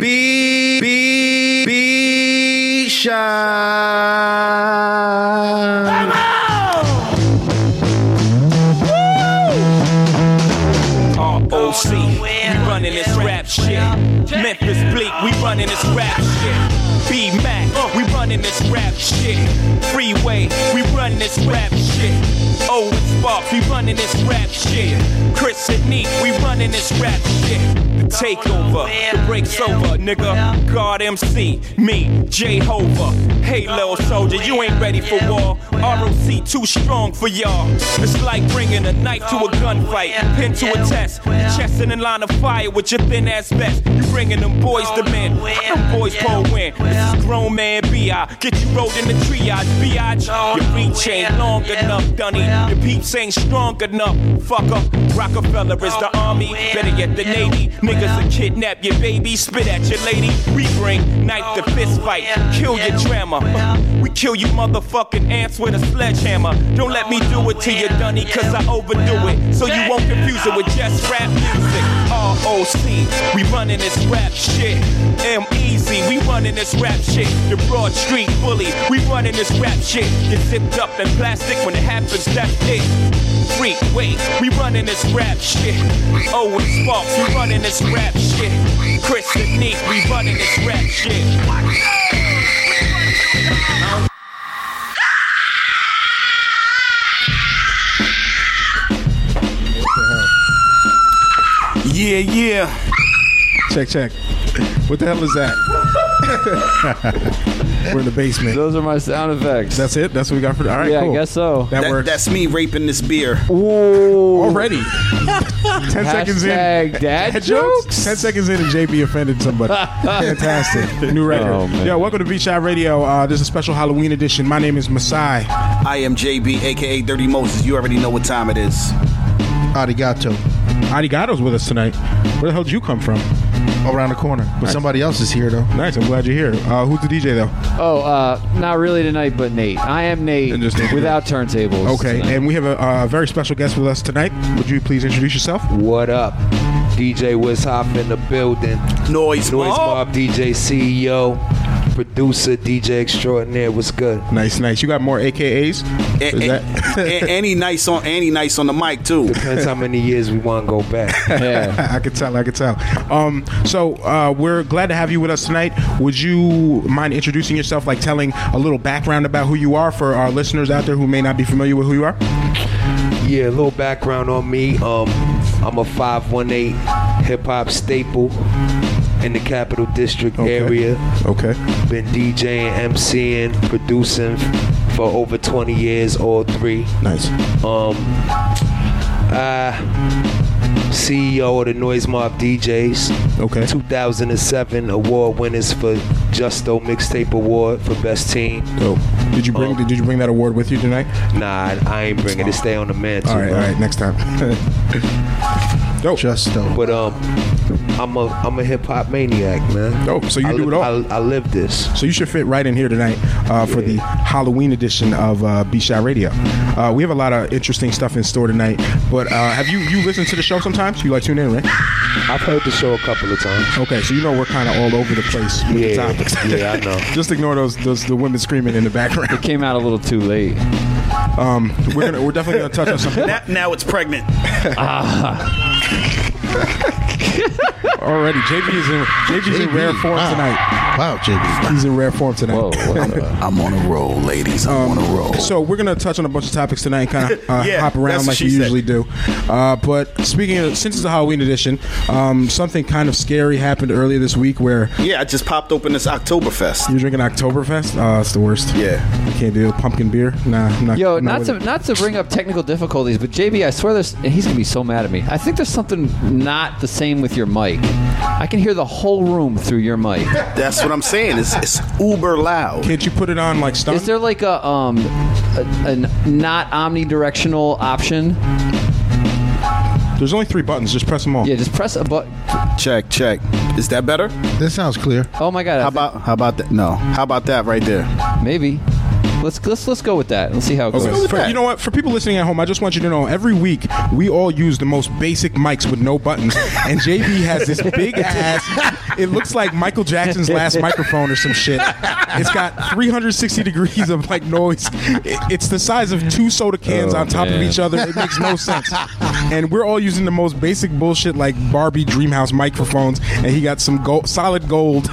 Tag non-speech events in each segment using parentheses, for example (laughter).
B B B shine. ROC, we running this rap shit. Memphis Bleek, we running this rap shit. B Mac, we running this rap shit. Freeway, we running this rap shit. We running this rap shit. Chris and Neef, we running this rap shit. The takeover, the break's over, nigga. God MC, me, Jehovah. Hey, little soldier, you ain't ready for war. ROC too strong for y'all. It's like bringing a knife to a gunfight, pin to a test. Chest in a line of fire with your thin ass vest. You bringing them boys to men. Them boys pull win. This is grown man B.I. Get you rolled in the triage, biatch. Your reach ain't long enough, Dunny. Your peeps ain't strong enough, fucker. Rockefeller is the army, better yet the navy. Niggas will kidnap your baby, spit at your lady. We bring knife to fist fight, kill your drama. Kill you motherfucking ants with a sledgehammer. Don't let me do it to you, Dunny, cause I overdo it. So you won't confuse it with just rap music. ROC, we running this rap shit. M Easy, we running this rap shit. The Broad Street Bully, we running this rap shit. Get zipped up in plastic when it happens, that's it. Freak, wait, we running this rap shit. Oh Owen Sparks, we running this rap shit. Chris and Neef, we running this rap shit. Yeah, yeah. Check, check. What the hell is that? (laughs) We're in the basement. Those are my sound effects. That's it. That's what we got for. All right, yeah, cool. I guess so. That, That- works that's me raping this beer. Ooh. already. (laughs) Ten seconds in. Hashtag dad jokes. Ten seconds in, and JB offended somebody. (laughs) Fantastic. New record. Oh, man. Yo, welcome to Beach Shot Radio. Uh, this is a special Halloween edition. My name is Masai. I am JB, aka Dirty Moses. You already know what time it is. Arigato. Arigato's with us tonight. Where the hell did you come from? Around the corner. But somebody else is here, though. Nice. I'm glad you're here. Uh, who's the DJ though? Oh, uh, not really tonight, but Nate. I am Nate And just Nate. without turntables. Okay, tonight. and we have a, uh very special guest with us tonight. Would you please introduce yourself? What up? DJ Wishop in the building. Noise, Noise Mob. Mob DJ CEO. Producer DJ Extraordinaire. What's good? Nice, nice. You got more AKAs? And, Is and, that- and, and nice on and he nice on the mic too. Depends how many years we want to go back. (laughs) yeah. I could tell. I could tell. Um, so uh, we're glad to have you with us tonight. Would you mind introducing yourself, like telling a little background about who you are for our listeners out there who may not be familiar with who you are? Yeah, a little background on me. Um, I'm a 518 hip hop staple in the Capital District Okay. area. Okay. Been DJing, MCing, producing for over 20 years, all three. Nice. Um, uh, CEO of the Noise Mob DJs. Okay. 2007 award winners for Justo Mixtape Award for Best Team. Dope. Did you bring? Um, did you bring that award with you tonight? Nah, I ain't bringing it. Stay on the mantle. All right. All right. Next time. (laughs) Dope. Just though. But um, I'm a I'm a hip hop maniac, man. Dope. So you I do live, it all. I, I live this. So you should fit right in here tonight uh, for the Halloween edition of uh, B Shot Radio. Uh, we have a lot of interesting stuff in store tonight. But uh, have you you listened to the show sometimes? You like tune in, right? I've heard the show a couple of times. Okay, so you know we're kind of all over the place with the topics. yeah, I know. (laughs) Just ignore those those the women screaming in the background. It came out a little too late. We're gonna we're definitely gonna touch on something. Now, now it's pregnant. Ah. Already, JB is in JB's in JB, rare form wow. tonight. Wow, JB. He's in rare form tonight. Whoa. (laughs) I'm on a roll, ladies. I'm on a roll. So we're gonna touch on a bunch of topics tonight, and kind of uh, Yeah, hop around like she we said. usually do. Uh, but speaking of, since it's a Halloween edition, um, something kind of scary happened earlier this week where yeah, I just popped open this Oktoberfest. you're drinking Oktoberfest. Oh, it's the worst. Yeah. I can't do pumpkin beer. Nah, I'm not. Yo, I'm not to it. not to bring up technical difficulties, but JB, I swear this, and he's gonna be so mad at me. I think there's something not the same with your mic. I can hear the whole room through your mic. That's what I'm saying. It's, it's uber loud. Can't you put it on like stun? Is there like a um a, a not omnidirectional option? There's only three buttons. Just press them all. Yeah, just press a button. Check, check. Is that better? This sounds clear. Oh my god! I How think- about how about that? No. How about that right there? maybe? Let's let's let's go with that. Let's see how it goes. For- you know what? For people listening at home, I just want you to know every week we all use the most basic mics with no buttons, (laughs) and JB has this big (laughs) ass. It looks like Michael Jackson's last (laughs) microphone or some shit. It's got 360 degrees of like noise. It- It's the size of two soda cans Oh, on top of man. each other. It makes no sense. And we're all using the most basic bullshit like Barbie Dreamhouse microphones, and he got some gold, solid gold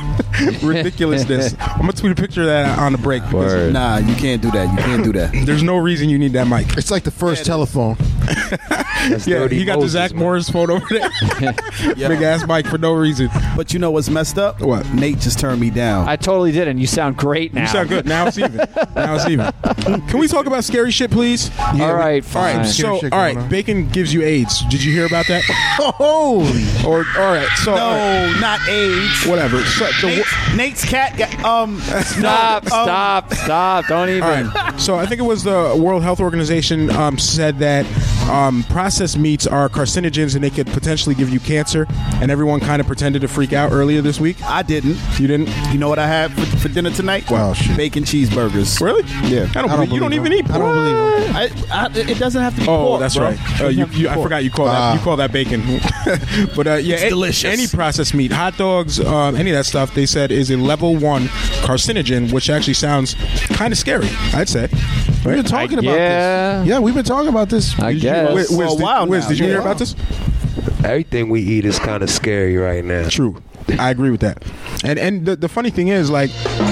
ridiculousness. I'm gonna tweet a picture of that on the break. because Word. Nah, you can't do that. You can't do that. There's no reason you need that mic. It's like the first telephone. (laughs) That's Yeah, he got Moses, the Zach man. Morris photo over there. (laughs) (laughs) Big ass mic for no reason. But you know what's messed up? What? Nate just turned me down. I totally did, and you sound great now. You sound good. Now it's even. Now it's even. (laughs) Can we talk about scary shit, please? All right, All right. fine. So, shit all going right. on. Bacon gives you AIDS. Did you hear about that? Oh, Or all right. So all right, no, not AIDS. whatever. So, the, Nate's, Nate's cat got um. Stop! no, um, stop! Stop! Don't even. All right. So I think it was the World Health Organization um, said that um, processed meats are carcinogens and they could potentially give you cancer. And everyone kind of pretended to freak out earlier this week. I didn't. You didn't? You know what I had for, for dinner tonight? Wow, shit. Bacon cheeseburgers. Really? Yeah. I don't, I don't believe, you don't even eat. I don't believe him. I, I, it doesn't have to be Oh, pork, that's bro. right. Uh, you, have to be you, I forgot you call that Ah. you call that bacon. (laughs) but uh, yeah, It's a- delicious. Any processed meat, hot dogs, um, any of that stuff, they said is a level one carcinogen, which actually sounds kind of scary. I'd say. We've been talking about yeah. this. Yeah, we've been talking about this. I Did you- guess. Wiz, Wiz, a did, while Wiz, now. did you Yeah. hear about this? Everything we eat is kind of scary right now. True. I agree with that. And and the, the funny thing is, like,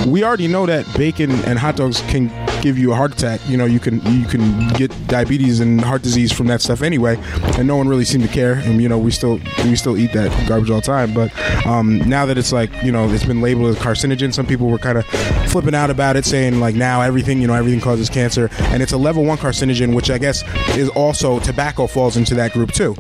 we already know that bacon and hot dogs can give you a heart attack. You know, you can you can get diabetes and heart disease from that stuff anyway, and no one really seemed to care. And you know, we still we still eat that garbage all the time. But um, now that it's like you know it's been labeled as carcinogen, some people were kind of flipping out about it, saying like now everything you know everything causes cancer, and it's a level one carcinogen, which I guess is also tobacco falls into that group too.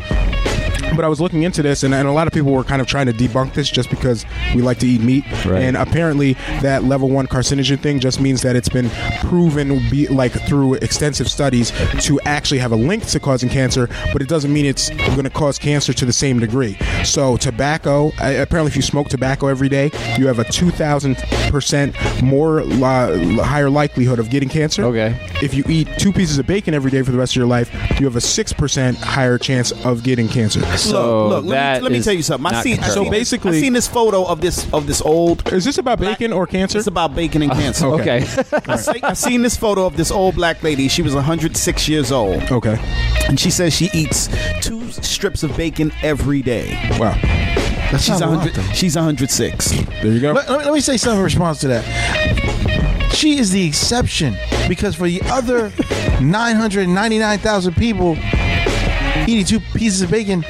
(laughs) But I was looking into this, and, and a lot of people were kind of trying to debunk this just because we like to eat meat. Right. And apparently, that level one carcinogen thing just means that it's been proven, be, like through extensive studies, to actually have a link to causing cancer. But it doesn't mean it's going to cause cancer to the same degree. So tobacco, apparently, if you smoke tobacco every day, you have a two thousand percent more uh, higher likelihood of getting cancer. Okay. If you eat two pieces of bacon every day for the rest of your life, you have a six percent higher chance of getting cancer. So look, look. Let me, let me tell you something. I not seen. I confirmed. seen So this- basically- I seen this photo of this of this old. Is this about bacon or cancer? It's about bacon and uh, cancer. Okay. (laughs) I, see, I seen this photo of this old black lady. She was 106 years old, okay. and she says she eats two strips of bacon every day. Wow. That's She's not a lot, 100. She's 106. There you go. Let, let me- let me say something in response to that. She is the exception because for the other (laughs) 999,000 people eating two pieces of bacon,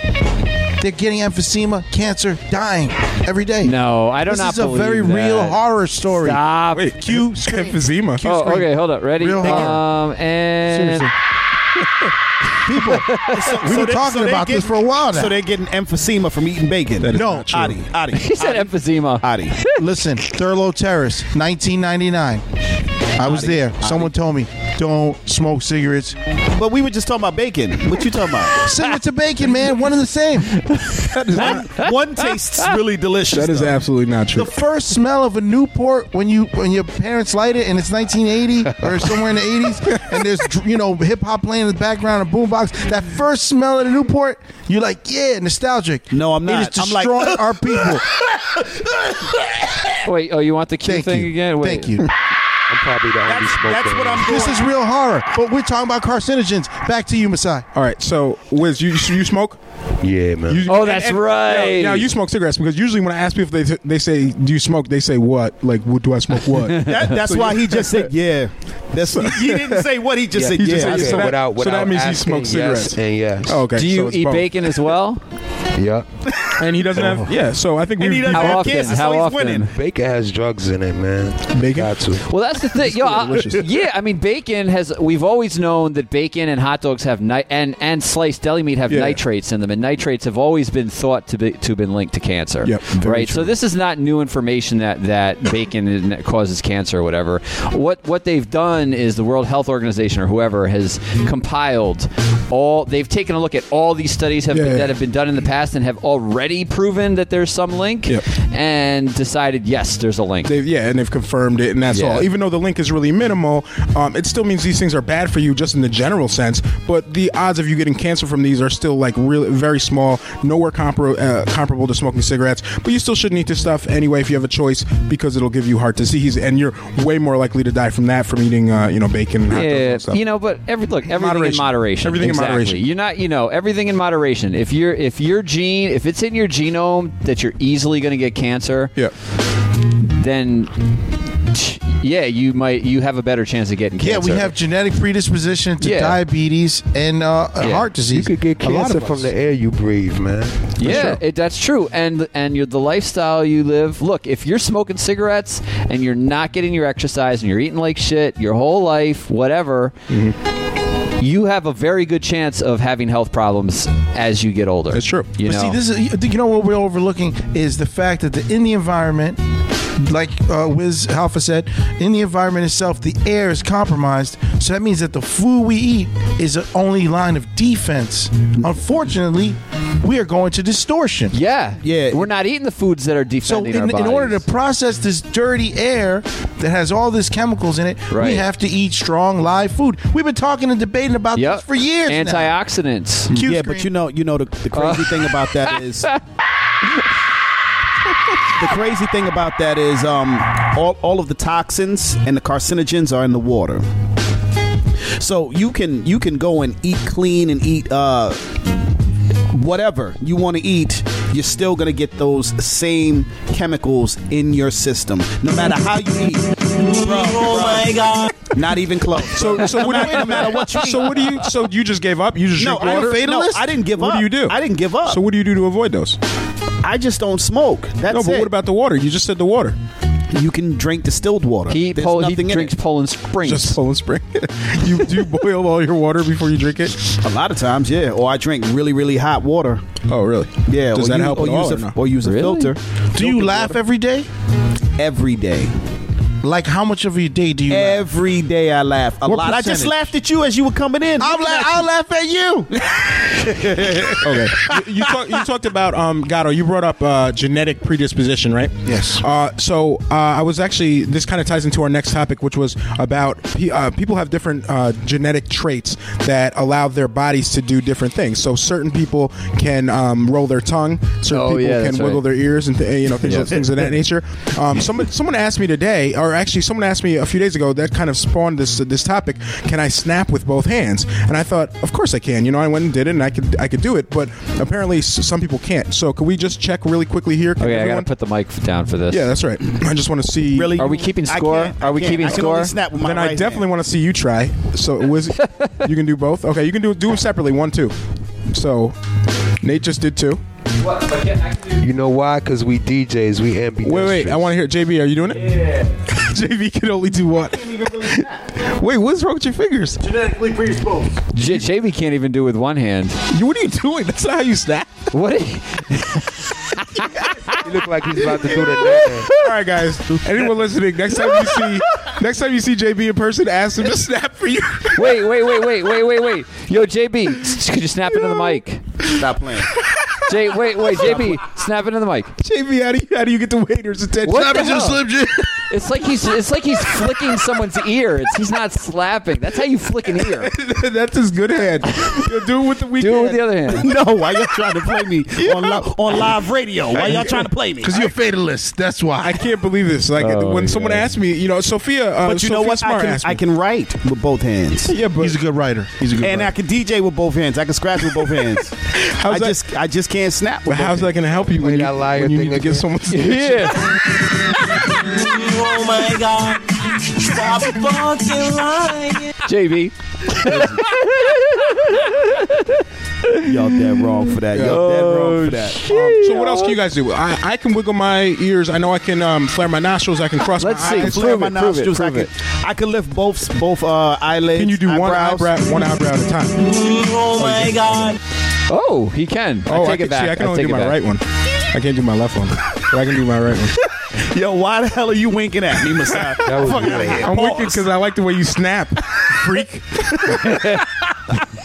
they're getting emphysema, cancer, dying every day. No, I don't. this not is a believe very that. real horror story. Stop. Wait, Q (laughs) emphysema. Oh, okay. Hold up. Ready? Real hard. Um, and Seriously. (laughs) People, (laughs) we've been they- talking they about get- this for a while now. So they're getting emphysema from eating bacon. That is No. not true. Adi, Adi, he said emphysema. Adi. Listen, Thurlow Terrace, 1999. I was there. Someone told me, don't smoke cigarettes. But we were just talking about bacon. What you talking about? (laughs) Similar to bacon, man. One and the same. (laughs) one, (laughs) one tastes really delicious. That is though. absolutely not true. The first smell of a Newport when you when your parents light it and it's 1980 or somewhere in the 80s and there's you know hip hop playing in the background, a boombox. That first smell of the Newport, you're like, yeah, nostalgic. No, I'm It not. is I'm like- destroying our people. Wait. Oh, you want the Q Thank thing you. again? Wait. Thank you. I'm probably the only smoker. that's what I'm doing. This is real horror, but we're talking about carcinogens. Back to you, Masai. All right, so Wiz, you you smoke? Yeah, man. You, Oh, that's right. Now, now you smoke cigarettes because usually when I ask people if they they say do you smoke, they say what? Like, what do I smoke? What? (laughs) That, that's why he just said yeah. That's he, he didn't say what he just said. he yeah, just I said said, so that- without, so that without means he asking, smokes yes cigarettes. and yes. Oh, okay. Do so you it's eat both. bacon as well? (laughs) Yeah. And he doesn't have. Yeah. So I think And we he doesn't How have often? cancer, How so he's often? winning. Bacon has drugs in it, man. Bacon? Got to. Well, that's the thing. Yo, I- (laughs) yeah, I mean, bacon has. We've always known that bacon and hot dogs have ni- and and sliced deli meat have Yeah. nitrates in them, and nitrates have always been thought to be to have been linked to cancer. Yep, right. So this is not new information that that (coughs) bacon causes cancer or whatever. What what they've done is the World Health Organization or whoever has compiled all. They've taken a look at all these studies have Yeah, been, yeah. that have been done in the past and have already proven that there's some link, Yep. and decided yes, there's a link. They've, yeah, and they've confirmed it, and that's Yeah. all. Even though the link is really minimal, um, it still means these things are bad for you just in the general sense. But the odds of you getting cancer from these are still like really very small, nowhere compar- uh, comparable to smoking cigarettes. But you still shouldn't eat this stuff anyway if you have a choice because it'll give you heart disease, and you're way more likely to die from that from eating, uh, you know, bacon. Yeah, stuff. you know, but every look, everything in Moderation. moderation. Everything in moderation. You're not, you know, everything in moderation. If you're, if your gene, if it's in your genome that you're easily going to get cancer, yeah. then yeah, you might, you have a better chance of getting Yeah, we have genetic predisposition to Yeah. diabetes and uh, Yeah. heart disease. You could get cancer from the air you breathe, man. Yeah, it, that's true. And and you're, the lifestyle you live. Look, if you're smoking cigarettes and you're not getting your exercise and you're eating like shit your whole life, whatever, you have a very good chance of having health problems as you get older. That's true. You but know, see, this is you know what we're overlooking is the fact that the, in the environment, like uh, Wiz Alpha said, in the environment itself, the air is compromised. So that means that the food we eat is the only line of defense. Unfortunately, we are going to distortion. yeah, Yeah. We're not eating the foods that are So defending our in, bodies. in order to process this dirty air that has all these chemicals in it, we have to eat strong live food. We've been talking and debating about Yep. this for years. now. antioxidants. Cue yeah, screen. but you know, you know the, the crazy thing about that is (laughs) the crazy thing about that is um, all all of the toxins and the carcinogens are in the water. So you can you can go and eat clean and eat uh, whatever you want to eat. You're still gonna get those same chemicals in your system, no matter how you eat. oh my god! Not even close. So, so what do you, (laughs) no matter what you eat. So what do you? So you just gave up? You just No, drink I'm a fatalist. No, I didn't give what up. What do you do? I didn't give up. So what do you do to avoid those? I just don't smoke. That's no, but it. what about the water? You just said the water. you can drink distilled water? He, There's Pol- he nothing in drinks it. Poland Springs. Just Poland Spring. (laughs) you do you boil all your water before you drink it? A lot of times, yeah. Or I drink really, really hot water. Oh, really? Yeah. Does or that use, help or at all use or a, no? or use a Really? filter Do you laugh every day? every day. Like how much of your day do you laugh? Every day I laugh a What lot. I just laughed at you as you were coming in. I'll, la- I'll laugh at you. (laughs) Okay. you, you, talk, you talked about um, Gatto. You brought up uh, genetic predisposition, right? Yes. Uh, so uh, I was actually this kind of ties into our next topic, which was about uh, people have different uh, genetic traits that allow their bodies to do different things. So certain people can um, roll their tongue. Certain Oh, people yeah, can wiggle right. their ears and th- you know things, things of that nature. Um, someone someone asked me today, or actually someone asked me a few days ago. That kind of spawned this this topic. Can I snap with both hands? And I thought, of course I can. You know, I went and did it, and I could I could do it. But apparently, s- some people can't. So could we just check really quickly here? Can okay, I everyone- gotta put the mic down for this. yeah, that's right. (clears throat) I just want to see. Really? Are we keeping I score? can't- Are we I can't. keeping I can score? only snap with my Then I right definitely hand. want to see you try. So Wiz, (laughs) you can do both. Okay, you can do do them separately. One, two. So Nate just did too. You know why? Because we DJs, we ambidextrous. Wait, wait. I want to hear JB. Are you doing it? Yeah. (laughs) JB can only do what? wait, what's wrong with your fingers? Genetically predisposed. J- JB can't even do it with one hand. You, what are you doing? That's not how you snap. What? (laughs) He look like he's about to do the (laughs) dance. All right, guys. Anyone listening? Next time you see, next time you see JB in person, ask him to snap for you. wait, wait, wait, wait, wait, wait, wait. Yo, JB, could you snap into the mic? Stop playing. J, wait, wait, JB, snap into the mic. JB, how do you how do you get the waiter's attention? What the hell? Slim Jim. It's like he's it's like he's flicking someone's ear. It's, he's not slapping. That's how you flick an ear. (laughs) That's his good hand. Do it with the weak Do it with the other hand. (laughs) no, why y'all trying to play me (laughs) on li- on live radio? Why y'all trying to play me? Because you're a fatalist. That's why. I can't believe this. Like Oh, when my someone God. asked me, you know, Sophia. Uh, But you Sophia know what? Smart I can. I can write with both hands. Yeah, but He's a good writer. He's a good And I can DJ with both hands. I can scratch with both hands. how's I that? just I just can't snap with but both how's that going to help you when Wait, you, that liar when you thing need to get again. someone's Yeah. Oh my god. Stop fucking lying. JB. Y'all dead wrong for that. Y'all dead wrong for that. Um, so what else can you guys do? I, I can wiggle my ears. I know I can um, flare my nostrils. I can cross Let's my see. eyes. Flare Prove my it, prove it, nostrils. prove I it. can I can lift both both uh, eyelids. Can you do one eyebrows. eyebrow, one eyebrow at a time? Oh my god. Oh, he can. Oh, I take can, it back. See, I can I only take do it my back. right one. I can't do my left one, but I can do my right one. (laughs) Yo, why the hell are you winking at me, Masai? That was Fuck good. outta here. I'm Pause. wicked because I like the way you snap, (laughs) freak.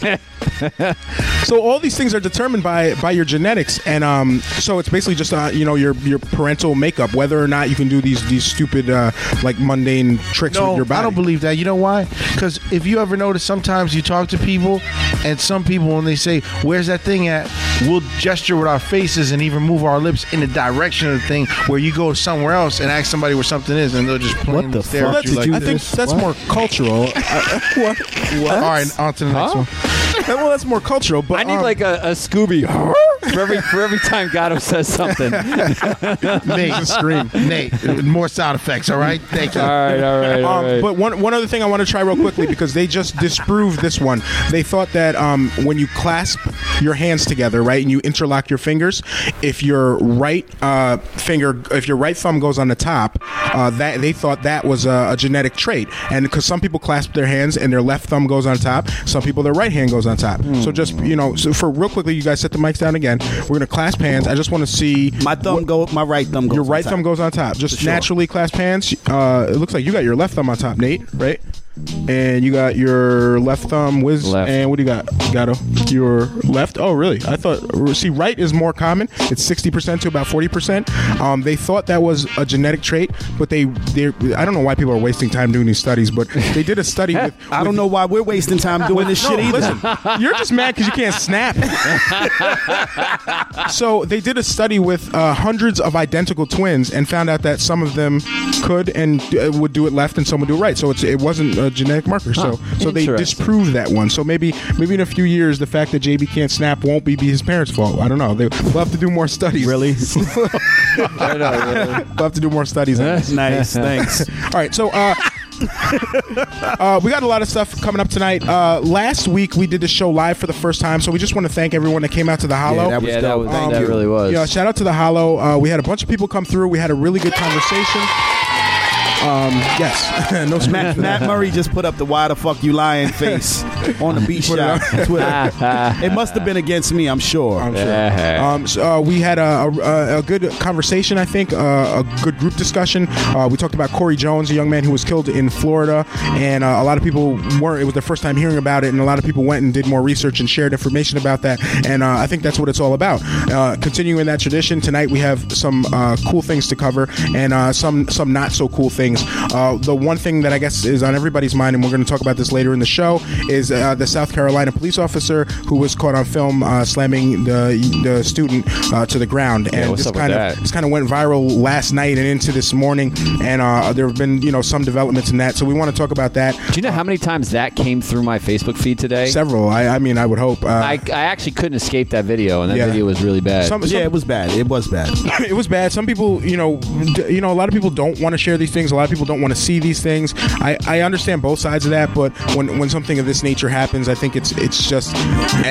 (laughs) (laughs) so all these things are determined by by your genetics, and um, so it's basically just uh, you know your your parental makeup, whether or not you can do these these stupid uh, like mundane tricks with your body. I don't believe that. You know why? Because if you ever notice, sometimes you talk to people, and some people, when they say, "Where's that thing at?" we'll gesture with our faces and even move our lips in the direction of the thing. Where you go somewhere else and ask somebody where something is, and they'll just plainly the stare fuck at you like I think this. that's What? more cultural. (laughs) What? What? All right, on to the next Huh? one. (laughs) well, that's more cultural. But I need um, like a, a Scooby for every for every time Gatto says something. (laughs) Nate, (laughs) scream. Nate, more sound effects. All right, thank you. right, all right, all Um, right. But one one other thing I want to try real quickly because they just disproved this one. They thought that um, when you clasp your hands together, right, and you interlock your fingers, if your right uh, finger, if your right thumb goes on the top, uh, that they thought that was a, a genetic trait. And because some people clasp their hands and their left thumb goes on top, some people their right hand goes on top. So just you know, so for real quickly, you guys set the mics down again. We're gonna clasp hands. I just want to see My thumb go. My right thumb goes. your right thumb goes on top. Just sure. naturally clasp hands. Uh, it looks like you got your left thumb on top, Nate, right? And you got your left thumb, Wiz. Left. And what do you got, Gato? Your left? Oh, really? I thought. See, right is more common. It's sixty percent to about forty percent. Um, they thought that was a genetic trait, but they, they, I don't know why people are wasting time doing these studies, but they did a study with. (laughs) I don't know why we're wasting time doing this No, shit either. listen, you're just mad because you can't snap. (laughs) so they did a study with uh, hundreds of identical twins and found out that some of them could and uh, would do it left and some would do it right. So it's, it wasn't a genetic marker. So so they Interesting. disproved that one. So maybe maybe in a few years the fact that JB can't snap won't be, be his parents' fault. I don't know. They, we'll have to do more studies. Really? I (laughs) know. We'll have to do more studies. nice. Thanks. (laughs) All right, so uh, (laughs) uh, we got a lot of stuff coming up tonight. Uh, last week we did the show live for the first time, so we just want to thank everyone that came out to the Hollow. Yeah, that was Yeah, that dope. was Thank that you. really was. Yeah, shout out to the Hollow. Uh, we had a bunch of people come through. We had a really good conversation. Um, yes, (laughs) no Matt, Matt. Murray just put up the "Why the fuck you lying" face (laughs) on the beat Put it shot up. Twitter. (laughs) it must have been against me. I'm sure. I'm sure. Um, so, uh, we had a, a, a good conversation, I think, uh, a good group discussion. Uh, we talked about Corey Jones, a young man who was killed in Florida, and uh, a lot of people weren't. It was their first time hearing about it, and a lot of people went and did more research and shared information about that. And uh, I think that's what it's all about. Uh, continuing that tradition, tonight we have some uh, cool things to cover and uh, some some not so cool things. Uh, the one thing that I guess is on everybody's mind, and we're going to talk about this later in the show, is uh, the South Carolina police officer who was caught on film uh, slamming the the student uh, to the ground. And what's this up with kind of that? this kind of went viral last night and into this morning, and uh, there have been you know some developments in that. So we want to talk about that. Do you know how many times that came through my Facebook feed today? Several. I, I mean, I would hope. Uh, I, I actually couldn't escape that video, and that Yeah. video was really bad. some, some, Yeah, it was bad. It was bad. (laughs) it was bad. Some people, you know, d- you know, a lot of people don't want to share these things. A lot of people don't want to see these things. I, I understand both sides of that, but when when something of this nature happens, I think it's it's just,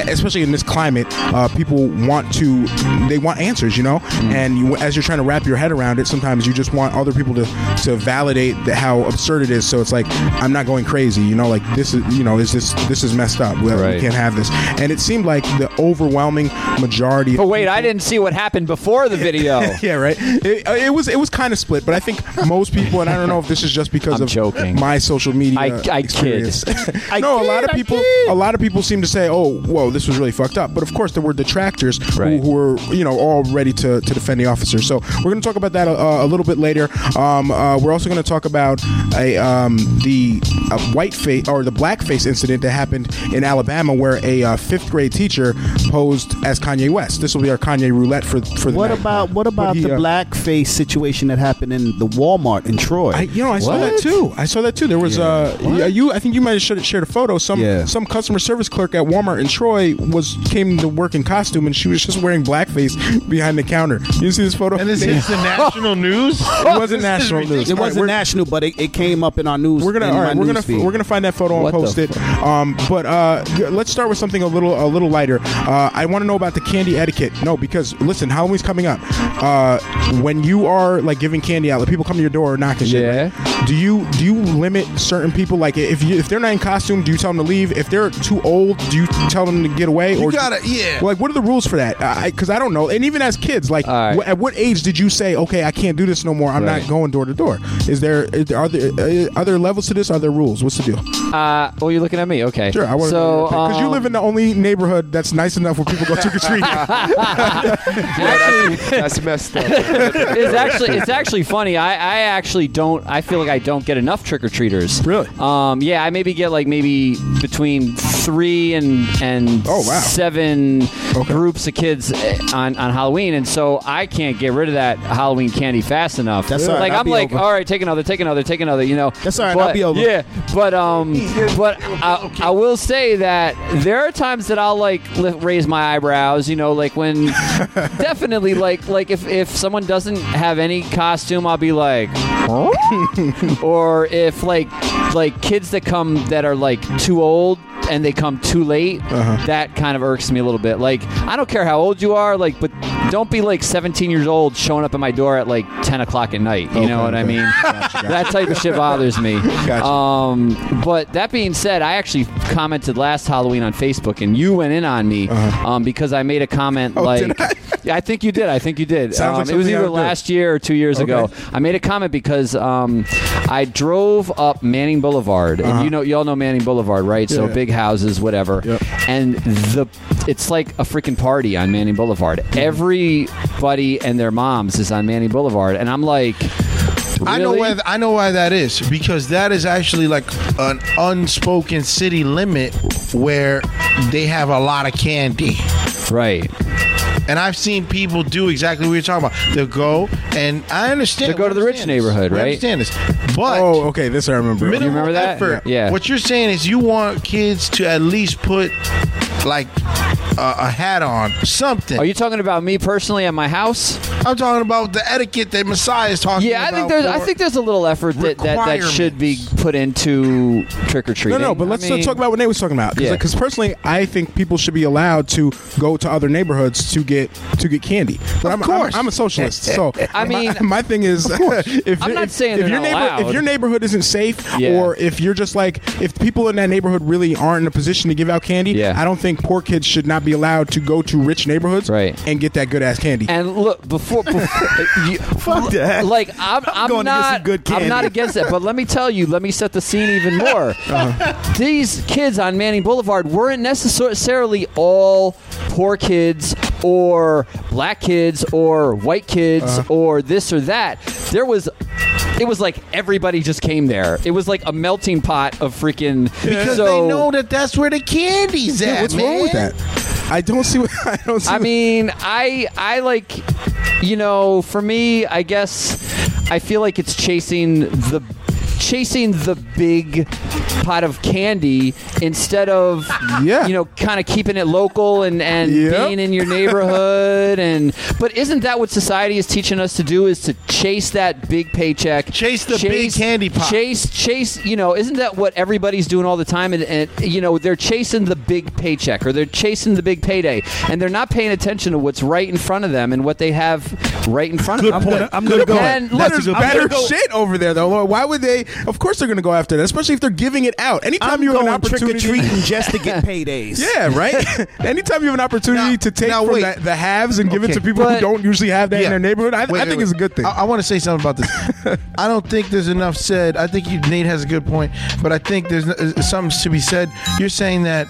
especially in this climate, uh, people want to they want answers, you know. And you, as you're trying to wrap your head around it, sometimes you just want other people to to validate the, how absurd it is. So it's like I'm not going crazy, you know. Like this is you know is this this is messed up. We, we can't have this. And it seemed like the overwhelming majority. but wait, people- I didn't see what happened before the (laughs) video. yeah, right. It, uh, it was it was kind of split, but I think most people, and I don't know if this is just because I'm of joking. my social media. I- I kid. experience. (laughs) (laughs) no, a lot of people, a lot of people seem to say, "Oh, whoa, this was really fucked up." But of course, there were detractors Right. who, who were, you know, all ready to, to defend the officer. So we're going to talk about that a, a little bit later. Um, uh, we're also going to talk about a um, the uh, white face or the blackface incident that happened in Alabama, where a uh, fifth grade teacher posed as Kanye West. This will be our Kanye roulette for for the What night. about what about he, the uh, blackface situation that happened in the Walmart in Troy? I, you know, I saw that too. I saw that too. There was uh, y- you. I think you might have shared, shared a photo. Some Yeah. some customer service clerk at Walmart in Troy was came to work in costume, and she was just wearing blackface (laughs) behind the counter. You see this photo? And this is the (laughs) national news. it wasn't national news. it wasn't we're- national, but it, it came up in our news. We're gonna in all my right. We're gonna feed. we're gonna find that photo and What the post it. Um, but uh, let's start with something a little a little lighter. Uh, I want to know about the candy etiquette. No, because listen, Halloween's coming up. Uh, when you are like giving candy out, like people come to your door knocking, shit. Yeah. Do you do you limit certain people? Like if you if they're not in costume, do you tell them to leave? If they're too old, do you tell them to get away? You or gotta, yeah. Like, what are the rules for that? Because I, don't know. And even as kids, like, All right. wh- at what age did you say, okay, I can't do this no more? I'm Right. not going door to door. Is there- are there uh, are there levels to this? Are there rules? What's the deal? Uh, well, you're looking at me. Okay. Sure, I want so to because you um, live in the only neighborhood that's nice enough where people go trick or treat. (laughs) actually, That's messed up. (laughs) it's actually it's actually funny. I, I actually don't. I feel like I don't get enough trick or treaters. Really? Um. Yeah. I maybe get like maybe between three and and Oh, wow. seven groups of kids on on Halloween, and so I can't get rid of that Halloween candy fast enough. That's all right, like I'll I'm like, over. all right, take another, take another, take another. You know. That's all right, But- I'll be over. Yeah. But um. But I, I will say that there are times that I'll like li- raise my eyebrows. You know, like when (laughs) definitely like like if if someone doesn't have any costume, I'll be like, (laughs) or if like like kids that come that are like too old and they come too late, uh-huh. that kind of irks me a little bit. Like I don't care how old you are, like but don't be like 17 years old showing up at my door at like 10 o'clock at night. You know what I mean? That type of shit bothers me. Gotcha. Um, but that being said, I actually commented last Halloween on Facebook, and you went in on me um, because I made a comment Oh, like, I? yeah, I think you did. I think you did. Sounds like Um, it was either last year or two years ago. I made a comment because um, I drove up Manning Boulevard, and you know, you all know Manning Boulevard, right? So Uh-huh. Yeah. big houses, whatever. Yep. And the it's like a freaking party on Manning Boulevard. Everybody and their moms is on Manning Boulevard, and I'm like. I know really? why. I know why that is because that is actually like an unspoken city limit where they have a lot of candy. Right. And I've seen people do exactly what you're talking about. They'll go, and I understand. They'll go to the rich this. neighborhood, We right? understand this, but oh, okay, this I remember. minimal remember that? effort. Yeah. What you're saying is you want kids to at least put like a, a hat on, something. Are you talking about me personally at my house? I'm talking about the etiquette that Masai is talking Yeah, I about. think there's. I for- think there's a little effort that that, that should be put into trick or treat. No, treating. no, but let's uh, talk about what Nate was talking about. Yeah. Because personally, I think people should be allowed to go to other neighborhoods to get to get candy. But I'm, course. I'm, I'm a socialist, so (laughs) I mean- my, my thing is, (laughs) if I'm not if, saying if they're your not neighbor, allowed. if your neighborhood isn't safe, Yeah. or if you're just like if people in that neighborhood really aren't in a position to give out candy, Yeah. I don't think poor kids should not be allowed to go to rich neighborhoods Right. and get that good ass candy. And look, before, before (laughs) you, Fuck that. like I'm, I'm, going to get not, some good I'm not candy. against it. But let me tell you, let me set the scene even (laughs) more. Uh-huh. These kids on Manning Boulevard weren't necessarily all poor kids or black kids or white kids Uh-huh. or this or that. There was. It was like everybody just came there. It was like a melting pot of freaking. because so, they know that that's where the candy's at. What's man. wrong with that? I don't see. What, (laughs) I don't see. I what- mean, I I like, you know, for me, I guess I feel like it's chasing the chasing the big pot of candy instead of Yeah. you know kind of keeping it local and and Yep. being in your neighborhood and but isn't that what society is teaching us to do is to chase that big paycheck Chase the big candy pot. chase chase you know isn't that what everybody's doing all the time and, and you know they're chasing the big paycheck or they're chasing the big payday and they're not paying attention to what's right in front of them and what they have right in front Good of them point. I'm gonna go. And look, That's a good better go- shit over there, though. Lord, Why would they? Of course, they're going to go after that, especially if they're giving it out. Anytime I'm you have an going trick or opportunity, treating (laughs) just to get paydays. yeah, right. (laughs) Anytime you have an opportunity Now- to take now from the, the haves and give it to people But- who don't usually have that in their neighborhood, I, Wait, I wait, think wait. it's a good thing. I, want to say something about this. (laughs) I don't think there's enough said. I think you, Nate has a good point, but I think there's uh, something to be said. You're saying that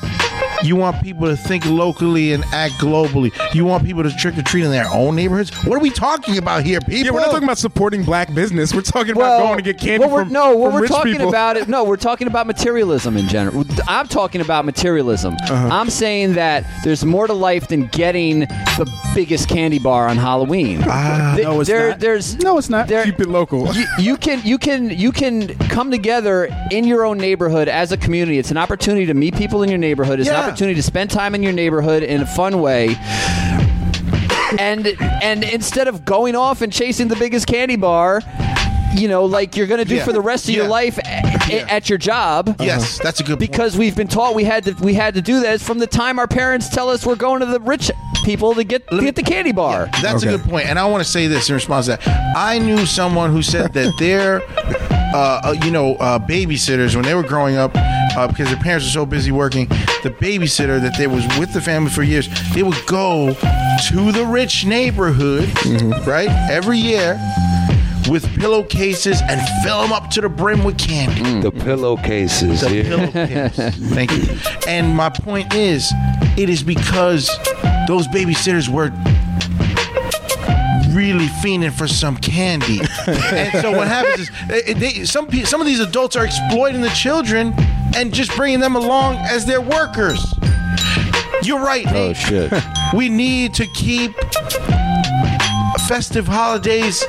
you want people to think locally and act globally. You want people to trick or treat in their own neighborhoods. What are we talking about here, people? yeah, we're not talking about supporting black business. We're talking well, about going to get candy what we're, from no, what from we're rich talking people. about it. No, we're talking about materialism in general. I'm talking about materialism. Uh-huh. I'm saying that there's more to life than getting the biggest candy bar on Halloween. Ah, no, it's there, not. There's No, it's not. there- Keep it local. you, you can you can you can come together in your own neighborhood as a community. It's an opportunity to meet people in your neighborhood. It's Yeah. An opportunity to spend time in your neighborhood in a fun way. And and instead of going off and chasing the biggest candy bar, you know, like you're going to do Yeah. for the rest of your Yeah. life a- at your job. Yes, that's a good point. Because we've been taught we had to we had to do that from the time our parents tell us we're going to the rich people to get to get the candy bar. That's a Okay. good point, and I want to say this in response to that. I knew someone who said that their, uh, uh, you know, uh, babysitters when they were growing up, uh, because their parents were so busy working, the babysitter that they was with the family for years, they would go to the rich neighborhood, right, every year. With pillowcases and fill them up to the brim with candy. The pillowcases. The yeah. pillowcase. Thank you. And my point is, it is because those babysitters were really fiending for some candy. (laughs) and so what happens is, eh, they, some pe- some of these adults are exploiting the children and just bringing them along as their workers. You're right, Nate. shit. (laughs) We need to keep festive holidays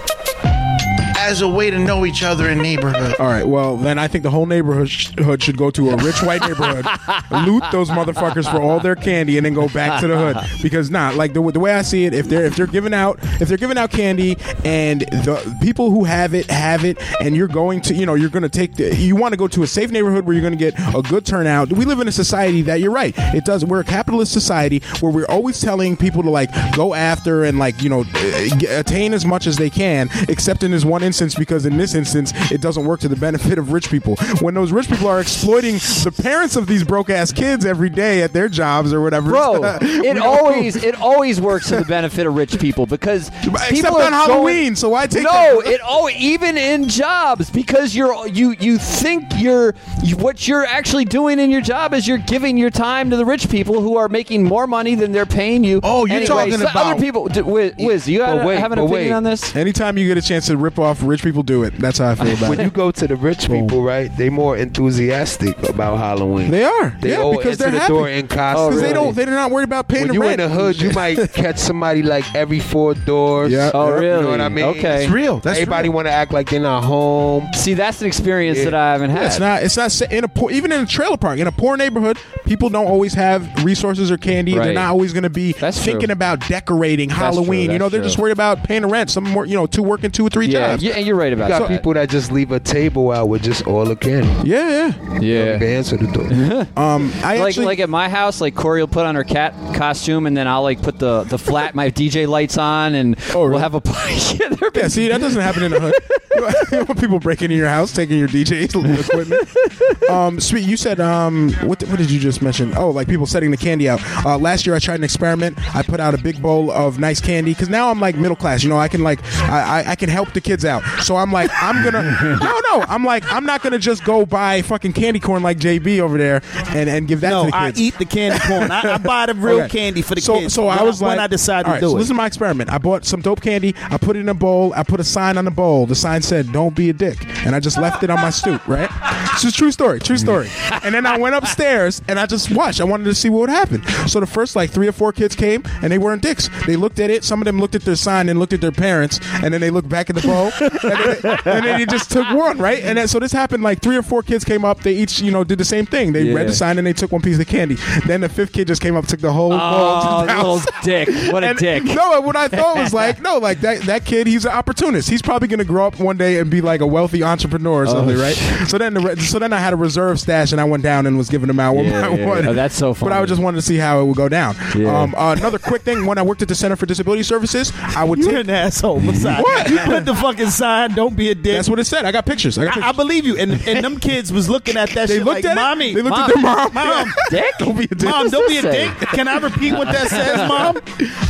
as a way to know each other in neighborhood. All right. Well, then I think the whole neighborhood sh- hood should go to a rich white neighborhood, (laughs) loot those motherfuckers for all their candy, and then go back to the hood. Because not like the, the way I see it, if they're if they're giving out if they're giving out candy and the people who have it have it, and you're going to you know you're going to take the, you want to go to a safe neighborhood where you're going to get a good turnout. We live in a society that you're right. It does. We're a capitalist society where we're always telling people to like go after and like you know uh, attain as much as they can, except in this one instance because in this instance it doesn't work to the benefit of rich people. When those rich people are exploiting the parents of these broke ass kids every day at their jobs or whatever, Bro, (laughs) it don't- always it always works to the benefit of rich people because (laughs) Except people on Halloween, going- so why take no. that- It oh even in jobs because you're you you think you're you, what you're actually doing in your job is you're giving your time to the rich people who are making more money than they're paying you. Oh, you're Anyway, talking so about- other people. d- Wiz, Wiz, you But wait, have an but opinion wait. on this? Anytime you get a chance to rip off rich people, do it. That's how I feel about it. When it. you go to the rich people, right? They more enthusiastic about Halloween. They are, They yeah, all because they're the door in costume. Because they don't, they're not worried about paying when the you in rent. the hood, you might (laughs) catch somebody like every four doors. Yeah. Oh, really? You know what I mean? Okay. It's real. That's Everybody real. want to act like they're not home. See, that's an experience Yeah. that I haven't had. Yeah, it's not. It's not sa- in a poor, even in a trailer park in a poor neighborhood. People don't always have resources or candy. They're not always going to be That's true. thinking about decorating Halloween. true, you know, they're just worried about paying the rent. Some more, you know, two working two or three yeah, jobs. yeah, and you're right about You about got that. people that just leave a table out with just all the candy. Yeah, yeah. yeah. They answer the door. (laughs) Um, I like actually, like at my house, like Corey will put on her cat costume, and then I'll like put the the flat my DJ lights on, and Oh, really? we'll have a (laughs) yeah, there yeah. See, that doesn't happen in the hood. (laughs) you want people breaking in your house, taking your DJ equipment. Um, sweet. You said um, what? What did you just mention? Oh, like people setting the candy out. Uh, last year, I tried an experiment. I put out a big bowl of nice candy because now I'm like middle class. You know, I can like I, I I can help the kids out. So I'm like I'm gonna (laughs) no no. I'm like I'm not gonna just go buy fucking candy corn like JB over there and and give that to No, the I kids. eat the candy corn. I, I buy the real Okay. candy for the so, kids. So I when was like, when I decided to right, do so it. This is my experiment. I bought some dope candy. I put it in a bowl. I put a sign on the bowl. The sign said, "Don't be a dick," and I just left it on my stoop. Right? This is true story. True story. And then I went upstairs and I just watched. I wanted to see what would happen. So the first like three or four kids came and they weren't dicks. They looked at it. Some of them looked at their sign and looked at their parents, and then they looked back at the bowl, (laughs) and, then, and then they just took one. Right? And then, so this happened. Like three or four kids came up. They each you know did the same thing. They read the sign and they took one piece of candy. Then the fifth kid just came up, took the whole oh, bowl. Oh, to little dick! What a And- dick! No, what I thought was like, (laughs) no, like that that kid, he's an opportunist. He's probably gonna grow up one day and be like a wealthy entrepreneur or something, oh, right? So then, the, so then I had a reserve stash and I went down and was giving them out one Yeah, by (laughs) yeah, yeah. Oh, that's so funny. But I just wanted to see how it would go down. Yeah. Um, uh, another quick thing: when I worked at the Center for Disability Services, I would You're take. an asshole, Masai. What? You put the fucking sign. Don't be a dick. That's what it said. I got pictures. I got I, I believe you. And and them kids was looking at that they shit looked like, at mommy, it. They looked Mom. at their mom. Mom. (laughs) Dick? Don't be a dick. mom, don't be a dick. Can I repeat what that says, (laughs) mom?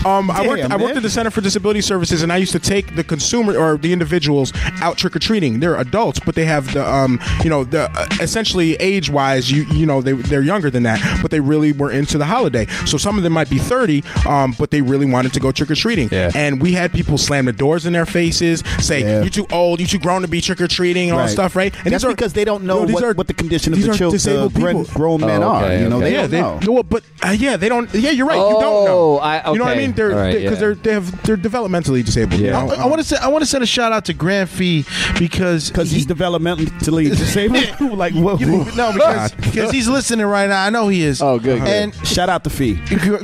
Um, I Damn, worked. I worked at the Center for Disability Services, and I used to take the consumer or the individuals out trick or treating. They're adults, but they have the, um, you know, the uh, essentially age wise, you you know, they they're younger than that, but they really were into the holiday. So some of them might be thirty, um, but they really wanted to go trick or treating. Yeah. And we had people slam the doors in their faces, say, Yeah. "You too old, you're too grown to be trick or treating," and all that stuff, right? And That's these are- because they don't know No, these what, are- what the condition of the children, disabled grown, people. grown men Oh, are. You know, okay. they yeah, don't they know. no, but uh, yeah, they don't. Yeah, you're right. you don't know. Oh, I- You know what I okay. mean? They're All right, because yeah. they're they have they're developmentally disabled. you know? I, want to say I want to send a shout out to Grant Fee because Because he's developmentally disabled. (laughs) (laughs) like, what? no because, (laughs) because he's listening right now. I know he is. Oh, good, good. And Shout out to Fee.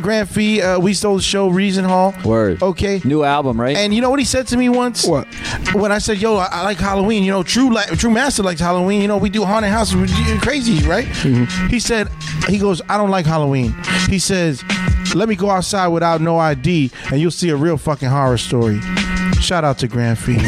Grant Fee, uh, we stole the show Reason Hall. Word. Okay. New album, right? And you know what he said to me once? What? When I said, "Yo, I, I like Halloween." You know, True like True Master likes Halloween. You know, we do haunted houses, we do crazy, right? Mm-hmm. He said, he goes, "I don't like Halloween." He says, Let me go outside without no ID, and you'll see a real fucking horror story. Shout out to Grand Fee. (laughs)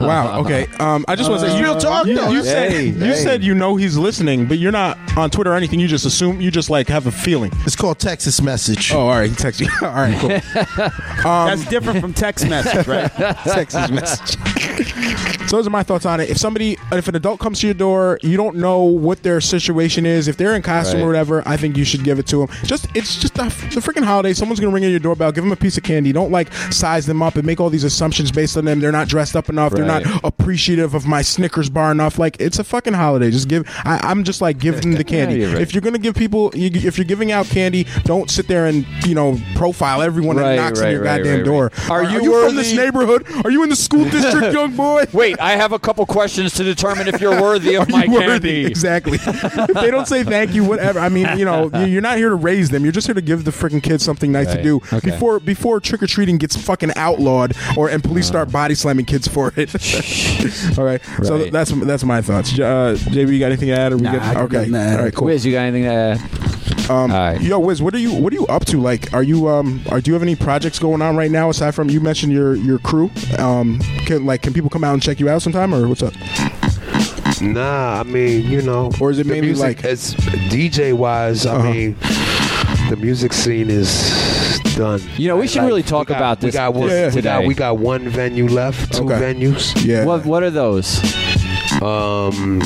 Wow. Okay. Um, I just want to say, real talk, you, though. you said Hey, you hey. said you know he's listening, but you're not on Twitter or anything. You just assume you just like have a feeling. It's called Texas Message. Oh, all right. He texted you. (laughs) all right. Cool. (laughs) That's different from text message, right? Texas message. So those are my thoughts on it. If somebody, if an adult comes to your door, you don't know what their situation is. If they're in costume or Right. whatever, I think you should give it to them. Just it's just the, the freaking holiday. Someone's gonna ring at your doorbell. Give them a piece of candy. Don't like size them up and make all these assumptions based on them. They're not dressed up enough. They're Right. not appreciative of my Snickers bar enough. Like it's a fucking holiday. Just give. I, I'm just like give them the (laughs) candy. you're right. If you're gonna give people, you, if you're giving out candy, don't sit there and you know profile everyone Right, that knocks right, on your right, goddamn right, door. right. Are you from this worthy- neighborhood? Are you in the school (laughs) district, young boy? Wait, I have a couple questions to determine if you're worthy of my Are worthy? candy. Exactly. if they don't say thank you, whatever. I mean, you know, (laughs) you- you're not here to raise them. You're just here to give the freaking kids something nice to do Okay. before before trick or treating gets fucking outlawed or and police start body slamming kids for it. (laughs) (laughs) All right. So that's that's my thoughts. J- Uh, JB, you got anything to add? Or we Nah, good? Got okay. nothing. All right. Cool. Wiz, you got anything to add? Um, All right. Yo, Wiz, what are you what are you up to? Like, are you um, are do you have any projects going on right now aside from you mentioned your your crew? Um, can like can people come out and check you out sometime or what's up? Nah, I mean, you know, Or is it the mainly music like- as DJ wise? I Uh-huh. mean, the music scene is done. You know, we should really talk we got- about we this got one, Yeah, yeah. We got today. we got one venue left, two Okay. venues. Yeah. What What are those? Um,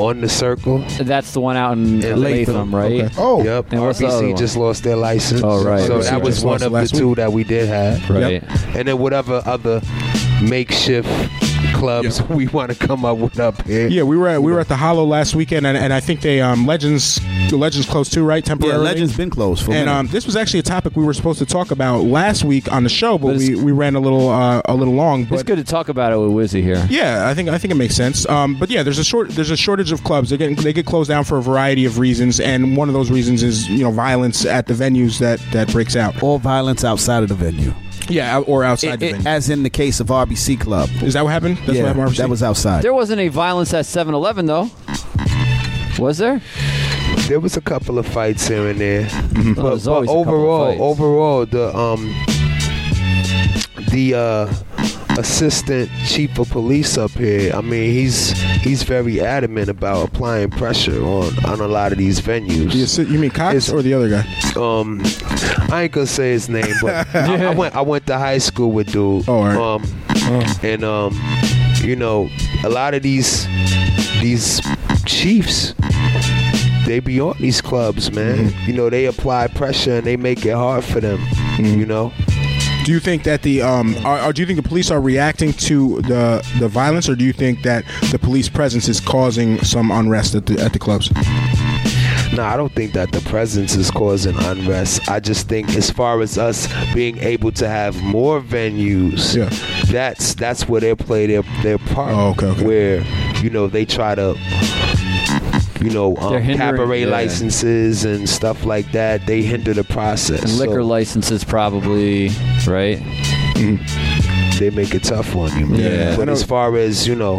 on the circle. That's the one out in In Latham, Latham. right? Okay. Oh, Yep. And what's the other RBC one? just lost their license. Oh, right. So RBC that was one of the two week. that we did have. Right. And then whatever other makeshift clubs we want to come up with up here. Yeah, we were at we were at the Hollow last weekend, and, and I think they um Legends the Legends closed too, right? Yeah, Legends been closed for a And um, this was actually a topic we were supposed to talk about last week on the show, but, But we, we ran a little uh, a little long. But It's good to talk about it with Wizzy here. yeah, I think I think it makes sense. Um, but yeah, there's a short there's a shortage of clubs. They get they get closed down for a variety of reasons, and one of those reasons is you know violence at the venues that that breaks out. or violence outside of the venue. Yeah, out- or outside It- the it- venue. as in the case of RBC Club. Is that what happened? That's yeah, what happened. RBC? that was outside. There wasn't any violence at 7-Eleven though. Was there? There was a couple of fights here and there. Mm-hmm. But, there's but always a couple of overall, fights. overall, the um, the uh, assistant chief of police up here. I mean, he's he's very adamant about applying pressure on on a lot of these venues. The assi- you mean Cox It's- or the other guy? um I ain't gonna say his name, but (laughs) I, I went I went to high school with dude. Oh, all right. Um and um you know, a lot of these these chiefs they be on these clubs, man. Mm-hmm. You know, they apply pressure and they make it hard for them. Mm-hmm. You know? Do you think that the um, are, are, do you think the police are reacting to the the violence, or do you think that the police presence is causing some unrest at the at the clubs? No, I don't think that the presence is causing unrest. I just think as far as us being able to have more venues, Yeah. that's that's where they play their their part. Oh, okay, okay. Where you know they try to. You know, um, cabaret yeah. licenses and stuff like that. They hinder the process. And liquor So licenses probably, right? they make it tough on you, man. Yeah. But as far as you know,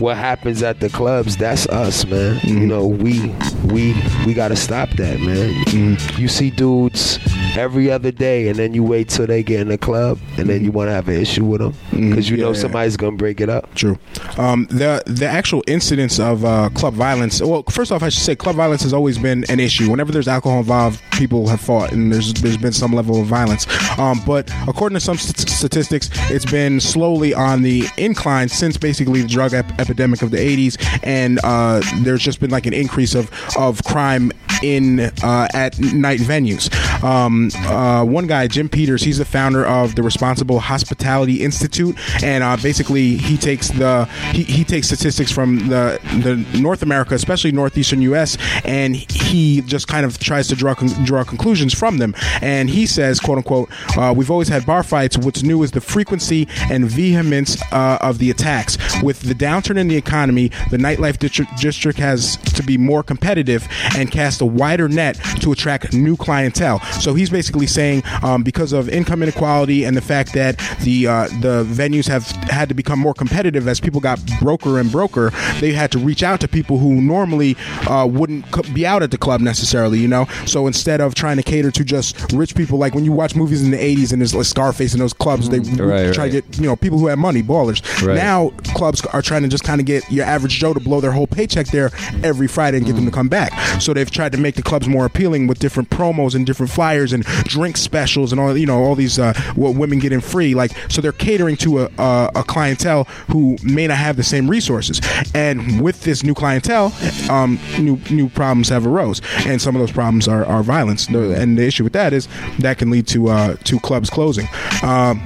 what happens at the clubs, that's us, man. Mm-hmm. You know, we we we got to stop that, man. Mm-hmm. You see dudes every other day, and then you wait till they get in the club, and then you want to have an issue with them because you Mm-hmm. Yeah, know yeah. somebody's gonna break it up. True. Um, the the actual incidence of uh, club violence. Well, first off, I should say club violence has always been an issue. Whenever there's alcohol involved, people have fought, and there's there's been some level of violence. Um, but according to some st- statistics, it's been slowly on the incline since basically the drug ep- epidemic of the 80s, and uh, there's just been like an increase of of crime in uh, at night venues. Um, uh, one guy, Jim Peters, he's the founder of the Responsible Hospitality Institute, and uh, basically he takes the he, he takes statistics from the the North America, especially northeastern U.S., and he just kind of tries to draw con- draw conclusions from them. And he says, "quote unquote," uh, we've always had bar fights. What's new is the frequency and vehemence uh, of the attacks. With the downturn in the economy, the nightlife district, district has to be more competitive and cast a wider net to attract new clientele. So he's basically saying um, because of income inequality and the fact that the uh, the venues have had to become more competitive as people got broker and broker, they had to reach out to people who normally uh, wouldn't be out at the club necessarily. You know, so instead of trying to cater to just rich people, like when you watch movies in the '80s and there's like Scarface in those clubs, they Right, try to get you know people who have money, ballers. Right. Now clubs are trying to just kind of get your average Joe to blow their whole paycheck there every Friday and get them to come back. So they've tried to make the clubs more appealing with different promos and different flyers and drink specials and all you know all these uh, what women get in free. Like so they're catering to a, a, a clientele who may not have the same resources. And with this new clientele, um, new new problems have arose, and some of those problems are, are violence. And the issue with that is that can lead to uh, to clubs closing. Um,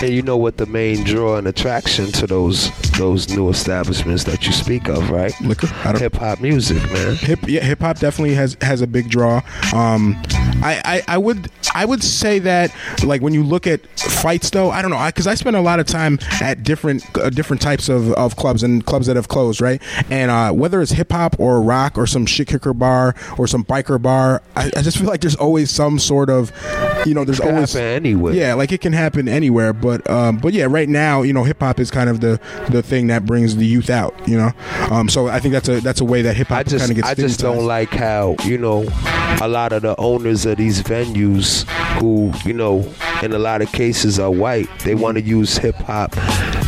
And you know what the main draw and attraction to those those new establishments that you speak of, right? Liquor? Hip hop music, man. hip yeah, hip hop definitely has has a big draw. Um, I, I I would I would say that like when you look at fights though, I don't know because I, spend a lot of time at different uh, different types of, of clubs and clubs that have closed, right? And uh, whether it's hip hop or rock or some shit kicker bar or some biker bar, I, I just feel like there's always some sort of you know there's always happen anywhere. yeah, like it can happen anywhere, but um, but yeah, right now, you know, hip hop is kind of the the thing that brings the youth out, you know. Um, so I think that's a that's a way that hip hop just kind of gets. I just don't like how you know a lot of the owners of these venues who you know in a lot of cases are white. They want to use hip hop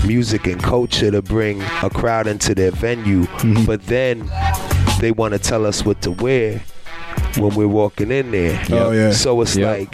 music and culture to bring a crowd into their venue, Mm-hmm. but then they want to tell us what to wear when we're walking in there. Oh, yeah. So it's Yep. like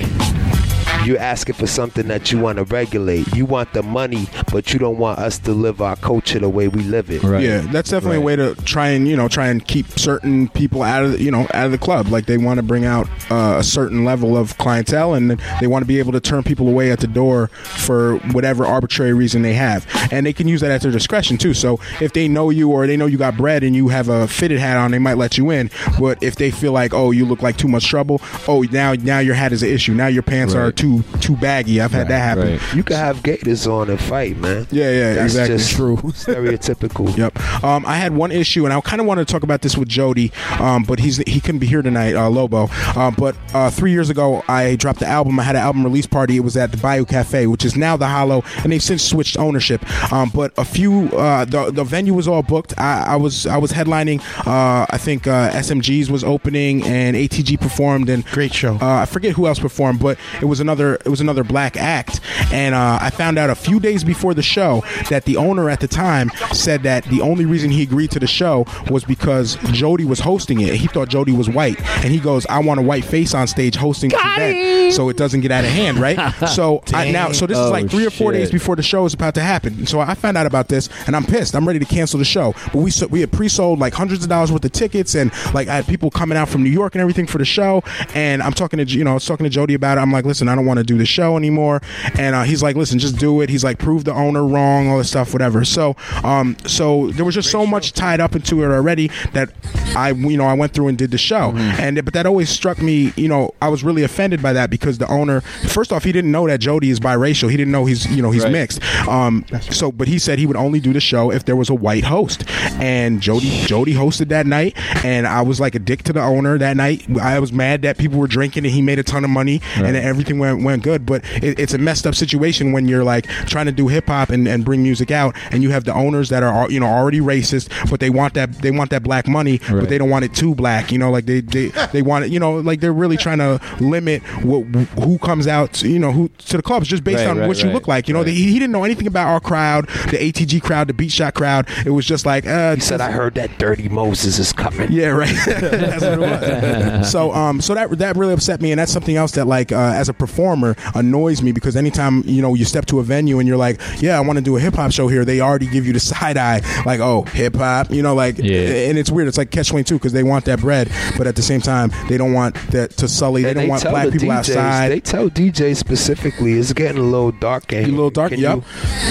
you're asking for something that you want to regulate. You want the money, but you don't want us to live our culture the way we live it. Right. Yeah, that's definitely Right. a way to try and you know try and keep certain people out of the, you know out of the club. Like they want to bring out uh, a certain level of clientele, and they want to be able to turn people away at the door for whatever arbitrary reason they have, and they can use that at their discretion too. So if they know you or they know you got bread and you have a fitted hat on, they might let you in. But if they feel like oh you look like too much trouble, oh now now your hat is an issue. Now your pants are Right. Too too baggy. I've had that happen. right. You can have gators on and fight, man. Yeah, yeah, That's exactly. just True. (laughs) stereotypical. (laughs) Yep. Um, I had one issue, and I kind of wanted to talk about this with Jody, um, but he's he couldn't be here tonight, uh, Lobo. Um, but uh, three years ago, I dropped the album. I had an album release party. It was at the Bayou Cafe, which is now the Hollow, and they've since switched ownership. Um, but a few, uh, the the venue was all booked. I, I was I was headlining. Uh, I think uh, SMG's was opening, and ATG performed, and Great show. uh, I forget who else performed, but it was another it was another black act, and uh, I found out a few days before the show that the owner at the time said that the only reason he agreed to the show was because Jody was hosting it. He thought Jody was white, and he goes, "I want a white face on stage hosting this event, so it doesn't get out of hand, right?" (laughs) so I, now, so this is Oh, like three or four shit. days before the show is about to happen. So I found out about this, and I'm pissed. I'm ready to cancel the show. But we we had pre-sold like hundreds of dollars worth of tickets, and like I had people coming out from New York and everything for the show. And I'm talking to you know I was talking to Jody about it. I'm like, listen, I don't want to do the show anymore. And uh, he's like, listen, just do it. He's like, prove the owner wrong, all this stuff, whatever. So um so there was just so much tied up into it already that I you know I went through and did the show. And but that always struck me. You know I was really offended by that because the owner first off he didn't know that Jody is biracial. He didn't know he's you know he's Right. mixed. Um, so, but he said he would only do the show if there was a white host, and Jody Jody hosted that night, and I was like a dick to the owner that night. I was mad that people were drinking, and he made a ton of money, and everything went went good. But it, it's a messed up situation when you're like trying to do hip hop and, and bring music out, and you have the owners that are you know already racist, but they want that they want that black money, but they don't want it too black. You know, like they they (laughs) they want it. You know, like they're really trying to limit what, who comes out. To, You know, who to the clubs just based Right, on right, what you look like. You know, right. he, he didn't know anything about our crowd, the ATG crowd, the Beat Shot crowd. It was just like, uh, He said, "I heard that Dirty Moses is coming." yeah, right. (laughs) that's what it was. (laughs) so, um, so that that really upset me, and that's something else that, like, uh, as a performer, annoys me because anytime you know you step to a venue and you're like, yeah, I want to do a hip hop show here, they already give you the side eye, like, oh, hip hop, you know, like, Yeah. and it's weird. It's like catch twenty two because they want that bread, but at the same time, they don't want that to sully. They And don't want black people DJs, outside. They tell DJs specifically, it's getting a little dark. in a little dark. Can Yep,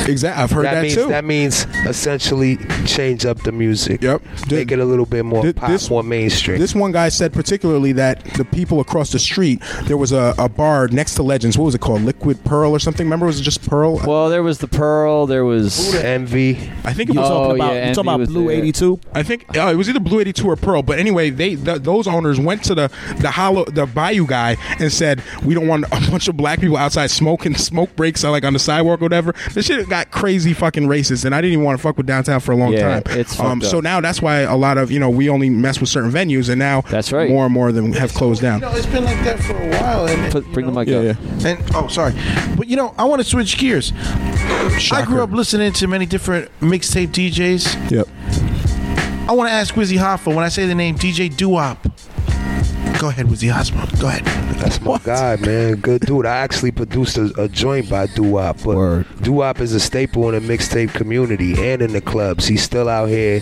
exactly. I've heard that, that, means too. that means essentially change up the music. Yep. Make it a little bit more Thi- pop, this- more mainstream. This one guy said particularly that the people across the street, there was a, a bar next to legends. What was it called? Liquid Pearl or something? Remember, was it just Pearl? Well, there was the Pearl. There was. Envy. I think it You was. Oh, talking about yeah, talking about was Blue eighty two? I think uh, it was either Blue 82 or Pearl, but anyway, they th- those owners went to the the hollow the Bayou guy and said we don't want a (laughs) bunch of black people outside smoking smoke breaks uh, like on the sidewalk or whatever. This shit got crazy fucking racist, and I didn't even want to fuck with downtown for a long Yeah, time. it's um, fucked so now that's why a lot of you know we only mess with certain venues, and now That's right. more and more of them have closed down. You know, it's been like that for a while. And, Put, you bring the mic Yeah, up. Yeah. And oh, sorry, but you know, I want to switch gears. I grew up listening to many different mixtape DJs. Yep. I want to ask Wizzy Hoffa when I say the name DJ Doo-Wop. Go ahead, Wizzy Hoffa. Go ahead. That's my guy, man. Good dude. I actually produced a, a joint by Doo-Wop, but Word. Doo-Wop is a staple in the mixtape community and in the clubs. He's still out here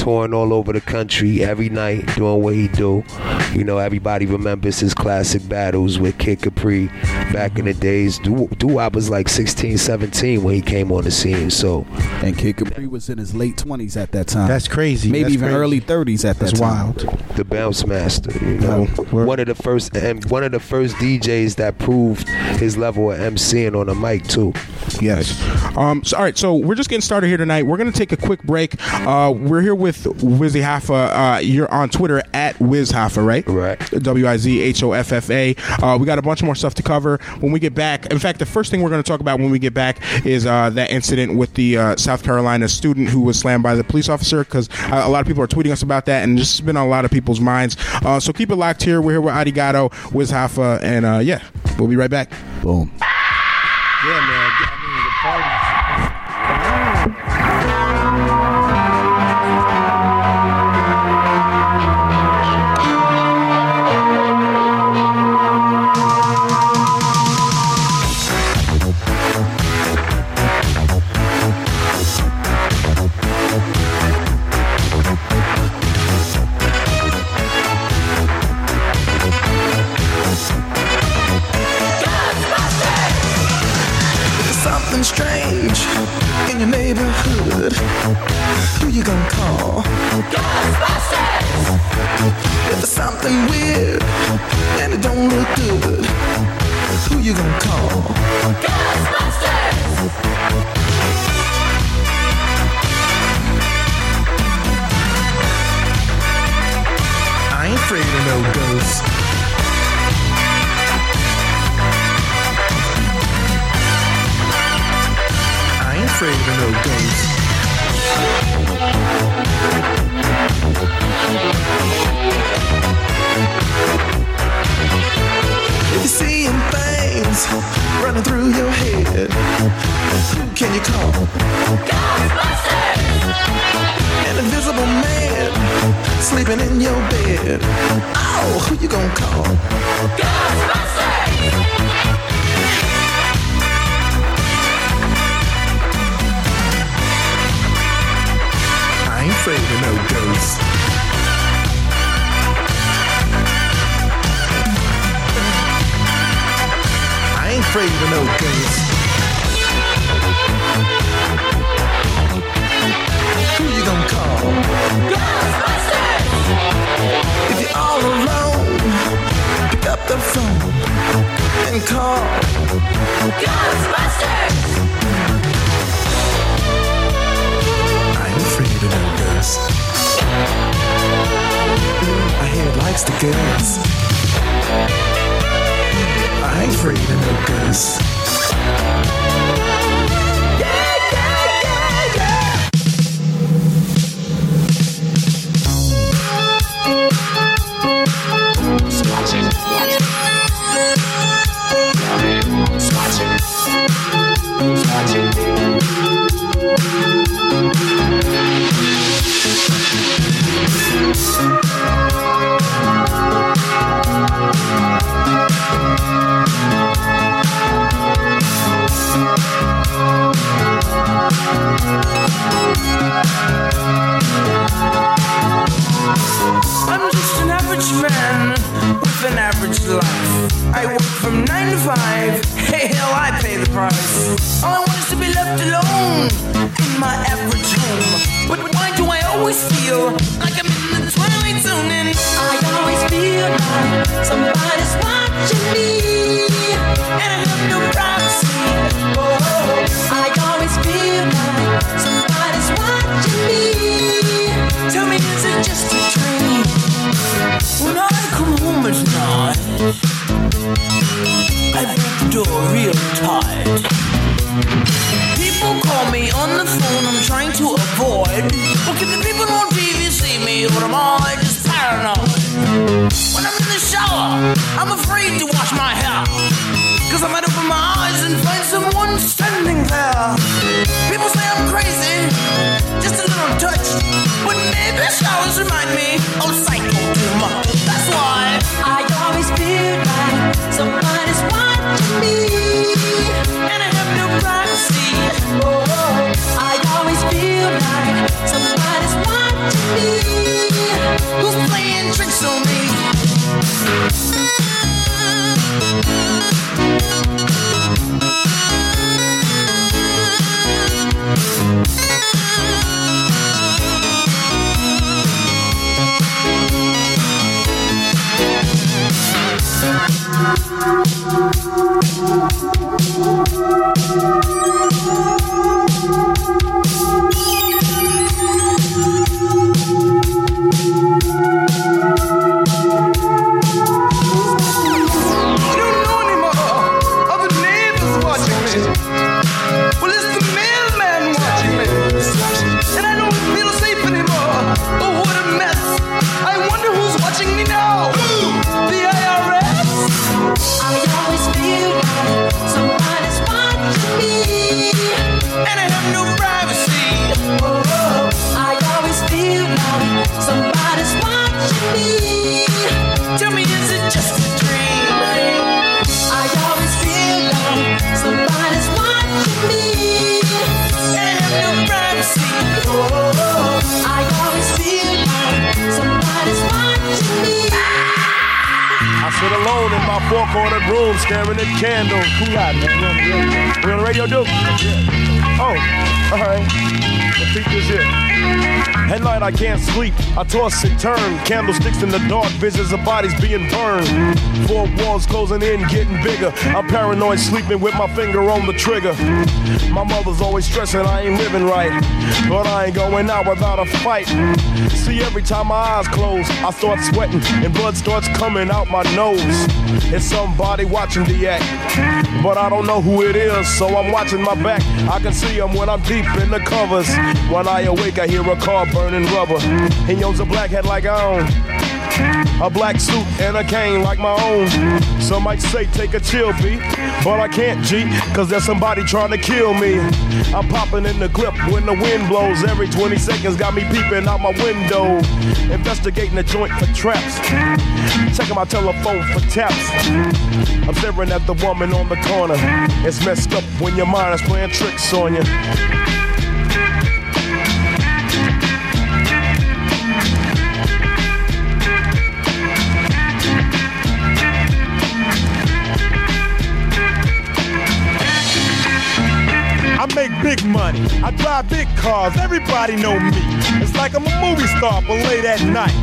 touring all over the country every night doing what he do. You know, everybody remembers his classic battles with Kid Capri back in the days. Doo- Doo-Wop was like 16, 17 when he came on the scene. So And Kid Capri was in his late twenties at that time. That's crazy. Maybe That's even crazy. early thirties at that That's time. wild. the bounce master, you know, Word. one of the first and one of the first DJs that proved his level of MCing on the mic too. Yes. Um, so, all right, so we're just getting started here tonight. We're going to take a quick break. Uh, we're here with Wizzy Hoffa. Uh, you're on Twitter at Wiz Hoffa, right? Right. W I Z H O F F A. Uh, we got a bunch more stuff to cover when we get back. In fact, the first thing we're going to talk about when we get back is uh, that incident with the uh, South Carolina student who was slammed by the police officer because a lot of people are tweeting us about that, and this has been on a lot of people's minds. Uh, so keep it locked here. We're here with Adigato, Wiz Hoffa, and uh, yeah, we'll be right back. Boom. Yeah, man. Something weird and it don't look good, who you gonna call? Ghostbusters! I ain't afraid of no ghosts. I ain't afraid of no ghosts. You're things running through your head, who can you call? Ghostbusters! An invisible man sleeping in your bed. Oh, who you gonna call? Ghostbusters! I ain't afraid of no ghosts. Afraid of no ghosts. Who you gonna call? Ghostbusters! If you're all alone, pick up the phone and call Ghostbusters! I'm afraid of no ghosts. I hear it likes the girls. I ain't afraid nine to five. Hey, hell, I pay the price. All I want is to be left alone in my average home. But why do I always feel like I'm in the twilight zone? And I always feel like somebody's watching me. and I love Somebody's you're real tired. People call me on the phone, I'm trying to avoid. But can the people on TV see me or am I alone in my four-cornered room staring at candles. Who got man? We on the radio, Duke? Oh, all right. Peep this here. At night I can't sleep. I toss and turn. Candlesticks in the dark. Visions of bodies being burned. Four walls closing in, getting bigger. I'm paranoid, sleeping with my finger on the trigger. My mother's always stressing I ain't living right, but I ain't going out without a fight. See, every time my eyes close, I start sweating and blood starts coming out my nose. It's somebody watching the act, but I don't know who it is, so I'm watching my back. I can see them when I'm deep in the covers. When I awake, I hear a car burning rubber. He owns a black hat like I own. A black suit and a cane like my own. Some might say take a chill beat, but I can't G, cause there's somebody trying to kill me. I'm popping in the clip when the wind blows. Every 20 seconds got me peeping out my window. Investigating the joint for traps. Checking my telephone for taps. I'm staring at the woman on the corner. It's messed up when your mind is playing tricks on you. Make big money. I drive big cars. Everybody know me. It's like I'm a movie star, but late at night.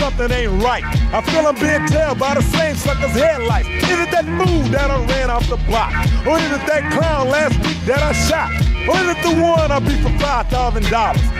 Something ain't right. I feel I'm being tailed by the same sucker's headlights. Is it that fool that I ran off the block? Or is it that clown last week that I shot? Or is it the one I beat for $5,000?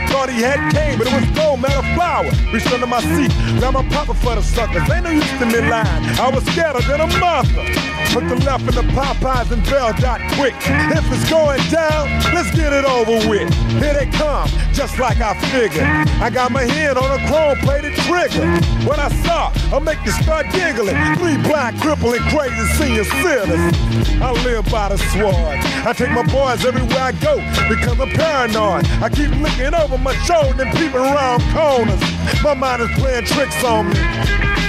Thought he had cane, but it was gold, metal flower. Reached under my seat, grabbed my popper for the suckers. Ain't no use to me lying. I was scattered than a mother. Put the left in the Popeyes and Bell dot quick. If it's going down, let's get it over with. Here they come, just like I figured. I got my hand on a chrome plated trigger. When I saw, I make you start giggling. Three black, crippling, crazy senior citizens. I live by the sword. I take my boys everywhere I go because I'm paranoid. I keep looking over my shoulder and peeping around corners. My mind is playing tricks on me.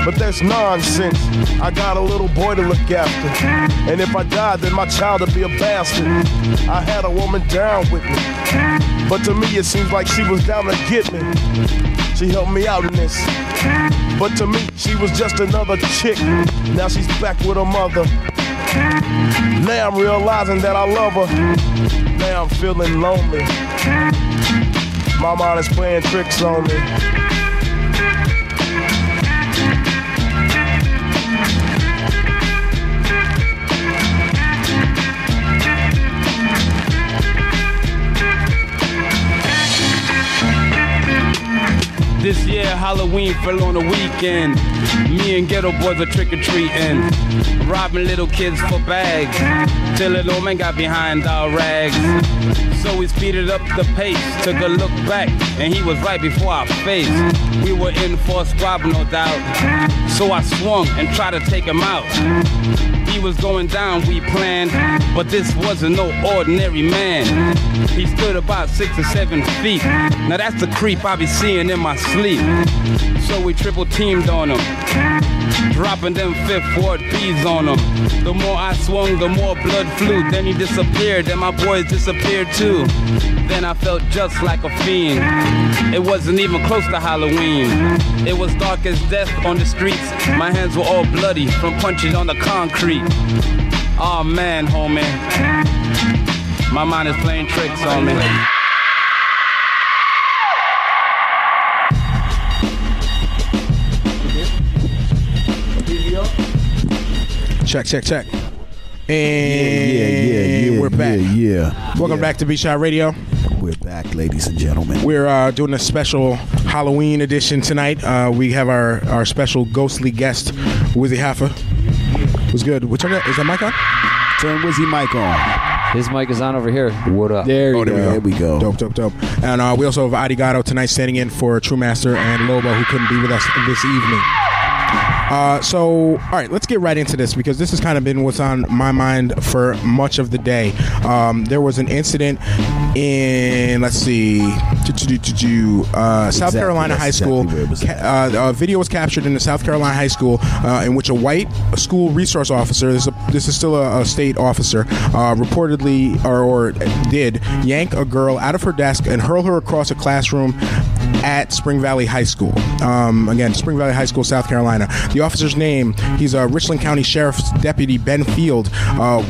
but that's nonsense. I got a little boy to look after. And if I die, then my child will be a bastard. I had a woman down with me. But to me, it seems like she was down to get me. She helped me out in this. But to me, she was just another chick. Now she's back with her mother. Now I'm realizing that I love her. Now I'm feeling lonely. My mind is playing tricks on me. Year Halloween fell on a weekend. Me and Geto Boys are trick or treating, robbing little kids for bags. Till a little man got behind our rags. So we speeded up the pace, took a look back, and he was right before our face. We were in for a squabble, no doubt. So I swung and tried to take him out. He was going down, we planned, but this wasn't no ordinary man. He stood about six or seven feet. Now that's the creep I be seeing in my sleep. So we triple teamed on him, dropping them fifth ward bees on him. The more I swung, the more blood flew. Then he disappeared, and my boys disappeared too. Then I felt just like a fiend. It wasn't even close to Halloween. It was dark as death on the streets. My hands were all bloody from punches on the concrete. Oh man, homie. My mind is playing tricks on me. Check, check, check. And yeah, yeah, yeah, yeah, we're back. Yeah, yeah. Welcome Yeah. back to B Shot Radio. We're back, ladies and gentlemen. We're uh, doing a special Halloween edition tonight. Uh, we have our, our special ghostly guest, Wizzy Hoffa. Was good. Which one? Is that mic on? Turn Wizzy mic on. His mic is on over here. What up? There you oh, there go. we go. we go. Dope, dope, dope. And uh, we also have Adigato tonight standing in for True Master and Lobo, who couldn't be with us this evening. Uh, so, all right, let's get right into this because this has kind of been what's on my mind for much of the day. Um, there was an incident in, let's see, uh, South Carolina High School. exactly where it was Ca- uh, a video was captured in the South Carolina High School uh, in which a white school resource officer, this is, a, this is still a, a state officer, uh, reportedly or, or did yank a girl out of her desk and hurl her across a classroom at Spring Valley High School. Um, again, Spring Valley High School, South Carolina. The officer's name, he's a Richland County Sheriff's Deputy Ben Field, uh,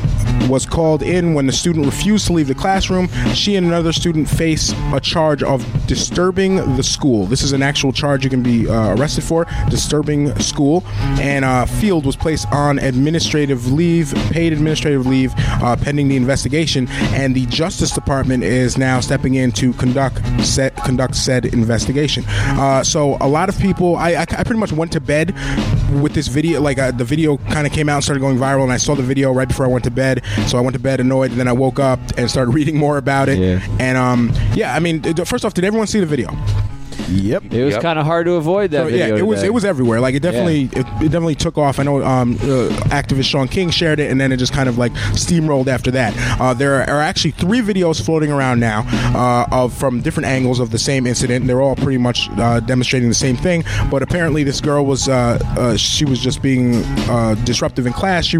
was called in when the student refused to leave the classroom. She and another student face a charge of disturbing the school. This is an actual charge you can be uh, arrested for, disturbing school. And uh, Field was placed on administrative leave, paid administrative leave, uh, pending the investigation. And the Justice Department is now stepping in to conduct set, conduct said investigation. Uh, so a lot of people, I, I, I pretty much went to bed with this video. Like uh, the video kind of came out and started going viral, and I saw the video right before I went to bed. So I went to bed annoyed, and then I woke up and started (laughs) reading more about it. Yeah. And um, yeah, I mean, first off, did everyone see the video? Yep. It was kind of hard to avoid that So, video. yeah, it was it was everywhere. Like it definitely it, it definitely took off. I know um, uh, activist Shaun King shared it, and then it just kind of like steamrolled after that. Uh, there are actually three videos floating around now uh, of from different angles of the same incident. They're all pretty much uh, demonstrating the same thing. But apparently, this girl was uh, uh, she was just being uh, disruptive in class. She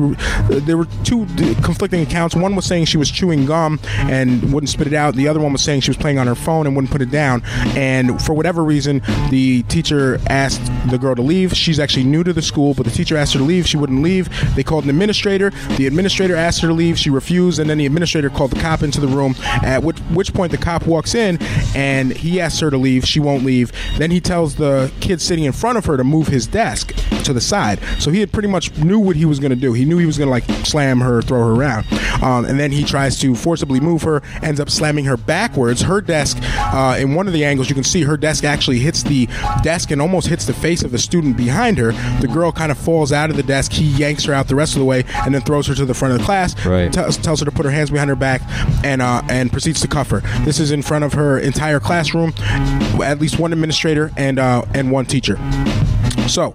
there were two d- conflicting accounts. One was saying she was chewing gum and wouldn't spit it out. The other one was saying she was playing on her phone and wouldn't put it down. And for whatever reason, the teacher asked the girl to leave. She's actually new to the school, but the teacher asked her to leave. She wouldn't leave. They called an administrator. The administrator asked her to leave. She refused, and then the administrator called the cop into the room. At which, which point the cop walks in and he asks her to leave. She won't leave. Then he tells the kid sitting in front of her to move his desk to the side. So he had pretty much knew what he was going to do. He knew he was going to like slam her, throw her around, um, and then he tries to forcibly move her. Ends up slamming her backwards. Her desk, uh, in one of the angles, you can see her desk actually hits the desk and almost hits the face of the student behind her. The girl kind of falls out of the desk. He yanks her out the rest of the way and then throws her to the front of the class. Right. Tells, tells her to put her hands behind her back and uh, and proceeds to cuff her. This is in front of her entire classroom, at least one administrator and uh, and one teacher. So.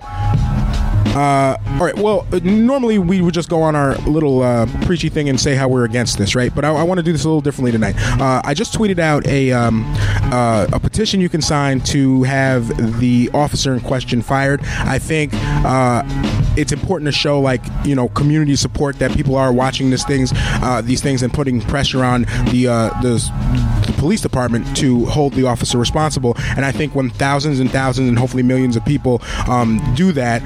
Uh, all right. Well, uh, normally we would just go on our little uh, preachy thing and say how we're against this, right? But I, I want to do this a little differently tonight. Uh, I just tweeted out a um, uh, a petition you can sign to have the officer in question fired. I think it's important to show like you know community support that people are watching these things, these things, and putting pressure on the the, the police department to hold the officer responsible. And I think when thousands and thousands and hopefully millions of people um, do that,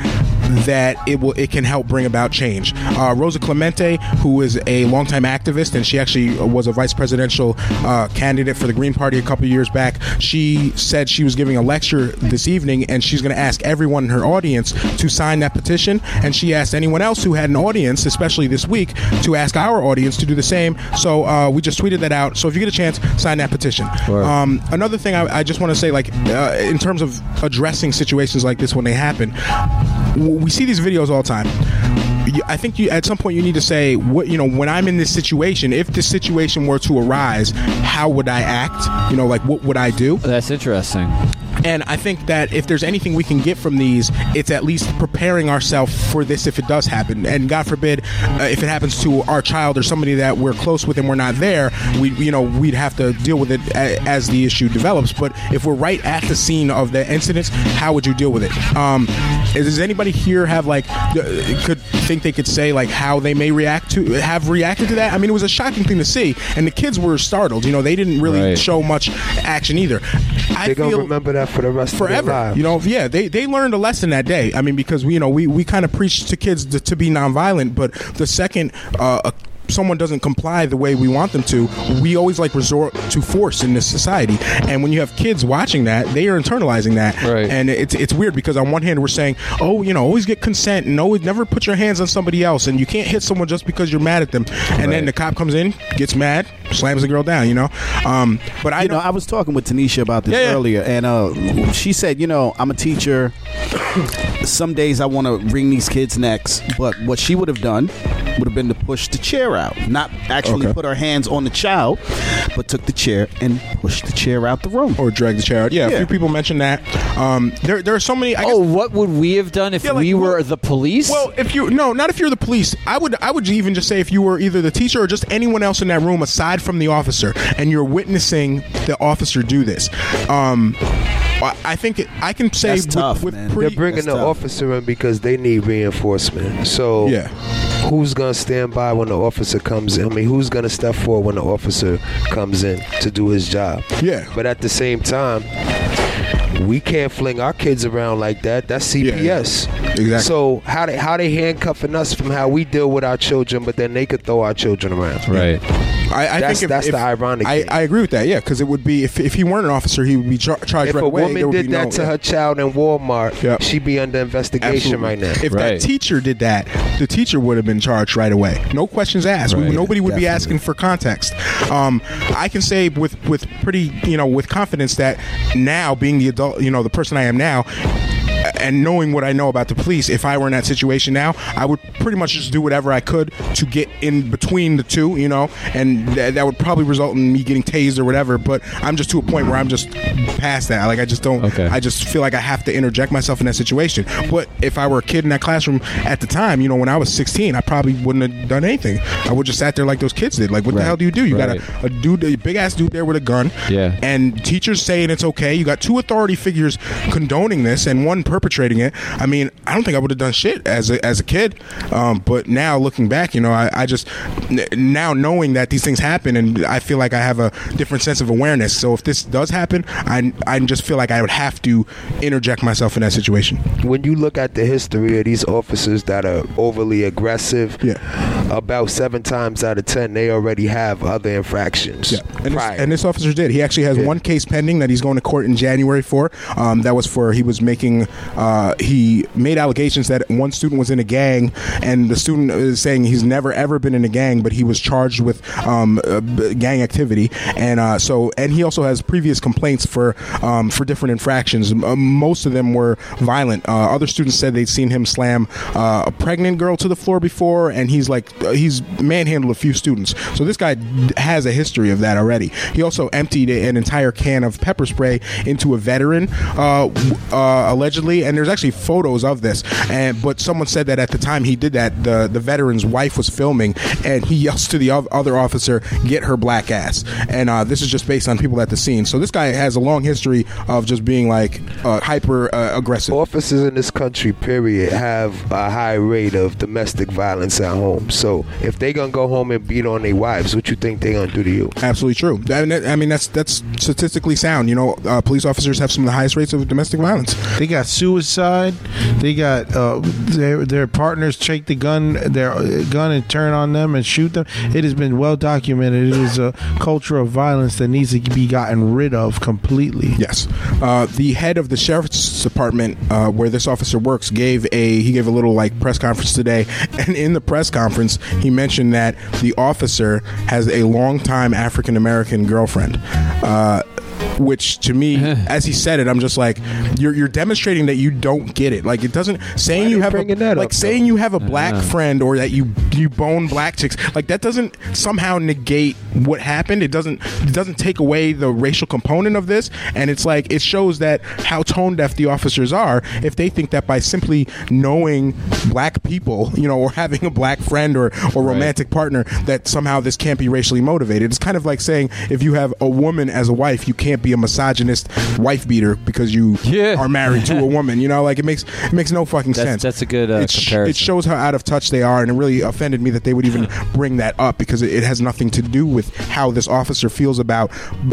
that it will it can help bring about change. Uh, Rosa Clemente, who is a longtime activist, and she actually was a vice presidential uh, candidate for the Green Party a couple years back. She said she was giving a lecture this evening, and she's going to ask everyone in her audience to sign that petition. And she asked anyone else who had an audience, especially this week, to ask our audience to do the same. So uh, we just tweeted that out. So if you get a chance, sign that petition. Um, another thing I, I just want to say, like uh, in terms of addressing situations like this when they happen, we see these videos all the time. I think you at some point you need to say what you know when I'm in this situation. If this situation were to arise, how would I act? You know, like what would I do? That's interesting. And I think that if there's anything we can get from these, it's at least preparing ourselves for this if it does happen. And God forbid, uh, if it happens to our child or somebody that we're close with and we're not there, we you know we'd have to deal with it a, as the issue develops. But if we're right at the scene of the incidents, how would you deal with it? Um, does anybody here have like could think they could say like how they may react to have reacted to that? I mean, it was a shocking thing to see, and the kids were startled. You know, they didn't really Right. show much action either. I They're gonna remember that for the rest of forever. their lives. You know, yeah, they they learned a lesson that day. I mean, because we you know we we kind of preach to kids to, to be nonviolent, but the second uh, a, someone doesn't comply the way we want them to, we always like resort to force in this society. And when you have kids watching that, they are internalizing that. Right. And it's it's weird because on one hand we're saying, oh, you know, always get consent and always never put your hands on somebody else, and you can't hit someone just because you're mad at them. And then the cop comes in, gets mad, slams the girl down. You know. Um, but I you know, I was talking with Tanisha about this Yeah, yeah. earlier, and uh, she said, you know, I'm a teacher. Some days I want to wring these kids' necks, but what she would have done would have been to push the chair out, not actually Okay. put her hands on the child, but took the chair and pushed the chair out the room. or drag the chair out. Yeah, a few people mentioned that. Um, there, there are so many. I guess, Oh, what would we have done if Yeah, like, we were well- the police? Well, if you no, not if you're the police. I would I would even just say if you were either the teacher or just anyone else in that room aside from the officer, and you're witnessing the officer do this. Um, I I think it, I can say That's with, tough, with man. pre- They're bringing That's the tough. officer in because they need reinforcement. So Yeah. who's gonna stand by when the officer comes in? I mean, who's gonna step forward when the officer comes in to do his job? Yeah. But at the same time, we can't fling our kids around like that. That's CPS. Exactly. So how they how they handcuffing us from how we deal with our children, but then they could throw our children around. right. I, I That's- think if, that's if- the ironic I, thing. I agree with that. Yeah, because it would be if, if he weren't an officer, he would be char- charged If right a away. There woman would did that no- to her child in Walmart, Yep. she'd be under investigation Absolutely. right now. If Right. that teacher did that, the teacher would have been charged right away. No questions asked. We- nobody would be asking for context. Um, I can say with with pretty you know with confidence that now being the adult, you know, the person I am now. And knowing what I know about the police, if I were in that situation now, I would pretty much just do whatever I could to get in between the two, you know, and th- that would probably result in me getting tased or whatever. But I'm just to a point where I'm just past that. Like I just don't. Okay. I just feel like I have to interject myself in that situation. But if I were a kid in that classroom at the time, you know, when I was 16, I probably wouldn't have done anything. I would just sat there like those kids did. Like, what the hell do you do? You Right. got a, a dude, a big ass dude there with a gun. Yeah. And teachers saying it's okay. You got two authority figures condoning this and one perpetrating it. I mean, I don't think I would have done shit as a, as a kid. Um, but now looking back, you know, I, I just n- now knowing that these things happen, and I feel like I have a different sense of awareness. So if this does happen, I I just feel like I would have to interject myself in that situation. when you look at the history of these officers that are overly aggressive, Yeah. about seven times out of ten they already have other infractions. Yeah, and this, and this officer did. He actually has Yeah. one case pending that he's going to court in January for. Um, that was for he was making uh, he made allegations that one student was in a gang, and the student is saying he's never ever been in a gang, but he was charged with um, uh, gang activity, and uh, so and he also has previous complaints for um, for different infractions. Uh, most of them were violent. Uh, other students said they'd seen him slam uh, a pregnant girl to the floor before, and he's like he's manhandled a few students. So this guy has a history of that already. He also emptied an entire can of pepper spray into a veteran, allegedly, and there's actually photos of this. And but someone said that at the time he did that, the the veteran's wife was filming, and he (laughs) yells to the other officer, "Get her black ass!" And uh, this is just based on people at the scene. So this guy has a long history of just being like uh, hyper uh, aggressive. Officers in this country, period, have a high rate of domestic violence at home. So if they gonna go home and beat on their wives, what you think they gonna do to you? Absolutely true. I mean, I mean that's that's statistically sound. You know, uh, police officers have some of the highest rates of domestic violence. They got sued suicide. They got uh, their their partners take the gun their gun and turn on them and shoot them. It has been well documented. It is a culture of violence that needs to be gotten rid of completely. Yes, uh, the head of the sheriff's department, uh, where this officer works, gave a he gave a little like press conference today, (laughs) and in the press conference, he mentioned that the officer has a longtime African American girlfriend. Uh, which to me, (laughs) as he said it, I'm just like, you're you're demonstrating that you don't get it. Like it doesn't saying you have a, like saying you have a black friend or that you you bone black chicks. Like that doesn't somehow negate what happened. It doesn't it doesn't take away the racial component of this. And it's like it shows that how tone deaf the officers are if they think that by simply knowing black people, you know, or having a black friend or or romantic partner, that somehow this can't be racially motivated. It's kind of like saying if you have a woman as a wife, you can't be a misogynist wife beater because you are married to a (laughs) woman. You know, like it makes it makes no fucking That's- sense. that's a good, uh, it, sh- comparison. it shows how out of touch they are, and it really offended me that they would even (laughs) bring that up because it, it has nothing to do with how this officer feels about,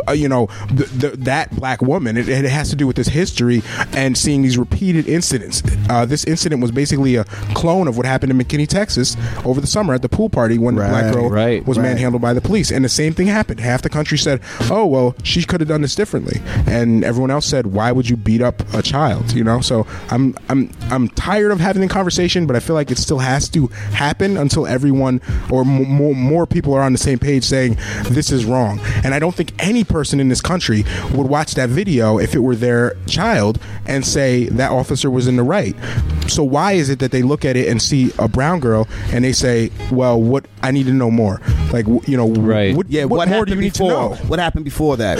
uh, you know, the, the, that black woman. It, it has to do with this history and seeing these repeated incidents. Uh, this incident was basically a clone of what happened in McKinney, Texas, over the summer at the pool party when the black girl was right. manhandled by the police, and the same thing happened. Half the country said, "Oh well, she could have done this differently," and everyone else said, "Why would you beat up a child?" You know. So I'm I'm I'm tired of having the conversation, but I feel like it still has to happen until everyone or m- more more people are on the same page saying this is wrong. And I don't think any person in this country would watch that video if it were their child and say that officer was in the right. So why is it that they look at it and see a brown girl and they say, "Well, what I need to know more." Like w- you know, right? What, yeah, what, what, more happened do you need to before? know? What happened before that?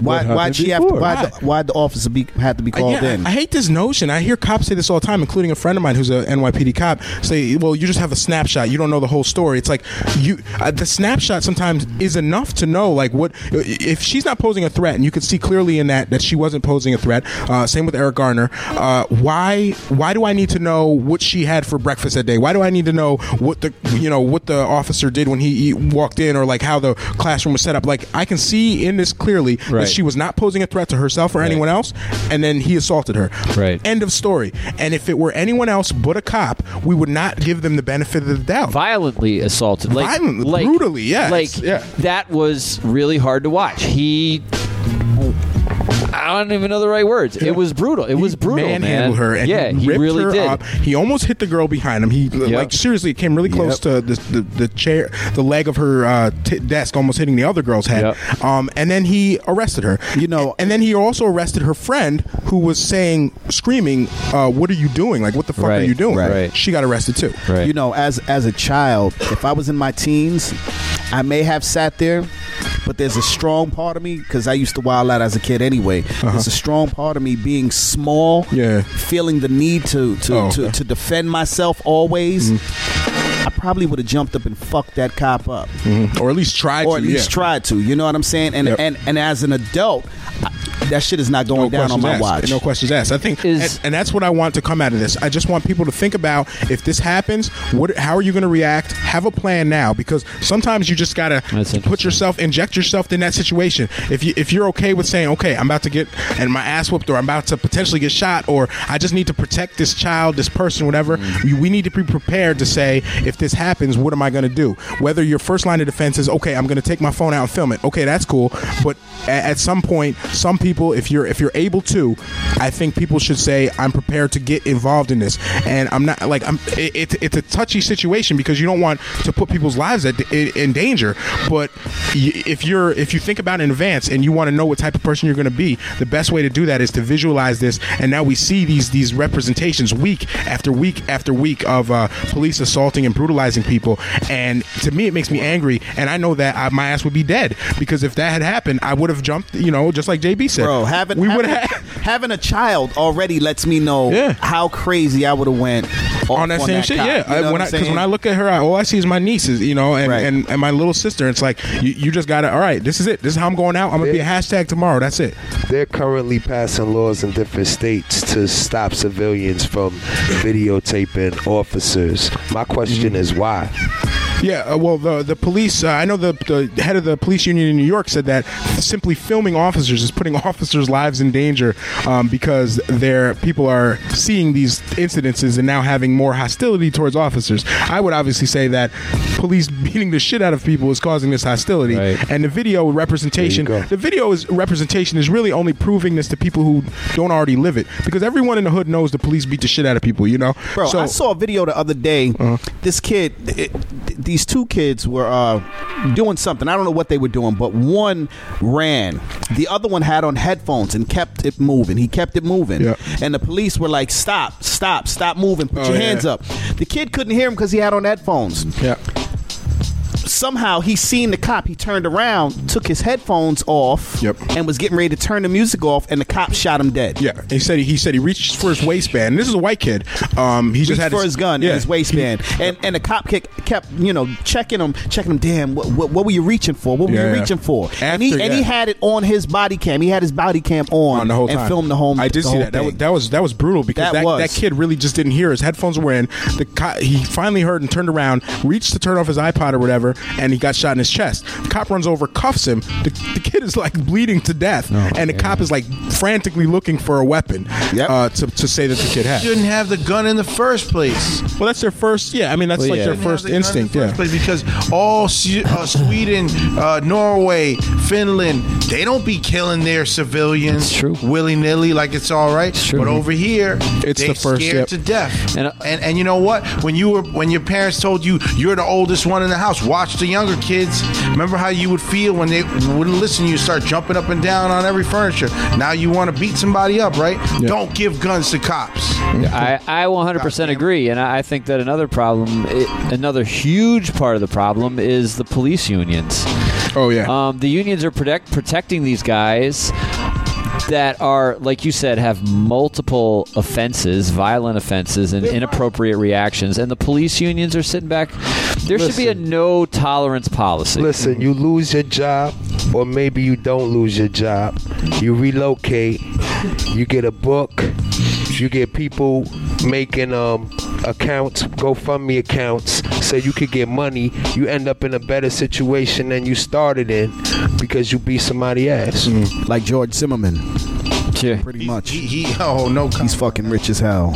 Why? Why'd she have? To, before? why? The, why'd the officer be had to be called yeah, in? I, I hate this notion. I hear cops say this all the time, including a friend of mine who's a NYPD cop. Say, "Well, you just have a snapshot. You don't know the whole story." It's like you, uh, the snapshot sometimes is enough to know, like what if she's not posing a threat, and you could see clearly in that that she wasn't posing a threat. Uh, same with Eric Garner. Uh, why? Why do I need to know what she had for breakfast that day? Why do I need to know what the you know what the officer did when he, walked in, or like how the classroom was set up? Like I can see in this clearly that Right. she was not posing a threat to herself or anyone else, and then he assaulted her. Right. End of story. And if it were anyone else but a cop, we would not give them the benefit of the doubt. Violently assaulted, like Violently, like, brutally, yes, like yeah. that was really hard to watch. He. I don't even know the right words. It was brutal. It was brutal, manhandled man. her and yeah, he, he, ripped really her did. up. He almost hit the girl behind him. He like seriously came really close to the, the the chair, the leg of her uh, t- desk, almost hitting the other girl's head. Um, and then he arrested her. You know, and then he also arrested her friend who was saying, screaming, uh, "What are you doing? Like, what the fuck are you doing?" right. She got arrested too. You know, as as a child, if I was in my teens, I may have sat there, but there's a strong part of me because I used to wild out as a kid anyway. Uh-huh. There's a strong part of me being small, yeah, feeling the need to to Oh, to, okay. to defend myself always. Mm-hmm. I probably would have jumped up and fucked that cop up, Mhm. or at least tried or to, at least yeah. tried to. You know what I'm saying? And Yep. and and as an adult, I, that shit is not going down on my asked. watch. No questions asked. I think, and, and that's what I want to come out of this. I just want people to think about if this happens, what, how are you going to react? Have a plan now, because sometimes you just gotta put yourself, inject yourself in that situation. If you if you're okay with saying, okay, I'm about to get and my ass whooped, or I'm about to potentially get shot, or I just need to protect this child, this person, whatever. We, we need to be prepared to say, if this happens, what am I going to do? Whether your first line of defense is, okay, I'm going to take my phone out and film it. Okay, that's cool, but at, some point, some people, if you're if you're able to, I think people should say, I'm prepared to get involved in this, and I'm not like I'm. It, it, it's a touchy situation because you don't want to put people's lives at, in, in danger, but if you're if you think about it in advance and you want to know what type of person you're going to be, the best way to do that is to visualize this. And now we see these these representations week after week after week of uh, police assaulting and brutalizing people, and to me it makes me angry. And I know that I, my ass would be dead because if that had happened, I would have jumped. You know, just like JB said, Bro, having we would having, have (laughs) having a child already lets me know how crazy I would have went off on that same shit. cop. Yeah, You know I, when what I I'm because when I look at her, I, all I see is my nieces, you know, and, and, and my little sister. It's like you, you just gotta. All right, this is it. This is how I'm going out. I'm gonna be a hashtag tomorrow. That's it. They're currently passing laws in different states to stop civilians from videotaping officers. My question is why? Yeah, uh, well, the the police. Uh, I know the the head of the police union in New York said that simply filming officers is putting (laughs) officers' lives in danger um, because their people are seeing these incidences and now having more hostility towards officers. I would obviously say that police beating the shit out of people is causing this hostility, and the video representation. The video is representation is really only proving this to people who don't already live it because everyone in the hood knows the police beat the shit out of people. You know, Bro, So- I saw a video the other day. This kid, it, these two kids were uh, doing something. I don't know what they were doing, but one ran. The other one had on headphones and kept it moving. He kept it moving. And the police were like, "Stop! Stop! Stop moving! Put Oh, your yeah. hands up." The kid couldn't hear him because he had on headphones. Yeah. Somehow he seen the cop. He turned around, took his headphones off, and was getting ready to turn the music off. And the cop shot him dead. Yeah, he said he said he reached for his waistband. This is a white kid. Um, he just reached had for his, gun yeah. in his waistband, and and the cop kept, kept you know checking him, checking him. Damn, what, what, what were you reaching for? What were Yeah, you yeah. reaching for? and he After, and he yeah. had it on his body cam. He had his body cam on, on the whole and time. filmed the home. I did the see whole that. That was, thing. that was that was brutal because That that, was. that kid really just didn't hear. His headphones were in. The co- he finally heard and turned around, reached to turn off his iPod or whatever, and he got shot in his chest. The cop runs over, cuffs him. The, the kid is like bleeding to death, and the cop is like frantically looking for a weapon uh, to, to say that the kid had. Shouldn't have the gun in the first place. Well, that's their first. Yeah, I mean that's Well, like yeah. their first have the gun in the instinct. first Yeah. place because all uh, Sweden, uh, Norway, Finland, they don't be killing their civilians willy nilly like it's all right. But over here, It's they the first, scared yep. to death. And, And, and you know what? When you were when your parents told you you're the oldest one in the house, watch the younger kids. Remember how you would feel when they wouldn't listen. to You start jumping up and down on every furniture. Now you want to beat somebody up, right? Don't give guns to cops. I, I 100% agree, and I I think that another problem, i another huge part of the problem, is the police unions. Oh yeah. Um, the unions are protect, protecting these guys that are, like you said, have multiple offenses, violent offenses, and inappropriate reactions, and the police unions are sitting back. There should be a no tolerance policy. Listen, you lose your job, or maybe you don't lose your job. You relocate, you get a book, you get people making um accounts, GoFundMe accounts, so you could get money. You end up in a better situation than you started in because you beat somebody ass. Like George Zimmerman. Yeah. Pretty much. He, he oh no, He's fucking rich as hell.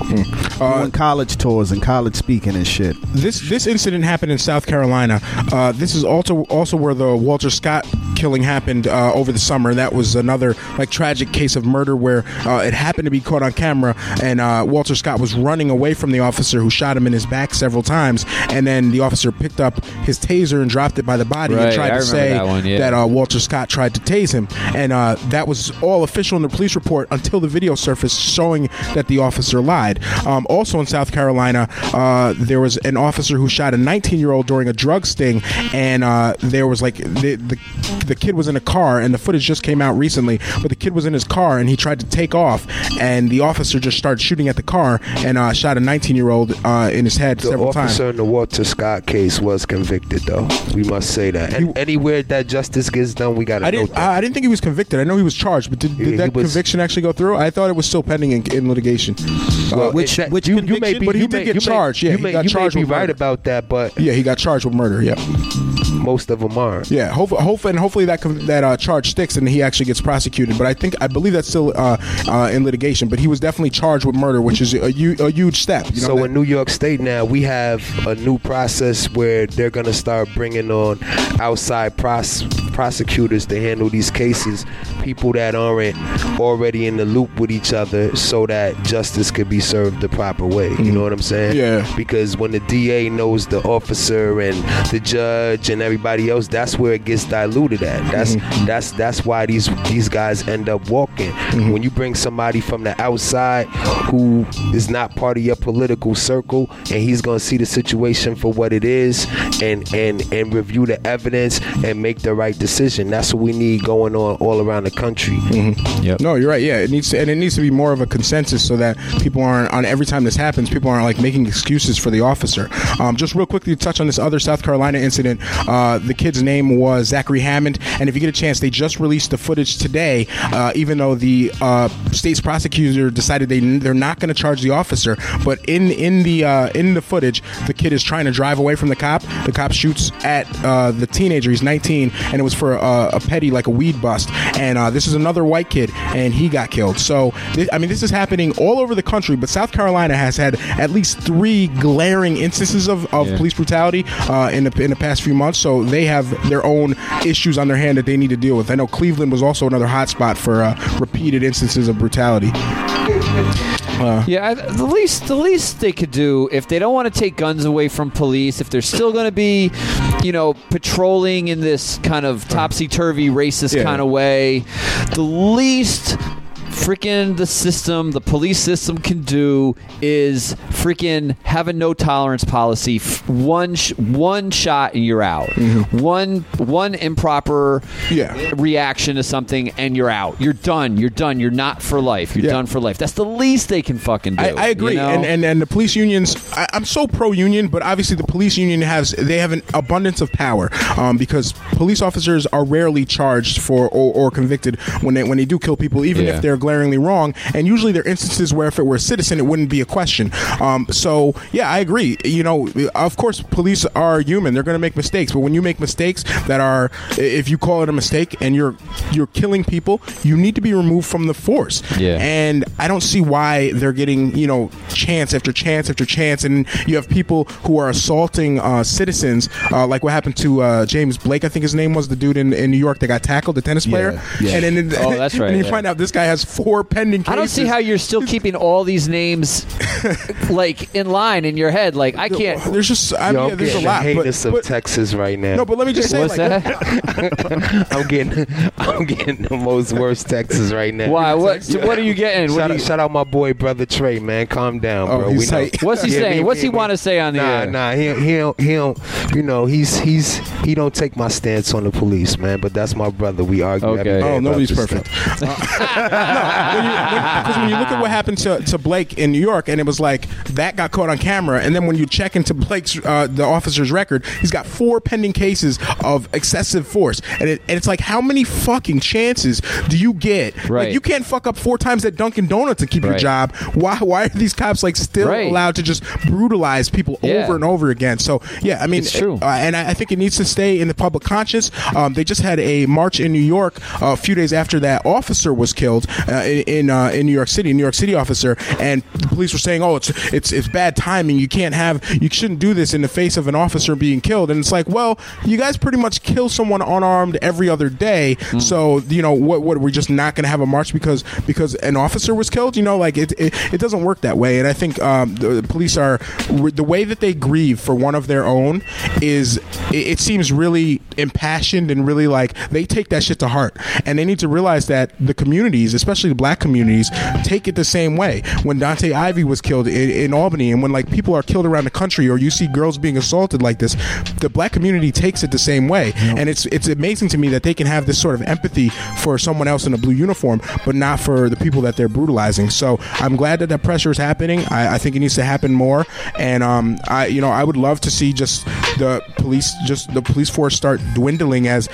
Talk about that. Doing college tours and college speaking and shit. This this incident happened in South Carolina. Uh, this is also also where the Walter Scott killing happened uh, over the summer. That was another like tragic case of murder where uh, it happened to be caught on camera, and uh, Walter Scott was running away from the officer who shot him in his back several times, and then the officer picked up his taser and dropped it by the body and tried I to say that one, yeah. uh, Walter Scott tried to tase him, and uh, that was all official in the police report until the video surfaced showing that the officer lied. Um, also in South Carolina, uh, there was an officer who shot a 19-year-old during a drug sting, and uh, there was like the, the the kid was in a car, and the footage just came out recently. But the kid was in his car, and he tried to take off, and the officer just started shooting at the car and uh, shot a 19-year-old uh, in his head The several times. officer in the Walter Scott case was convicted, though. We must say that. And anywhere that justice gets done, we gotta I didn't. I I didn't think he was convicted. I know he was charged, but did, did he that was- conviction actually go through? I thought it was still pending in, in litigation. Well, which- that- which you, you may be, But he you did may- get may- charged, yeah, you he may, got you charged may be with right murder. about that, but Yeah, he got charged with murder. Yeah, most of them aren't. yeah. Hopefully, hopefully, and hopefully that that uh, charge sticks and he actually gets prosecuted. But I think I believe that's still uh, uh, in litigation. But he was definitely charged with murder, which is a, a huge step. You know so that- in New York State now, we have a new process where they're going to start bringing on outside pros- prosecutors to handle these cases, people that aren't already in the loop with each other, so that justice could be served the proper way. You know what I'm saying? Yeah. Because when the DA knows the officer and the judge and everybody else, that's where it gets diluted at. That's mm-hmm. that's that's why these these guys end up walking. Mm-hmm. When you bring somebody from the outside who is not part of your political circle and he's gonna see the situation for what it is and and and review the evidence and make the right decision. That's what we need going on all around the country. Yep. No, you're right. Yeah, it needs to, and it needs to be more of a consensus so that people aren't on every time this happens, people aren't like making excuses for the officer. Um, just real quickly to touch on this other South Carolina incident. Uh, the kid's name was Zachary Hammond, and if you get a chance, they just released the footage today. Uh, even though the uh, state's prosecutor decided they they're not going to charge the officer, but in in the uh, in the footage, the kid is trying to drive away from the cop. The cop shoots at uh, the teenager. He's 19, and it was for uh, a petty like a weed bust. And uh, this is another white kid, and he got killed. So thi- I mean, this is happening all over the country, but South Carolina has had at least three glaring instances of, of Yeah. police brutality uh, in the in the past few months. So they have their own issues on their hand that they need to deal with. I know Cleveland was also another hotspot for uh, repeated instances of brutality. Yeah, the least the least they could do if they don't want to take guns away from police, if they're still going to be, you know, patrolling in this kind of topsy turvy racist Yeah. kind of way, the least freaking the system, the police system can do is freaking have a no tolerance policy. One sh- one shot and you're out. One one improper Mm-hmm. Yeah. reaction to something and you're out. You're done. You're done. You're not for life. You're Yeah. done for life. That's the least they can fucking do. I, I agree, you know? and, and and the police unions. I, I'm so pro union, but obviously the police union has they have an abundance of power um, because police officers are rarely charged for or, or convicted when they when they do kill people, even Yeah. if they're glaringly wrong. And usually there are instances where if it were a citizen, it wouldn't be a question. Um, so yeah, I agree. You know, of course, police are human; they're going to make mistakes. But when you make mistakes that are, if you call it a mistake and you're you're killing people, you need to be removed from the force. Yeah. And I don't see why they're getting, you know, chance after chance after chance. And you have people who are assaulting uh, citizens, uh, like what happened to uh, James Blake, I think his name was, the dude in, in New York that got tackled, the tennis player. yeah. And then Oh, that's (laughs) right, And you yeah. find out this guy has four pending cases. I don't see how you're still keeping all these names (laughs) like in line in your head. Like I can't. There's just, I Yo, mean, I'm yeah, there's a getting lot. the But, of but- Texas right now. no, but let me just say, What's like, that? (laughs) I'm getting, I'm getting the most worst Texas right now. Why? What? What are you getting? Shout do out, shout out my boy brother Trey, man. Calm down, Oh, bro. he's we know. tight. What's he Yeah, saying? me- What's he me- want to say on the Nah, air? nah, he he don't, he don't. You know, he's he's he don't take my stance on the police, man. But that's my brother. We argue. Okay. every day Oh, about nobody's this perfect. stuff. Uh, (laughs) Because when, you look at what happened to, to Blake in New York, and it was like that got caught on camera, and then when you check into Blake's uh, the officer's record, he's got four pending cases of excessive force, and, it, and it's like how many fucking chances do you get? Right. Like you can't fuck up four times at Dunkin' Donuts and keep your job. Why why are these cops like still Right. allowed to just brutalize people Yeah. over and over again? So yeah, I mean, It's true. uh, and I, I think it needs to stay in the public conscience. Um, they just had a march in New York uh, a few days after that officer was killed in in, uh, in New York City, New York City officer, and the police were saying, "Oh, it's it's it's bad timing. You can't have, you shouldn't do this in the face of an officer being killed." And it's like, well, you guys pretty much kill someone unarmed every other day. So you know what? What we're just not going to have a march because because an officer was killed? You know, like it it, it doesn't work that way. And I think um, the, the police are the way that they grieve for one of their own is it, it seems really impassioned and really like they take that shit to heart and they need to realize that the communities especially the black communities take it the same way. When Dontay Ivy was killed in, in albany and when like people are killed around the country or you see girls being assaulted like this the black community takes it the same way. And it's it's amazing to me that they can have this sort of empathy for someone else in a blue uniform but not for the people that they're brutalizing. So i'm glad that that pressure is happening. I, I think it needs to happen more. And um i you know i would love to see just the police just the police force start dwindling as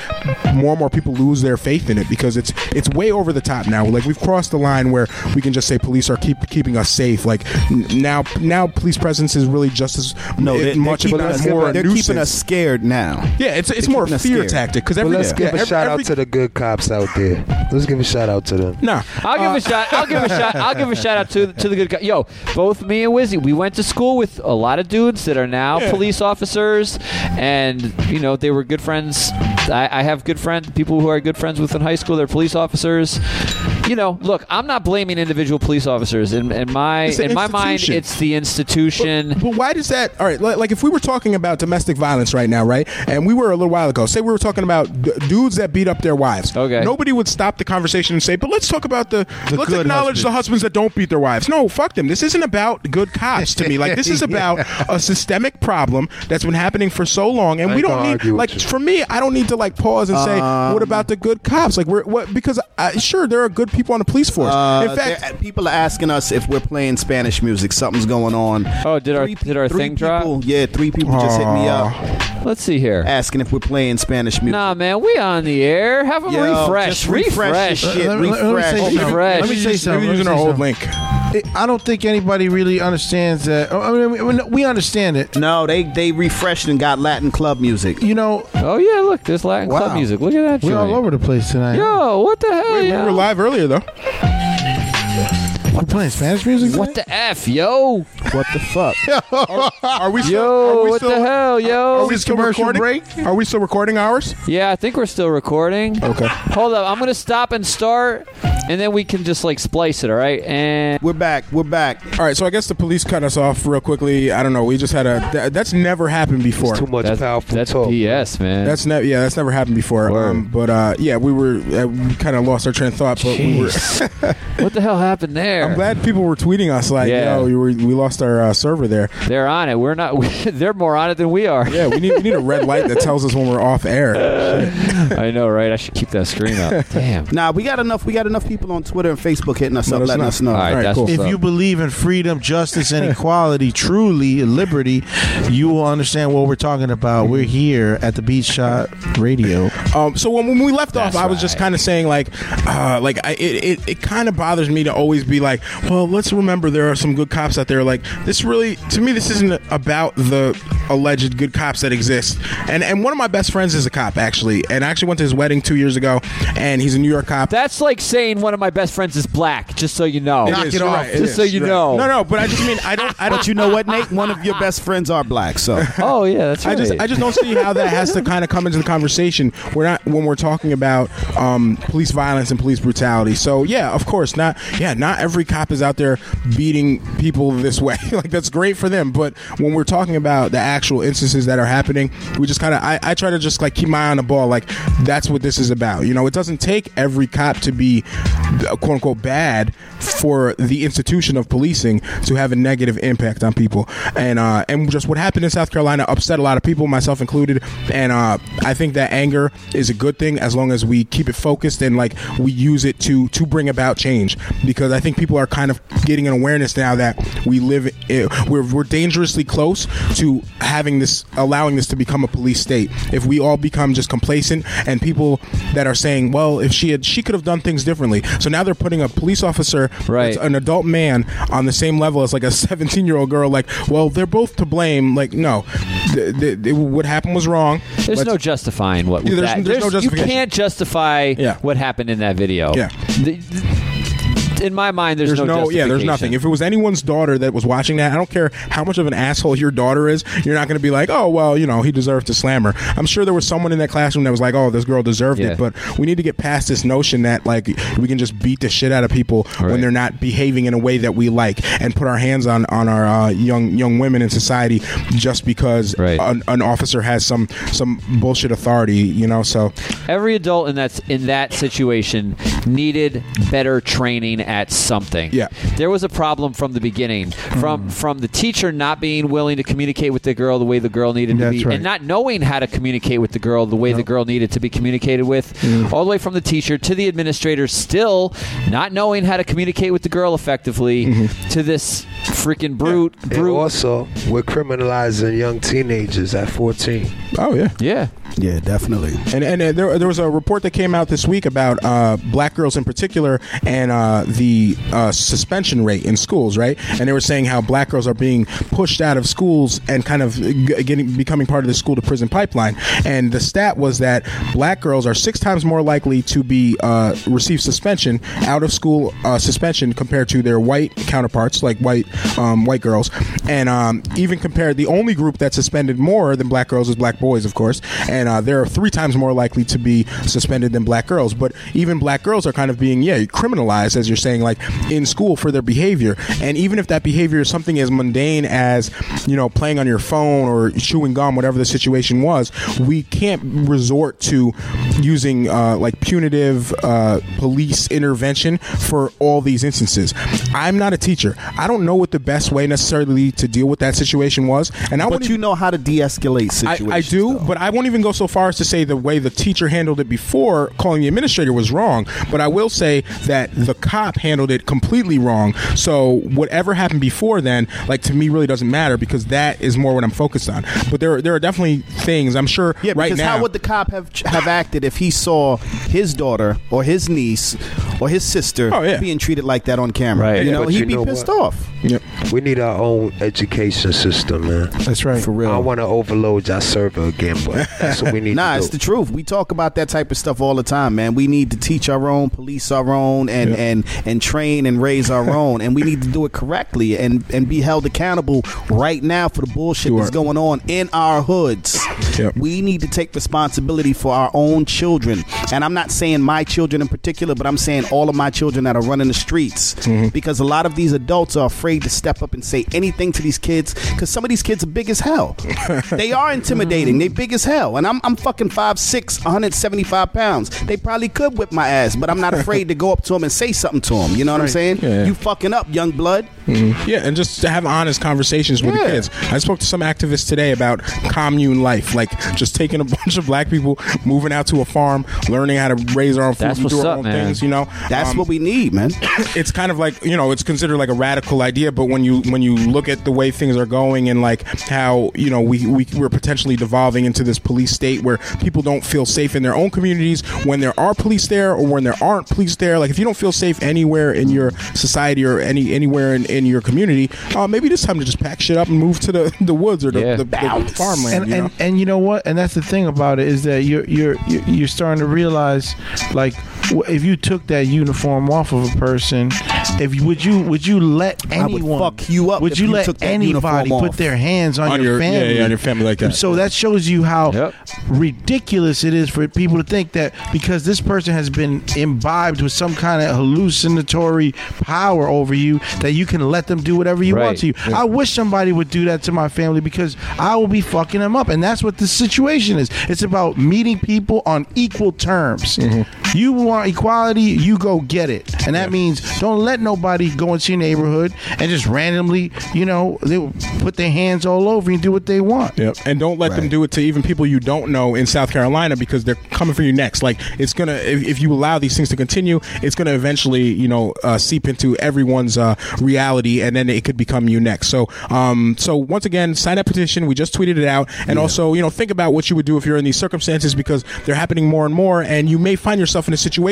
more and more people lose their faith in it because it's it's way over the top now. Like we've crossed the line where we can just say police are keep keeping us safe like now now police presence is really just as No, they're, they're much keeping, of us, a more they're keeping us scared now. yeah it's it's they're more a fear scared. tactic because Well, every let's give yeah, a every- shout every- out to the good cops out there. Let's give a shout out to them. nah I'll give a uh, shout. I'll give a shout. I'll give a shout out to to the good guy. Yo, both me and Wizzy, we went to school with a lot of dudes that are now Yeah. police officers, and you know they were good friends. I, I have good friends, people who are good friends with in high school. They're police officers. You know, look, I'm not blaming individual police officers. In, in my in my mind, it's the institution. But why does that? All right, like, like if we were talking about domestic violence right now, right, and we were a little while ago, say we were talking about d- dudes that beat up their wives. Okay. Nobody would stop the conversation and say, "But let's talk about the, The let's good acknowledge the husbands." husbands that don't beat their wives." No, fuck them. This isn't about good cops to me. Like this is (laughs) about a systemic problem that's been happening for so long, and I we don't need like for me, I don't need to like pause and say, Um, "What about the good cops?" Like we're what because uh, sure there are good people on the police force. Uh, In fact, people are asking us if we're playing Spanish music. Something's going on. Oh, did our Three- did our three thing drop? Yeah, three people just hit me up Let's see here. asking if we're playing Spanish music. Nah, man, we on the air. Have them Yo, refresh. just refresh Refresh. your shit. Let me- let me say something. Refresh. Let me say maybe something. using Let me our old link. I don't think anybody really understands that. I mean, we- we understand it. No, they they refreshed and got Latin club music. You know, Oh yeah, look, there's Latin club music. Look at that. we're all over the place tonight. Yo, what the hell? Wait, we were live earlier though. We're playing Spanish music. What the f, yo? What the fuck? Are we still? Yo, are we what still, the hell, yo? Are we still commercial recording? break? Are we still recording ours? Yeah, I think we're still recording. Okay. Hold up, I'm gonna stop and start, and then we can just like splice it. All right, and We're back. We're back. All right, so I guess the police cut us off real quickly. I don't know. We just had a that, that's never happened before. Too much that's powerful that's talk. BS, man. That's never yeah, that's never happened before. Word. Um, but uh, yeah, we were uh, we kind of lost our train of thought, but we were. (laughs) what the hell happened there? I'm glad people were tweeting us like, Yeah. "Yo, we, were, we lost our uh, server there." They're on it. We're not. (laughs) they're more on it than we are. Yeah, we need we need a red light that tells us when we're off air. (laughs) I know, right? I should keep that screen up. (laughs) Damn. Nah, we got enough. We got enough people on Twitter and Facebook hitting us Let up, us letting know. us know. All right, All right, that's cool. If up. you believe in freedom, justice, and equality, truly liberty, you will understand what we're talking about. We're here at the Beat Shop Radio. Um, so when, when we left off, That's I was just kind of saying like, uh, like I, it, it, it kind of bothers me to always be like, well, let's remember there are some good cops out there. Like this really, to me, this isn't about the alleged good cops that exist. And and one of my best friends is a cop actually, and I actually went to his wedding two years ago, and he's a New York cop. That's like saying one of my best friends is black. Just so you know. It is, it off, right, just is, so you right. know. No, no, but I just mean I don't, I don't. But you know what, Nate? One of your (laughs) best friends are black, so Oh yeah, that's right. I just I just don't see how that has to kind of come into the conversation. We're not when we're talking about um, police violence and police brutality. So yeah, of course, not yeah, not every cop is out there beating people this way. (laughs) like that's great for them, but when we're talking about the actual instances that are happening, we just kind of I, I try to just like keep my eye on the ball. Like that's what this is about. You know, it doesn't take every cop to be uh, quote unquote bad for the institution of policing to have a negative impact on people. And uh, and just what happened in South Carolina upset a lot of people, myself included. And uh, I think that anger is a good thing as long as we keep it focused and like we use it to to bring about change. Because I think people are kind of getting an awareness now that we live i we're we're dangerously close to having this allowing this to become a police state. If we all become just complacent and people that are saying, well, if she had she could have done things differently. So now they're putting a police officer Right. an adult man on the same level as like a (laughs) 17 year old girl like well they're both to blame like no th- th- th- what happened was wrong There's Let's- no justifying what Yeah, there's- that. there's no justification. you can't justify Yeah. what happened in that video. Yeah. The- in my mind, there's, there's no, yeah there's nothing if it was anyone's daughter that was watching that i don't care how much of an asshole your daughter is you're not going to be like oh well you know he deserved to slam her i'm sure there was someone in that classroom that was like oh this girl deserved Yeah. it but we need to get past this notion that like we can just beat the shit out of people Right. when they're not behaving in a way that we like and put our hands on on our uh, young young women in society just because Right. an, an officer has some some bullshit authority you know so Every adult in that in that situation needed better training at something. Yeah. Mm. there was a problem from the beginning, from from the teacher not being willing to communicate with the girl the way the girl needed to be, right. and not knowing how to communicate with the girl the way the girl needed to be communicated with, Mm. all the way from the teacher to the administrator, still not knowing how to communicate with the girl effectively, Mm-hmm. to this freaking brute And brute. also, we're criminalizing young teenagers at 14. oh yeah yeah, yeah, definitely. And and uh, there, there was a report that came out this week about uh, black girls in particular and uh, the uh, suspension rate in schools, right? And they were saying how black girls are being pushed out of schools and kind of getting becoming part of the school to prison pipeline. And the stat was that black girls are six times more likely to be uh, receive suspension out of school uh, suspension compared to their white counterparts, like white um, white girls, and um, even compared the only group that suspended more than black girls is black boys, of course, and and uh, they're three times more likely to be suspended than black girls. But even black girls are kind of being yeah criminalized, as you're saying, like in school for their behavior. And even if that behavior is something as mundane as you know playing on your phone or chewing gum, whatever the situation was, we can't resort to using uh, like punitive uh, police intervention for all these instances. I'm not a teacher. I don't know what the best way necessarily to deal with that situation was, and I But you know how to de-escalate situations. I, I do, but I won't even go so far as to say the way the teacher handled it before calling the administrator was wrong. But I will say that the cop handled it completely wrong. So whatever happened before then, like to me, really doesn't matter because that is more what I'm focused on. But there, are, there are definitely things I'm sure. Yeah, right because now, how would the cop have have acted if he saw his daughter or his niece or his sister Oh, yeah. being treated like that on camera? Right. You know, But he'd you be know pissed what? off. Yep. We need our own education system, man. That's right. For real. don't want to overload your server again, but that's what we need Nah, to it's the truth. We talk about that type of stuff all the time, man. We need to teach our own, police our own, and Yeah. and and train and raise our own, and we need to do it correctly and and be held accountable right now for the bullshit Sure. that's going on in our hoods. Yep. We need to take responsibility for our own children, and I'm not saying my children in particular, but I'm saying all of my children that are running the streets Mm-hmm. because a lot of these adults are afraid to step up and say anything to these kids because some of these kids are big as hell. (laughs) they are intimidating. They big as hell, and I'm I'm fucking five six, 175 pounds. They probably could whip my ass, but I'm not afraid to go up to them and say something to them. You know what I'm saying? Yeah. You fucking up, young blood. Yeah, and just to have honest conversations with Yeah. the kids. I spoke to some activists today about commune life, like just taking a (laughs) bunch of black people, moving out to a farm, learning how to raise our own food, That's and do our up, own man. things. You know, That's Um, what we need, man. (coughs) it's kind of like you know it's considered like a radical idea but when you when you look at the way things are going and like how you know we, we we're potentially devolving into this police state where people don't feel safe in their own communities when there are police there or when there aren't police there like if you don't feel safe anywhere in your society or any anywhere in, in your community uh, maybe it's time to just pack shit up and move to the (laughs) the woods or the, Yeah. the, the farmland and, you know? and and you know what? And that's the thing about it is that you're you're you're you're starting to realize, like, w- if you took that uniform off of a person, if you, would you would you let I would anyone fuck you up Would you, you let took anybody put their hands on, On your, your- family? yeah, on your family like that. So that shows you how Yep. ridiculous it is for people to think that because this person has been imbibed with some kind of hallucinatory power over you that you can let them do whatever you want to you. I wish somebody would do that to my family because I will be fucking them up. And that's what the situation is. It's about meeting people on equal terms. Mm-hmm. You want equality, you go get it. And that means don't let nobody go into your neighborhood and just randomly, you know, they will put their hands all over you and do what they want. Yep. And don't let them do it to even people you don't know in South Carolina because they're coming for you next. Like it's gonna if, if you allow these things to continue, it's gonna eventually you know uh, seep into everyone's uh, reality, and then it could become you next. So um so once again, sign that petition. We just tweeted it out, and also you know think about what you would do if you're in these circumstances because they're happening more and more, and you may find yourself in a situation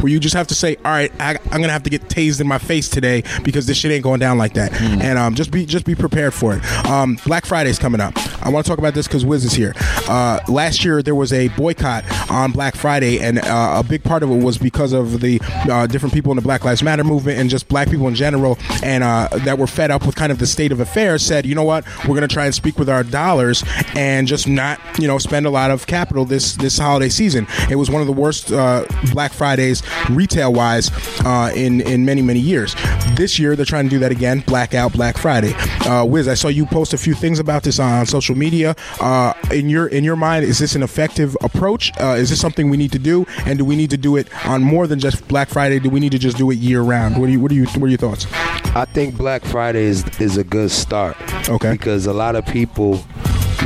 where you just have to say, all right, I, I'm gonna have to get tased in my face today because this shit ain't going down like that, and um just be just be prepared for it. Um, Black Friday's coming up. I want to talk about this because Wiz is here. Uh, last year there was a boycott on Black Friday, and uh, a big part of it was because of the uh, different people in the Black Lives Matter movement and just black people in general, and uh, that were fed up with kind of the state of affairs. Said, you know what, we're to try and speak with our dollars and just not, you know, spend a lot of capital this this holiday season. It was one of the worst uh, Black Fridays retail wise uh, in in many many years. This year they're trying to do that again. Blackout Black Friday. Uh, Wiz, I saw you post a few things about this on social media. Uh, in your in your mind, is this an effective approach? Uh, is this something we need to do? And do we need to do it on more than just Black Friday? Do we need to just do it year round? What do you what do you what are your thoughts? I think Black Friday is is a good start. Okay. Because a lot of people,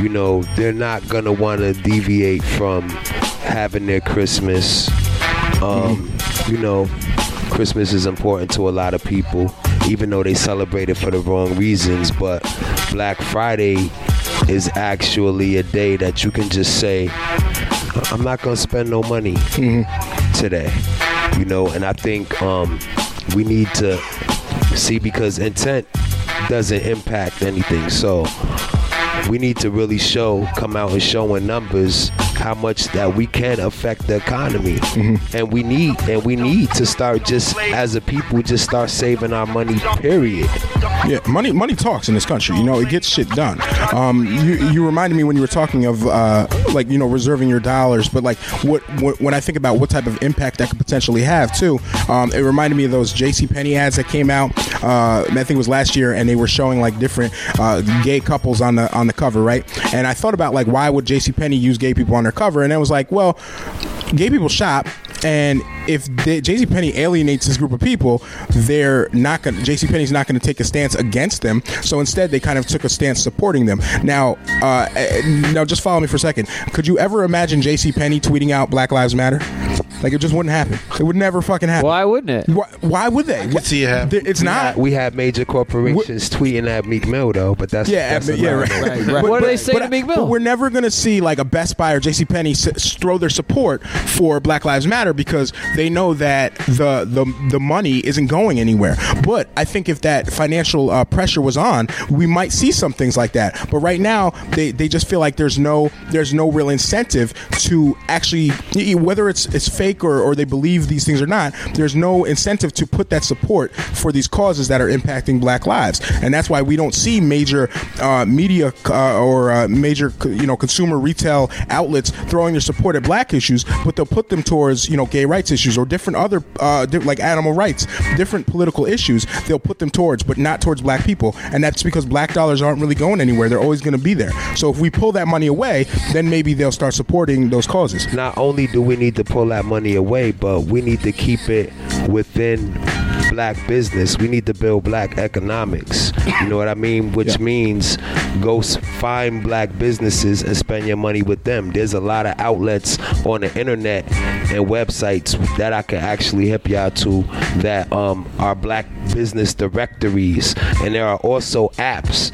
you know, they're not gonna want to deviate from having their Christmas. Um, You know, Christmas is important to a lot of people, even though they celebrate it for the wrong reasons. But Black Friday is actually a day that you can just say, I'm not gonna spend no money today. You know, and I think um, we need to see because intent doesn't impact anything. So we need to really show, come out and show in numbers how much that we can affect the economy, and we need and we need to start just as a people just start saving our money. Period. Yeah, money money talks in this country. You know, it gets shit done. Um, you you reminded me when you were talking of uh, like you know reserving your dollars, but like what, what when I think about what type of impact that could potentially have too, um, it reminded me of those J.C. Penney ads that came out. Uh, I think it was last year, and they were showing like different uh, gay couples on the on the cover, right? And I thought about like why would J.C. Penney use gay people on their cover, and I was like, well, gay people shop. And if J.C. Penney alienates this group of people, they're not going. J.C. Penney's not going to take a stance against them. So instead, they kind of took a stance supporting them. Now, uh, eh, now just follow me for a second. Could you ever imagine J.C. Penney tweeting out Black Lives Matter? Like it just wouldn't happen. It would never fucking happen. Why wouldn't it? Why, why would they? I could see it happen. It's We not. had- We have major corporations tweeting at Meek Mill though, but that's Yeah, that's but- yeah, another- right, right. What do they say but- to Meek But Mill? we're never going to see like a Best Buy or J.C. Penney s- throw their support for Black Lives Matter because they know that the the the money isn't going anywhere. But I think if that financial uh, pressure was on, we might see some things like that. But right now, they, they just feel like there's no there's no real incentive to actually whether it's it's fake or, or they believe these things or not. There's no incentive to put that support for these causes that are impacting Black lives, and that's why we don't see major uh, media uh, or uh, major you know consumer retail outlets throwing their support at Black issues, but they'll put them towards you know gay rights issues or different other uh, di- like animal rights, different political issues. They'll put them towards, but not towards Black people, and that's because Black dollars aren't really going anywhere. They're always going to be there. So if we pull that money away, then maybe they'll start supporting those causes. Not only do we need to pull that money away, but we need to keep it within black business. We need to build black economics. You know what I mean? Which means go find black businesses and spend your money with them. There's a lot of outlets on the internet and websites that I can actually help you out to that um, are black business directories. And there are also apps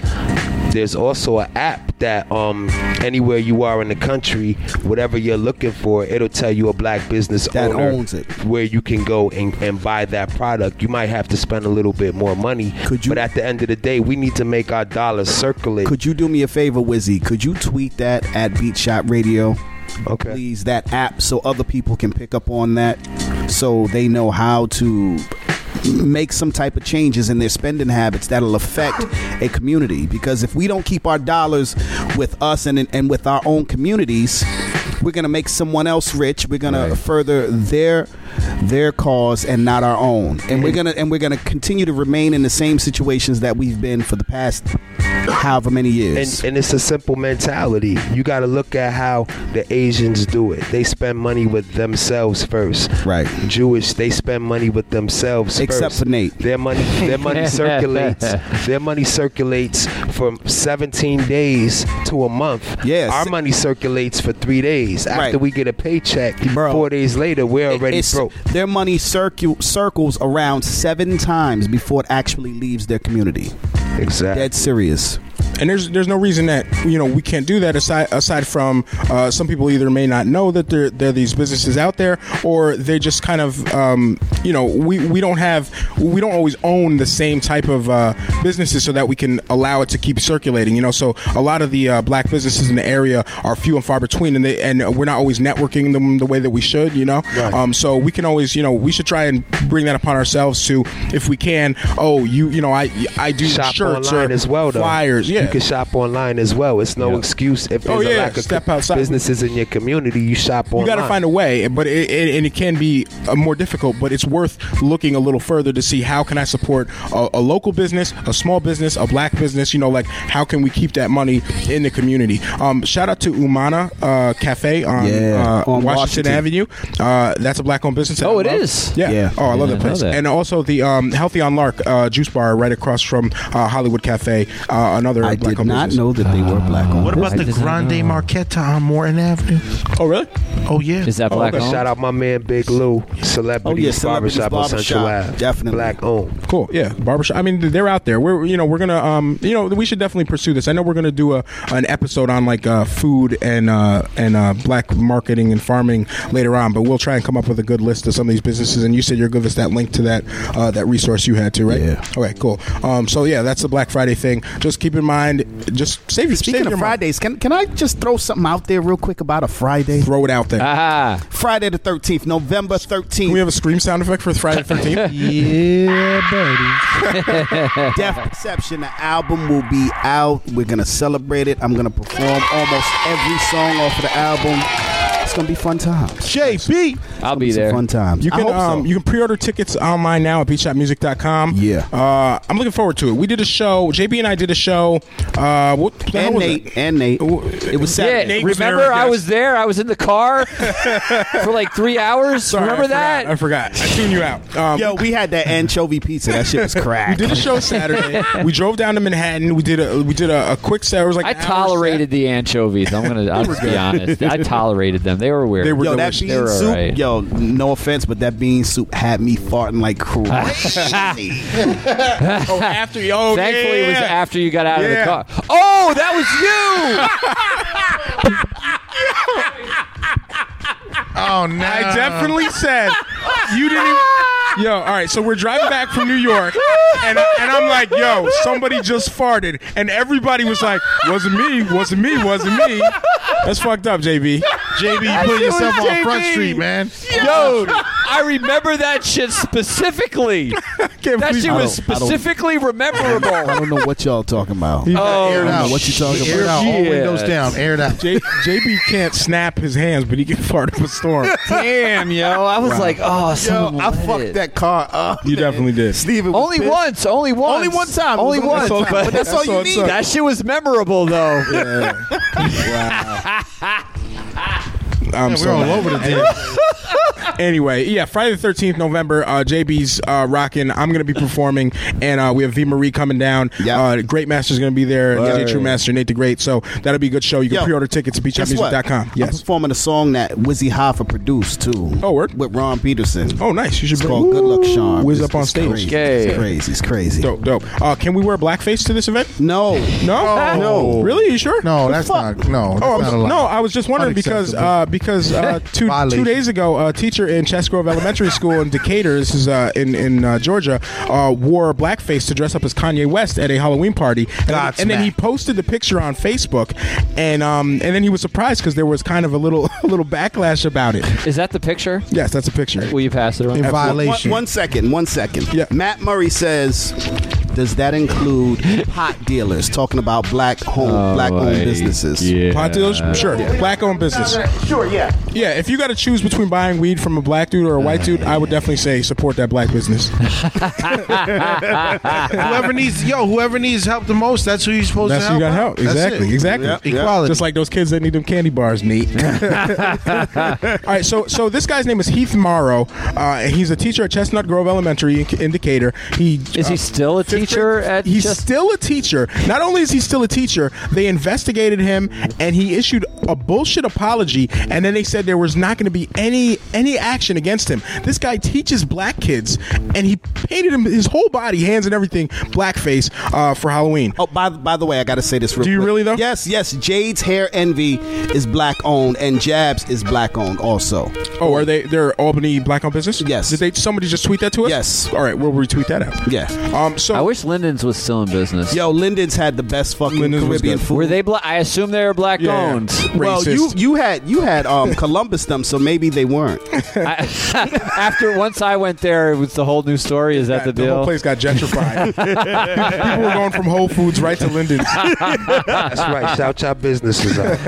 there's also an app that um anywhere you are in the country whatever you're looking for it'll tell you a black business That owner owns it. where you can go and, and buy that product you might have to spend a little bit more money Could you- but at the end of the day we need to make our dollars circulate Could you do me a favor, Wizzy? Could you tweet that at Beat Shop Radio? okay Please, that app, so other people can pick up on that, so they know how to make some type of changes in their spending habits that'll affect a community. Because if we don't keep our dollars with us and and with our own communities, we're gonna make someone else rich. We're gonna further their their cause and not our own. And we're mm-hmm. gonna and we're gonna continue to remain in the same situations that we've been for the past however many years. and, and it's a simple mentality. You got to look at how the Asians do it. They spend money with themselves first. Right. Jewish, they spend money with themselves Except first. for Nate. Their money, their money (laughs) circulates. Their money circulates from 17 days to a month. Yes. Our money circulates for three days. After Right. we get a paycheck, Bro. four days later, we're already broke. Their money circu- circles around seven times before it actually leaves their community. Exactly. Dead serious. And there's there's no reason that you know we can't do that aside aside from uh, some people either may not know that there there are these businesses out there or they just kind of um, you know we we don't have we don't always own the same type of uh, businesses so that we can allow it to keep circulating you know? So a lot of the uh, black businesses in the area are few and far between and they and we're not always networking them the way that we should you know? Um, so we can always you know we should try and bring that upon ourselves to if we can oh you you know I I do shop shirts or as well though. flyers. Yeah You can shop online as well. It's no excuse if there's Oh, a lack of step outside. businesses in your community. You shop online. You got to find a way, but it, it, and it can be uh, more difficult. But it's worth looking a little further to see how can I support a, a local business, a small business, a black business. You know, like how can we keep that money in the community? Um, shout out to Umana uh, Cafe on, Yeah, uh, on Washington, Washington. Avenue. Uh, that's a black-owned business. Oh, it is? Yeah. Yeah. Oh, I love Yeah, that place. that. And also the um, Healthy on Lark uh, juice bar right across from uh, Hollywood Cafe. Uh, another I did black-owned not business. know that they were black owned. What about I the did Grande know. Marqueta on Morton Avenue? Oh, really? Oh yeah. Is that black Okay, owned? Shout out my man Big Lou, celebrity Oh, yeah, Celebrities Barbershop on Central Barbershop, Ave. definitely. Black owned. Cool. Yeah, barbershop. I mean, they're out there. We're you know we're gonna um you know we should definitely pursue this. I know we're gonna do a an episode on like uh, food and uh, and uh, black marketing and farming later on, but we'll try and come up with a good list of some of these businesses. And you said you'll give us that link to that uh, that resource you had to, right? Yeah. Okay. Cool. Um. So yeah, that's the Black Friday thing. Just keep in mind mind. Just save your Speaking save of your mind. Fridays, can can I just throw something out there real quick about a Friday? Throw it out there. Ah, Friday the thirteenth, November thirteenth. we have a scream sound effect for Friday the 13th? (laughs) Yeah, buddy. (laughs) Death Perception. The album will be out. We're gonna celebrate it. I'm gonna perform almost every song off of the album. It's gonna be fun times. JB. I'll be Some there. Fun times. You I can hope so. um, you can pre-order tickets online now at beatshopmusic.com. Yeah. Uh, I'm looking forward to it. We did a show. JB and I did a show. Uh, what the hell and was Nate it? and Nate. It was Yeah, Saturday. Nate was remember there, I I guess. was there. I was in the car (laughs) for like three hours. Sorry, remember I forgot. that? I forgot. I tuned you out. Um, Yo, we had that anchovy pizza. That shit was (laughs) crack. we did a show Saturday. we drove down to Manhattan. We did a we did a, a quick set. It was like I an hour tolerated the anchovies. I'm gonna. I'll just be honest. I tolerated them. They were weird. They were Yo, that delicious. bean They were soup. alright. Yo, no offense, but that bean soup had me farting like crazy. set. (laughs) Oh, after oh, Thankfully, it was after you got out of the car. Oh, that was you. (laughs) Oh no! I definitely said you didn't. Even, yo, all right. So we're driving back from New York, and and I'm like, yo, somebody just farted, and everybody was like, wasn't me, wasn't me, was't me. That's fucked up, JB. JB, you put yourself on Front Street, man. Yo, (laughs) I remember that shit specifically. (laughs) That believe- shit I was don't- I don't- specifically memorable. I don't know what y'all talking about. Oh, Air it out. what you talking Air it about? out. All Shit. windows down. Air it out. J- JB can't snap his hands, but he can fart up a storm. (laughs) damn, yo! I was like, oh, Yo, someone I let fucked it. that car up. You definitely did. Steven was Only pissed. once, only once, Only one time. only once. only one. But that's all you That's need. all- That shit was memorable, though ah. I'm We're so all mad. over the damn. (laughs) Anyway, yeah, Friday the 13th, November, uh, JB's uh, rocking. I'm going to be performing, and uh, we have V Marie coming down. Yeah. Uh, Great Master's going to be there. DJ True Master, Nate the Great. So that'll be a good show. You can Yo, pre order tickets at Guess what? beatshopmusic.com. I'm performing a song that Wizzy Hoffa produced too. Oh, word? With Ron Peterson. Oh, nice. You should It's bring called Good Luck Sean. Wiz up on it's stage. Crazy. Okay. It's crazy. It's crazy. Dope, dope. Uh, can we wear blackface to this event? No. No? No. Really? You sure? No, that's not. No, that's Oh, not no, I was just wondering because uh, because uh, (laughs) two two days ago, a teacher in Chess Grove Elementary School in Decatur, this is uh, in in uh, Georgia, uh, wore blackface to dress up as Kanye West at a Halloween party, and, God and then he posted the picture on Facebook, and um and then he was surprised because there was kind of a little (laughs) a little backlash about it. Is that the picture? Yes, that's a picture. Will you pass it around? in One, violation. one second. One second. Yeah. Matt Murray says, "Does that include pot dealers talking about black home, black owned businesses?" Yeah. Pot dealers, sure. Black owned business. Sure. Yeah. Yeah, if you got to choose between buying weed from a black dude or a white dude, I would definitely say support that black business. (laughs) whoever needs, yo, whoever needs help the most, that's who you're supposed That's to who help. you got help. That's Exactly, it. exactly. Yep, yep. Equality. Just like those kids that need them candy bars, neat. (laughs) All right, so so this guy's name is Heath Morrow. Uh, and he's a teacher at Chestnut Grove Elementary in in Decatur. He Is he uh, still a teacher at He's Chest- still a teacher. Not only is he still a teacher, they investigated him and he issued a bullshit apology. And then they said there was not going to be any any action against him. This guy teaches black kids, and he painted him his whole body, hands and everything, blackface uh, for Halloween. Oh, by by the way, I got to say this. Real Do you quick. really, though? Yes, yes. Jade's Hair Envy is black owned, and Jabs is black owned also. Oh, are they? They're Albany black-owned business. Yes. Did they? Somebody just tweet that to us. Yes. All right, we'll retweet that out. Yeah. Um. So I wish Linden's was still in business. Yo, Linden's had the best fucking Linden's Caribbean food. Were they black? I assume they were black Yeah. owned. Well, you you had you had um (laughs) Columbus them, so maybe they weren't. I, (laughs) after once I went there, it was the whole new story. Is that the whole deal? place got gentrified. (laughs) People were going from Whole Foods right to Linden's. That's right. Shout your businesses out.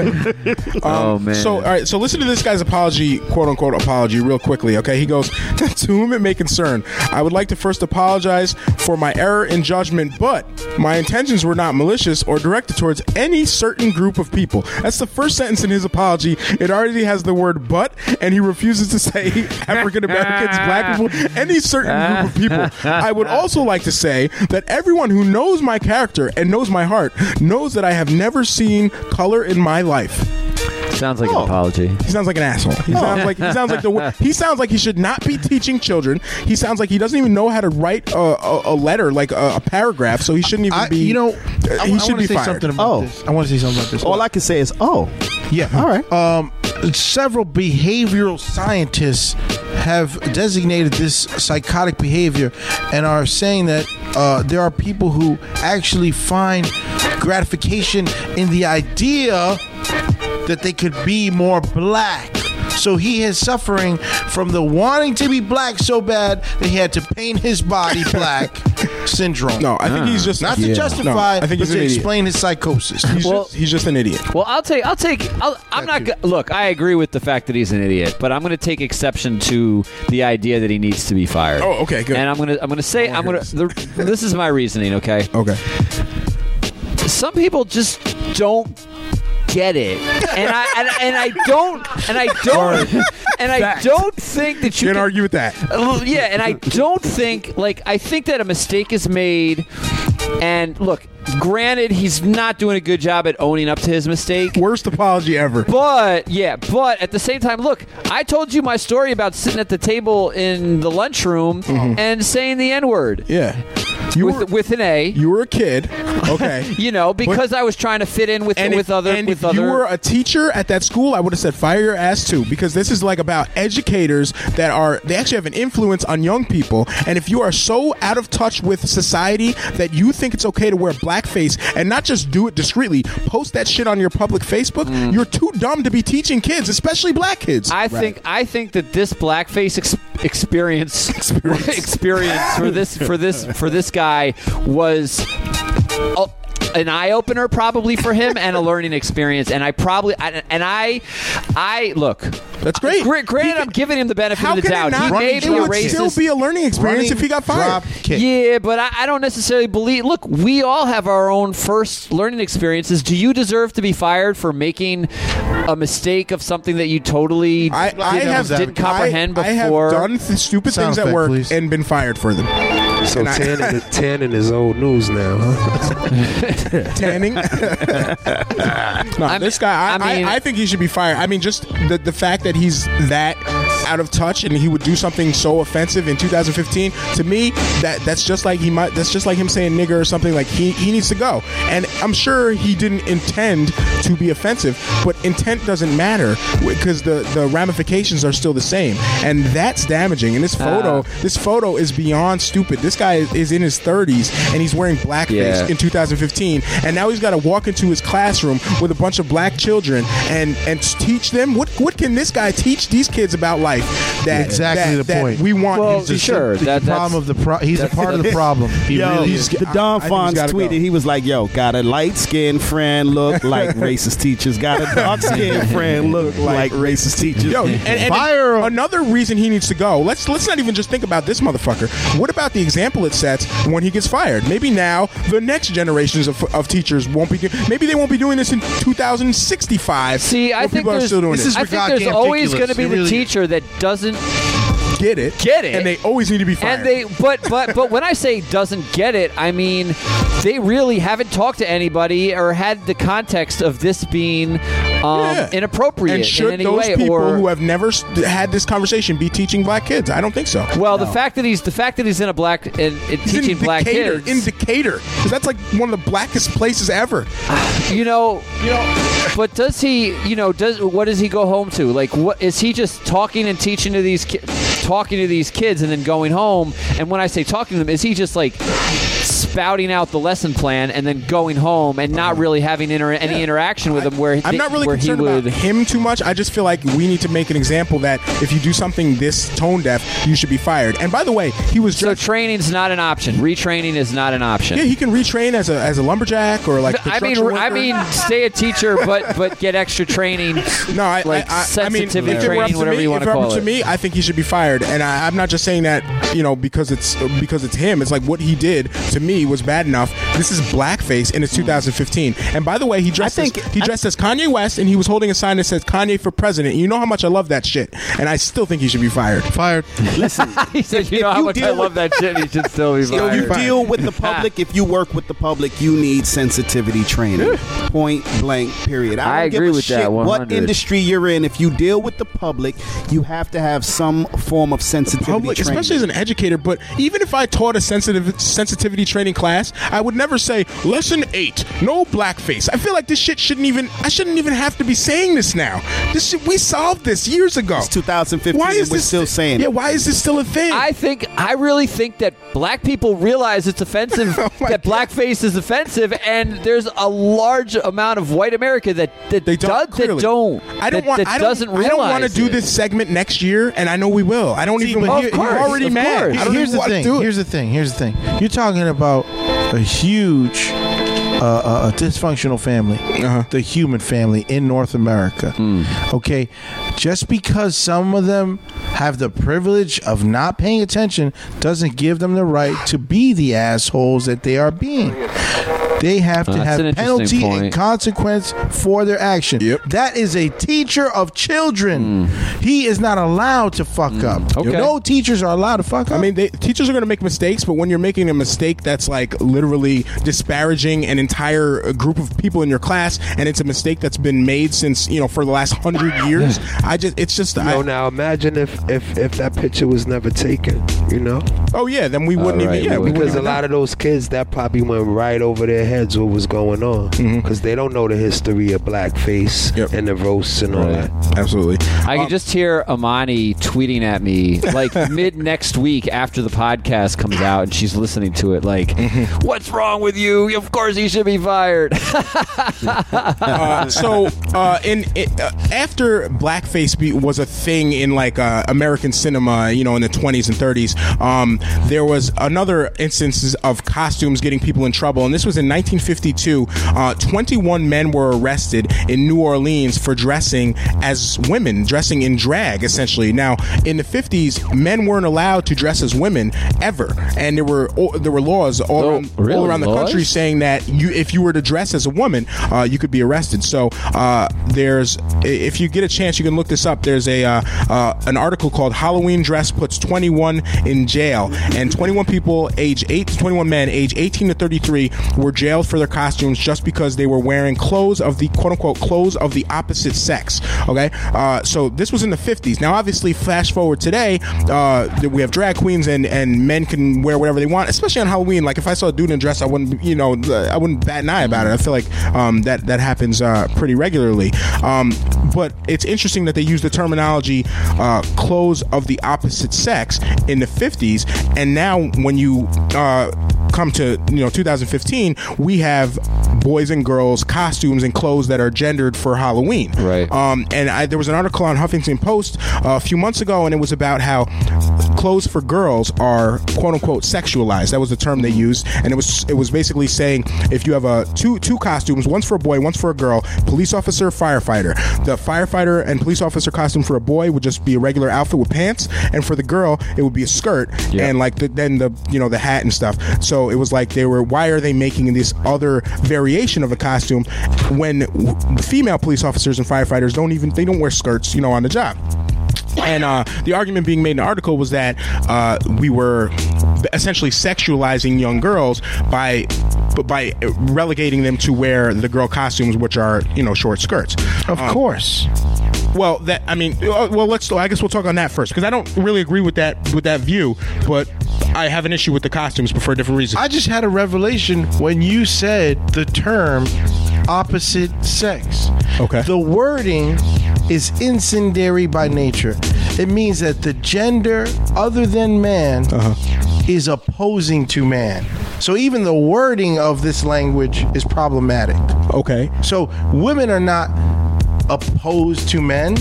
oh man. So, all right. So, listen to this guy's apology, quote unquote apology, real quickly. Okay, he goes to whom it may concern. I would like to first apologize for my error in judgment, but my intentions were not malicious or directed towards any certain group of people. That's the first sentence in his apology. It already has the word "but," and he refuses to say (laughs) African Americans, black people, any certain group of people. I would also like to say that everyone who knows my character and knows my heart knows that I have never seen color in my life. sounds like Oh. an apology. He sounds like an asshole. He sounds like he sounds like the he sounds like he should not be teaching children. He sounds like he doesn't even know how to write a, a, a letter, like a, a paragraph. So he shouldn't even I, be. you know, uh, I, he I should want be to say fired. something about Oh. this. I want to say something about this. All I can say is, oh, Yeah. All right. Um, several behavioral scientists have designated this psychotic behavior and are saying that uh, there are people who actually find gratification in the idea that they could be more black. So he is suffering from the wanting to be black so bad that he had to paint his body (laughs) black syndrome. No, I think he's just not to justify, No, I think but he's an to idiot. explain his psychosis. He's, just, he's just an idiot. Well, I'll take. I'll take. I'll, I'm not. go- Look, I agree with the fact that he's an idiot, but I'm going to take exception to the idea that he needs to be fired. Oh, okay, good. And I'm going to. I'm going to say. I'm going to. This is my reasoning. Okay. Okay. Some people just don't get it, and I and, and I don't and I (laughs) don't and I Fact. don't think that you Can't can- argue with that. Uh, yeah, and I don't think like I think that a mistake is made. And look, granted, he's not doing a good job at owning up to his mistake. Worst apology ever. But yeah, but at the same time, look, I told you my story about sitting at the table in the lunchroom and saying the N word. Yeah. You with, were with an A. you were a kid, okay. (laughs) You know, because I was trying to fit in with and with if, other and with if other. you were a teacher at that school, I would have said fire your ass too, because this is like about educators that are they actually have an influence on young people. And if you are so out of touch with society that you think it's okay to wear blackface and not just do it discreetly, post that shit on your public Facebook, you're too dumb to be teaching kids, especially black kids. Mm. I think I think that this blackface ex- (laughs) experience experience for this for this for this guy was a- an eye opener probably for him and a learning experience and I probably I, and I I look That's great. Gra- granted, I'm giving him the benefit How of the doubt. it not? he may be a would racist. still be a learning experience Running if he got fired. Yeah, but I, I don't necessarily believe. Look, we all have our own first learning experiences. Do you deserve to be fired for making a mistake of something that you totally I, I didn't, have didn't comprehend I, I have before? done th- stupid Sound things at work please. and been fired for them. So And I- tanning, is, tanning is old news now, huh? (laughs) (laughs) tanning. (laughs) no, this guy, I, I mean- I, I think he should be fired. I mean, just the the fact that he's that out of touch and he would do something so offensive in 2015 to me that that's just like he might that's just like him saying nigger or something like he he needs to go. And i'm sure he didn't intend to be offensive but intent doesn't matter because the the ramifications are still the same. And that's damaging. And this ah. photo this photo is beyond stupid. This guy is, is in his 30s and he's wearing blackface Yeah. in 2015 and now he's got to walk into his classroom with a bunch of black children and and teach them. What what can this guy teach these kids about life that Exactly that- the that point. we want Well, him to sure. the that- problem of the pro- he's a part of the problem. He Yo, really is. the Don I think he's Fonz gotta tweeted. go. He was like, "Yo, got a light skinned friend look (laughs) like racist teachers. Got a dark skinned friend look like racist teachers." Yo, (laughs) and, and Fire him. another reason he needs to go. Let's let's not even just think about this motherfucker. What about the example it sets when he gets fired? Maybe now the next generations of, of teachers won't be. Maybe they won't be doing this in 2065. See, I think people are there's, still doing This this. is I think there's always going to be It the really is. teacher that doesn't get it, Get it. and they always need to be fired. And they, but but but when I say doesn't get it, I mean they really haven't talked to anybody or had the context of this being um, Yeah. inappropriate and should in any those way. people or who have never had this conversation be teaching black kids? I don't think so. well, the fact that he's the fact that he's in a black and, and teaching in black Decatur, kids, in Decatur, because that's like one of the blackest places ever. (sighs) you know, you know. But does he, you know, does what does he go home to? Like, what is he just talking and teaching to these kids? Talking to these kids and then going home. And when I say talking to them, is he just like spouting out the lesson plan and then going home and not really having inter- any interaction with him Where I'm they- not really concerned about him too much. I just feel like we need to make an example that if you do something this tone deaf, you should be fired. And by the way, he was So just training's not an option. Retraining is not an option. yeah, he can retrain as a as a lumberjack or like. I mean, construction I mean, stay a teacher, but but get extra training. (laughs) No, I, like I, I, I mean, if sensitivity it were up training, to whatever me, you want if to it were call it. to me, I think he should be fired. And I, I'm not just saying that, you know, because it's because it's him. It's like what he did to me was bad enough. This is blackface, and it's 2015. And by the way, he dressed think- as, he dressed as Kanye West, and he was holding a sign that says Kanye for president. You know how much I love that shit, and I still think he should be fired. Fired. Listen, (laughs) He said, "You if know how you much I deal love that shit. He should still be (laughs) if you fired." deal with the (laughs) public, if you work with the public, you need sensitivity training. Point blank. Period. I, don't I give agree a with that, shit What 100. industry you're in, if you deal with the public, you have to have some form of sensitivity Public, training. especially as an educator. But even if I taught a sensitive sensitivity training class, I would never say lesson eight, no blackface. I feel like this shit shouldn't even. I shouldn't even have to be saying this now. This shit, we solved this years ago. It's 2015. Why is and we're this still saying Yeah, why is this still a thing? I think I really think that black people realize it's offensive (laughs) Oh that God. blackface is offensive, and there's a large amount of white America that that They don't. does, that don't I don't that, want. that I don't, doesn't I don't want to do this segment next year, and I know we will. I don't even. but oh, you're here- course, already of mad. course. Here's the thing. Here's the thing. Here's the thing. You're talking about a huge, uh, uh, a dysfunctional family, Uh-huh. the human family in North America. Okay, just because some of them have the privilege of not paying attention doesn't give them the right to be the assholes that they are being. They have to That's have an interesting penalty and point. consequence for their action. Yep. That is a teacher of children. He is not allowed to fuck up. Okay. No teachers are allowed to fuck up. I mean, they, teachers are going to make mistakes, but when you're making a mistake that's like literally disparaging an entire uh, group of people in your class, and it's a mistake that's been made since you know for the last hundred (laughs) years, I just it's just I, Yo, now imagine if if if that picture was never taken. You know, oh yeah, then we wouldn't right, even yeah we we wouldn't. because wouldn't a lot of those kids that probably went right over their heads what was going on because they don't know the history of blackface Yep. and the roasts and all Right. that. absolutely. I can just hear Amani tweeting at me (laughs) like mid next week after the podcast comes out, and she's listening to it. Like, Mm-hmm. what's wrong with you? Of course he should be fired. (laughs) Uh, so uh, in it, uh, after blackface be, was a thing in like uh, American cinema, you know, in the 20s and 30s, um, there was another instances of costumes getting people in trouble, and this was in 1952. Uh, 21 men were arrested in New Orleans for dressing as women, dressing in drag, essentially. Now, in the 50s, men weren't allowed to dress as women ever, and there were there were laws all, Oh, around, really? all around the country saying that you if you were to dress as a woman, uh, you could be arrested. So uh, there's if you get a chance, you can look this up. There's a uh, uh, an article called "Halloween Dress Puts 21 in Jail," and 21 people, age eight, 21 men, age 18 to 33, were jailed for their costumes just because they were wearing clothes of the quote unquote clothes of the opposite sex. Okay, uh, so this was in the 50s. Now, obviously, flash forward today, uh, we have drag queens and and men can wear whatever they want, especially on Halloween. Like if I saw a dude in a dress, I wouldn't, you know, I wouldn't bat an eye about it. I feel like um, that that happens uh, pretty regularly. Um, but it's interesting that they use the terminology uh, "clothes of the opposite sex" in the 50s, and now when you uh, come to you know 2015, we have boys and girls costumes and clothes that are gendered for Halloween. Right. Um, and I, there was an article on Huffington Post uh, a few months ago, and it was about how clothes for girls are quote unquote sexualized. That was the term they used, and it was it was basically saying if you have a two two costumes, one's for a boy, one's for a girl, police officer, firefighter. The firefighter and police officer costume for a boy would just be a regular outfit with pants, and for the girl it would be a skirt Yeah. and like the, then the you know the hat and stuff. So it was like they were why are they making this other variation of a costume when female police officers and firefighters don't even they don't wear skirts you know on the job. And uh, the argument being made in the article was that uh, we were essentially sexualizing young girls by by relegating them to wear the girl costumes, which are you know short skirts. of Um, course. Well, that I mean, uh, well, let's. I guess we'll talk on that first because I don't really agree with that with that view, but I have an issue with the costumes, but for a different reason. I just had a revelation when you said the term opposite sex. Okay. The wording is incendiary by nature. It means that the gender other than man is opposing to man. So even the wording of this language is problematic. okay. So women are not opposed to men.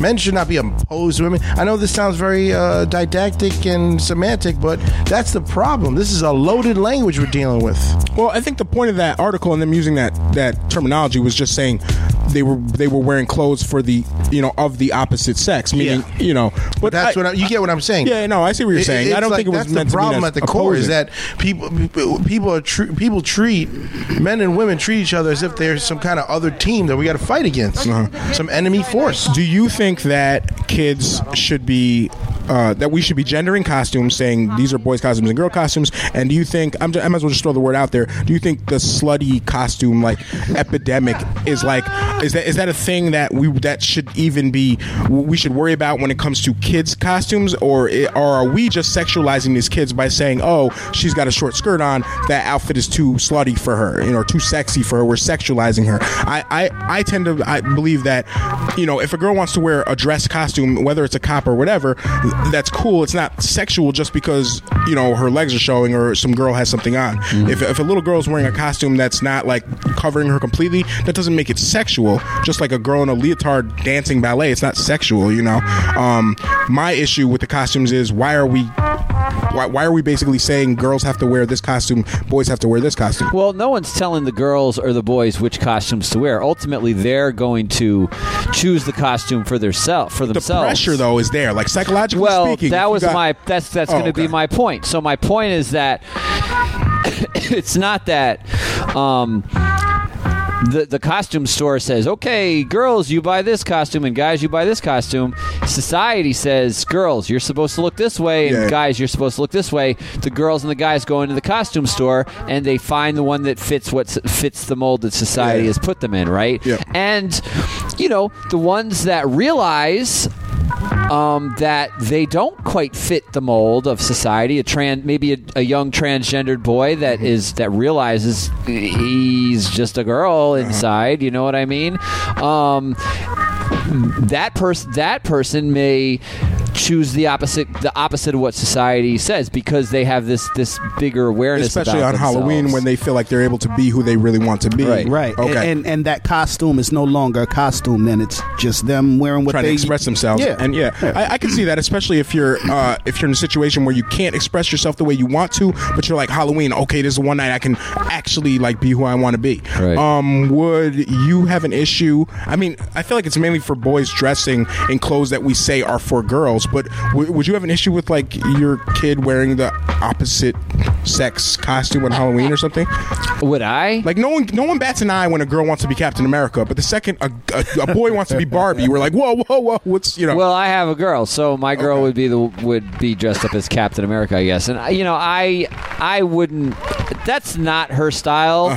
Men should not be opposed to women. I know this sounds very uh, didactic and semantic, but that's the problem. This is a loaded language we're dealing with. Well, I think the point of that article and them using that that terminology was just saying they were they were wearing clothes for the you know of the opposite sex, meaning Yeah. you know. But That's I- what I, you get. What I'm saying? Yeah, no, I see what you're It- saying. I don't like think it was that's meant the to be problem as at the core is that people people are tr- people treat men and women treat each other as if they're some kind of other team that we got to fight against, Uh-huh. some enemy force. Do you think that kids should be uh, that we should be gendering costumes, saying these are boys' costumes and girl costumes? And do you think I'm, I might as well just throw the word out there? Do you think the slutty costume like epidemic is like is that is that a thing that we that should even be we should worry about when it comes to kids' costumes, or i- or are we just sexualizing these kids by saying, oh, she's got a short skirt on, that outfit is too slutty for her, you know, or too sexy for her? We're sexualizing her. I I, I tend to I believe that you know if a girl wants to wear a dress costume, whether it's a cop or whatever, that's cool. It's not sexual just because you know her legs are showing or some girl has something on. Mm-hmm. If, if a little girl is wearing a costume that's not like covering her completely, that doesn't make it sexual. Just like a girl in a leotard dancing ballet, it's not sexual. You know. Um, my issue with the costumes is why are we why, why are we basically saying girls have to wear this costume, boys have to wear this costume? Well, no one's telling the girls or the boys which costumes to wear. Ultimately, they're going to choose the costume for their self for The themselves. pressure though is there, like psychologically well, speaking. that was got- my that's that's Oh, going to be my point. So my point is that (coughs) it's not that um, the the costume store says, "Okay, girls, you buy this costume, and guys, you buy this costume." Society says, "Girls, you're supposed to look this way, and Yeah. guys, you're supposed to look this way." The girls and the guys go into the costume store and they find the one that fits what fits the mold that society Yeah. has put them in, right? Yeah. And you know, the ones that realize um, that they don't quite fit the mold of society. A trans, maybe a, a young transgendered boy that is that realizes he's just a girl inside. You know what I mean? Um, that person, that person may choose the opposite, the opposite of what society says because they have this this bigger awareness, especially about on Halloween when they feel like they're able to be who they really want to be. Right. Right. Okay. And and that costume is no longer a costume. Then it's just them wearing what trying they to express themselves. Yeah. and yeah, I, I can see that, especially if you're uh, if you're in a situation where you can't express yourself the way you want to, but you're like Halloween. Okay, this is one night I can actually like be who I want to be. Right. Um, would you have an issue? I mean, I feel like it's mainly for boys dressing in clothes that we say are for girls, but w- would you have an issue with like your kid wearing the opposite sex costume on Halloween or something? would I? Like no one, no one bats an eye when a girl wants to be Captain America, but the second a, a, a boy wants to be Barbie, we're like, whoa, whoa, whoa, what's you know? Well, I have a girl, so my girl would be the would be dressed up as Captain America, I guess. And you know, I I wouldn't. That's not her style,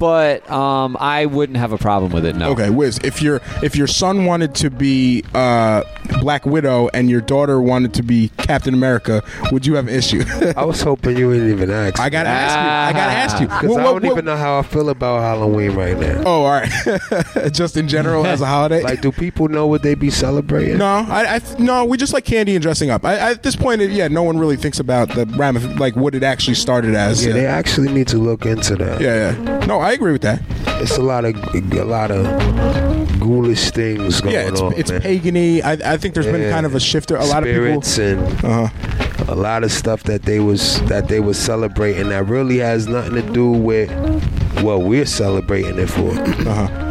but um, I wouldn't have a problem with it. No. Uh-huh. Okay, Wiz, if your if your son wanted to be uh, Black Widow and your daughter wanted to be Captain America, would you have an issue? I was hoping you wouldn't even ask. I gotta ask you. I gotta ask you. Because I don't what- even know how I feel about Halloween right now. Oh, all right. (laughs) Just in general as a holiday. Like, do people know what they be celebrating? no, I, I no, we just like candy and dressing up. I, I, at this point, yeah, no one really thinks about the ramif- like what it actually started as. Yeah, Yeah, they actually need to look into that. yeah, yeah. No, I agree with that. It's a lot of a lot of ghoulish things going Yeah, it's, on. it's man. pagany. I, I think there's been kind of a shift. A lot of people. spirits and Uh-huh. a lot of stuff that they was that they was celebrating that really has nothing to do with what we're celebrating it for. Uh-huh.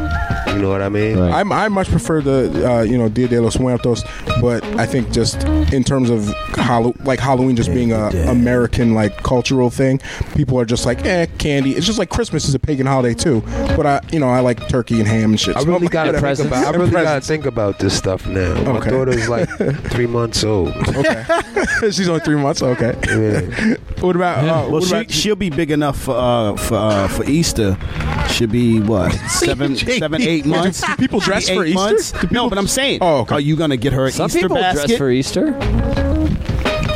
You know what I mean? Right. I'm, I much prefer the uh, you know Dia de los Muertos, but I think just in terms of Hallow- like Halloween just being a American like cultural thing, people are just like eh candy. It's just like Christmas is a pagan holiday too, but I you know I like turkey and ham and shit. I So really I'm- gotta think about. I And really gotta think about this stuff now. My Okay. daughter's (laughs) like three months old. Okay, (laughs) she's only three months. Okay, Yeah. (laughs) what about uh, Well, what she, about she'll be big enough for uh, for uh, for Easter. She'll be what seven, seven, eight months. Do people dress for Easter? months? Do No, but I'm saying, Oh, okay. are you gonna get her an Some Easter people basket? dress for Easter. (laughs)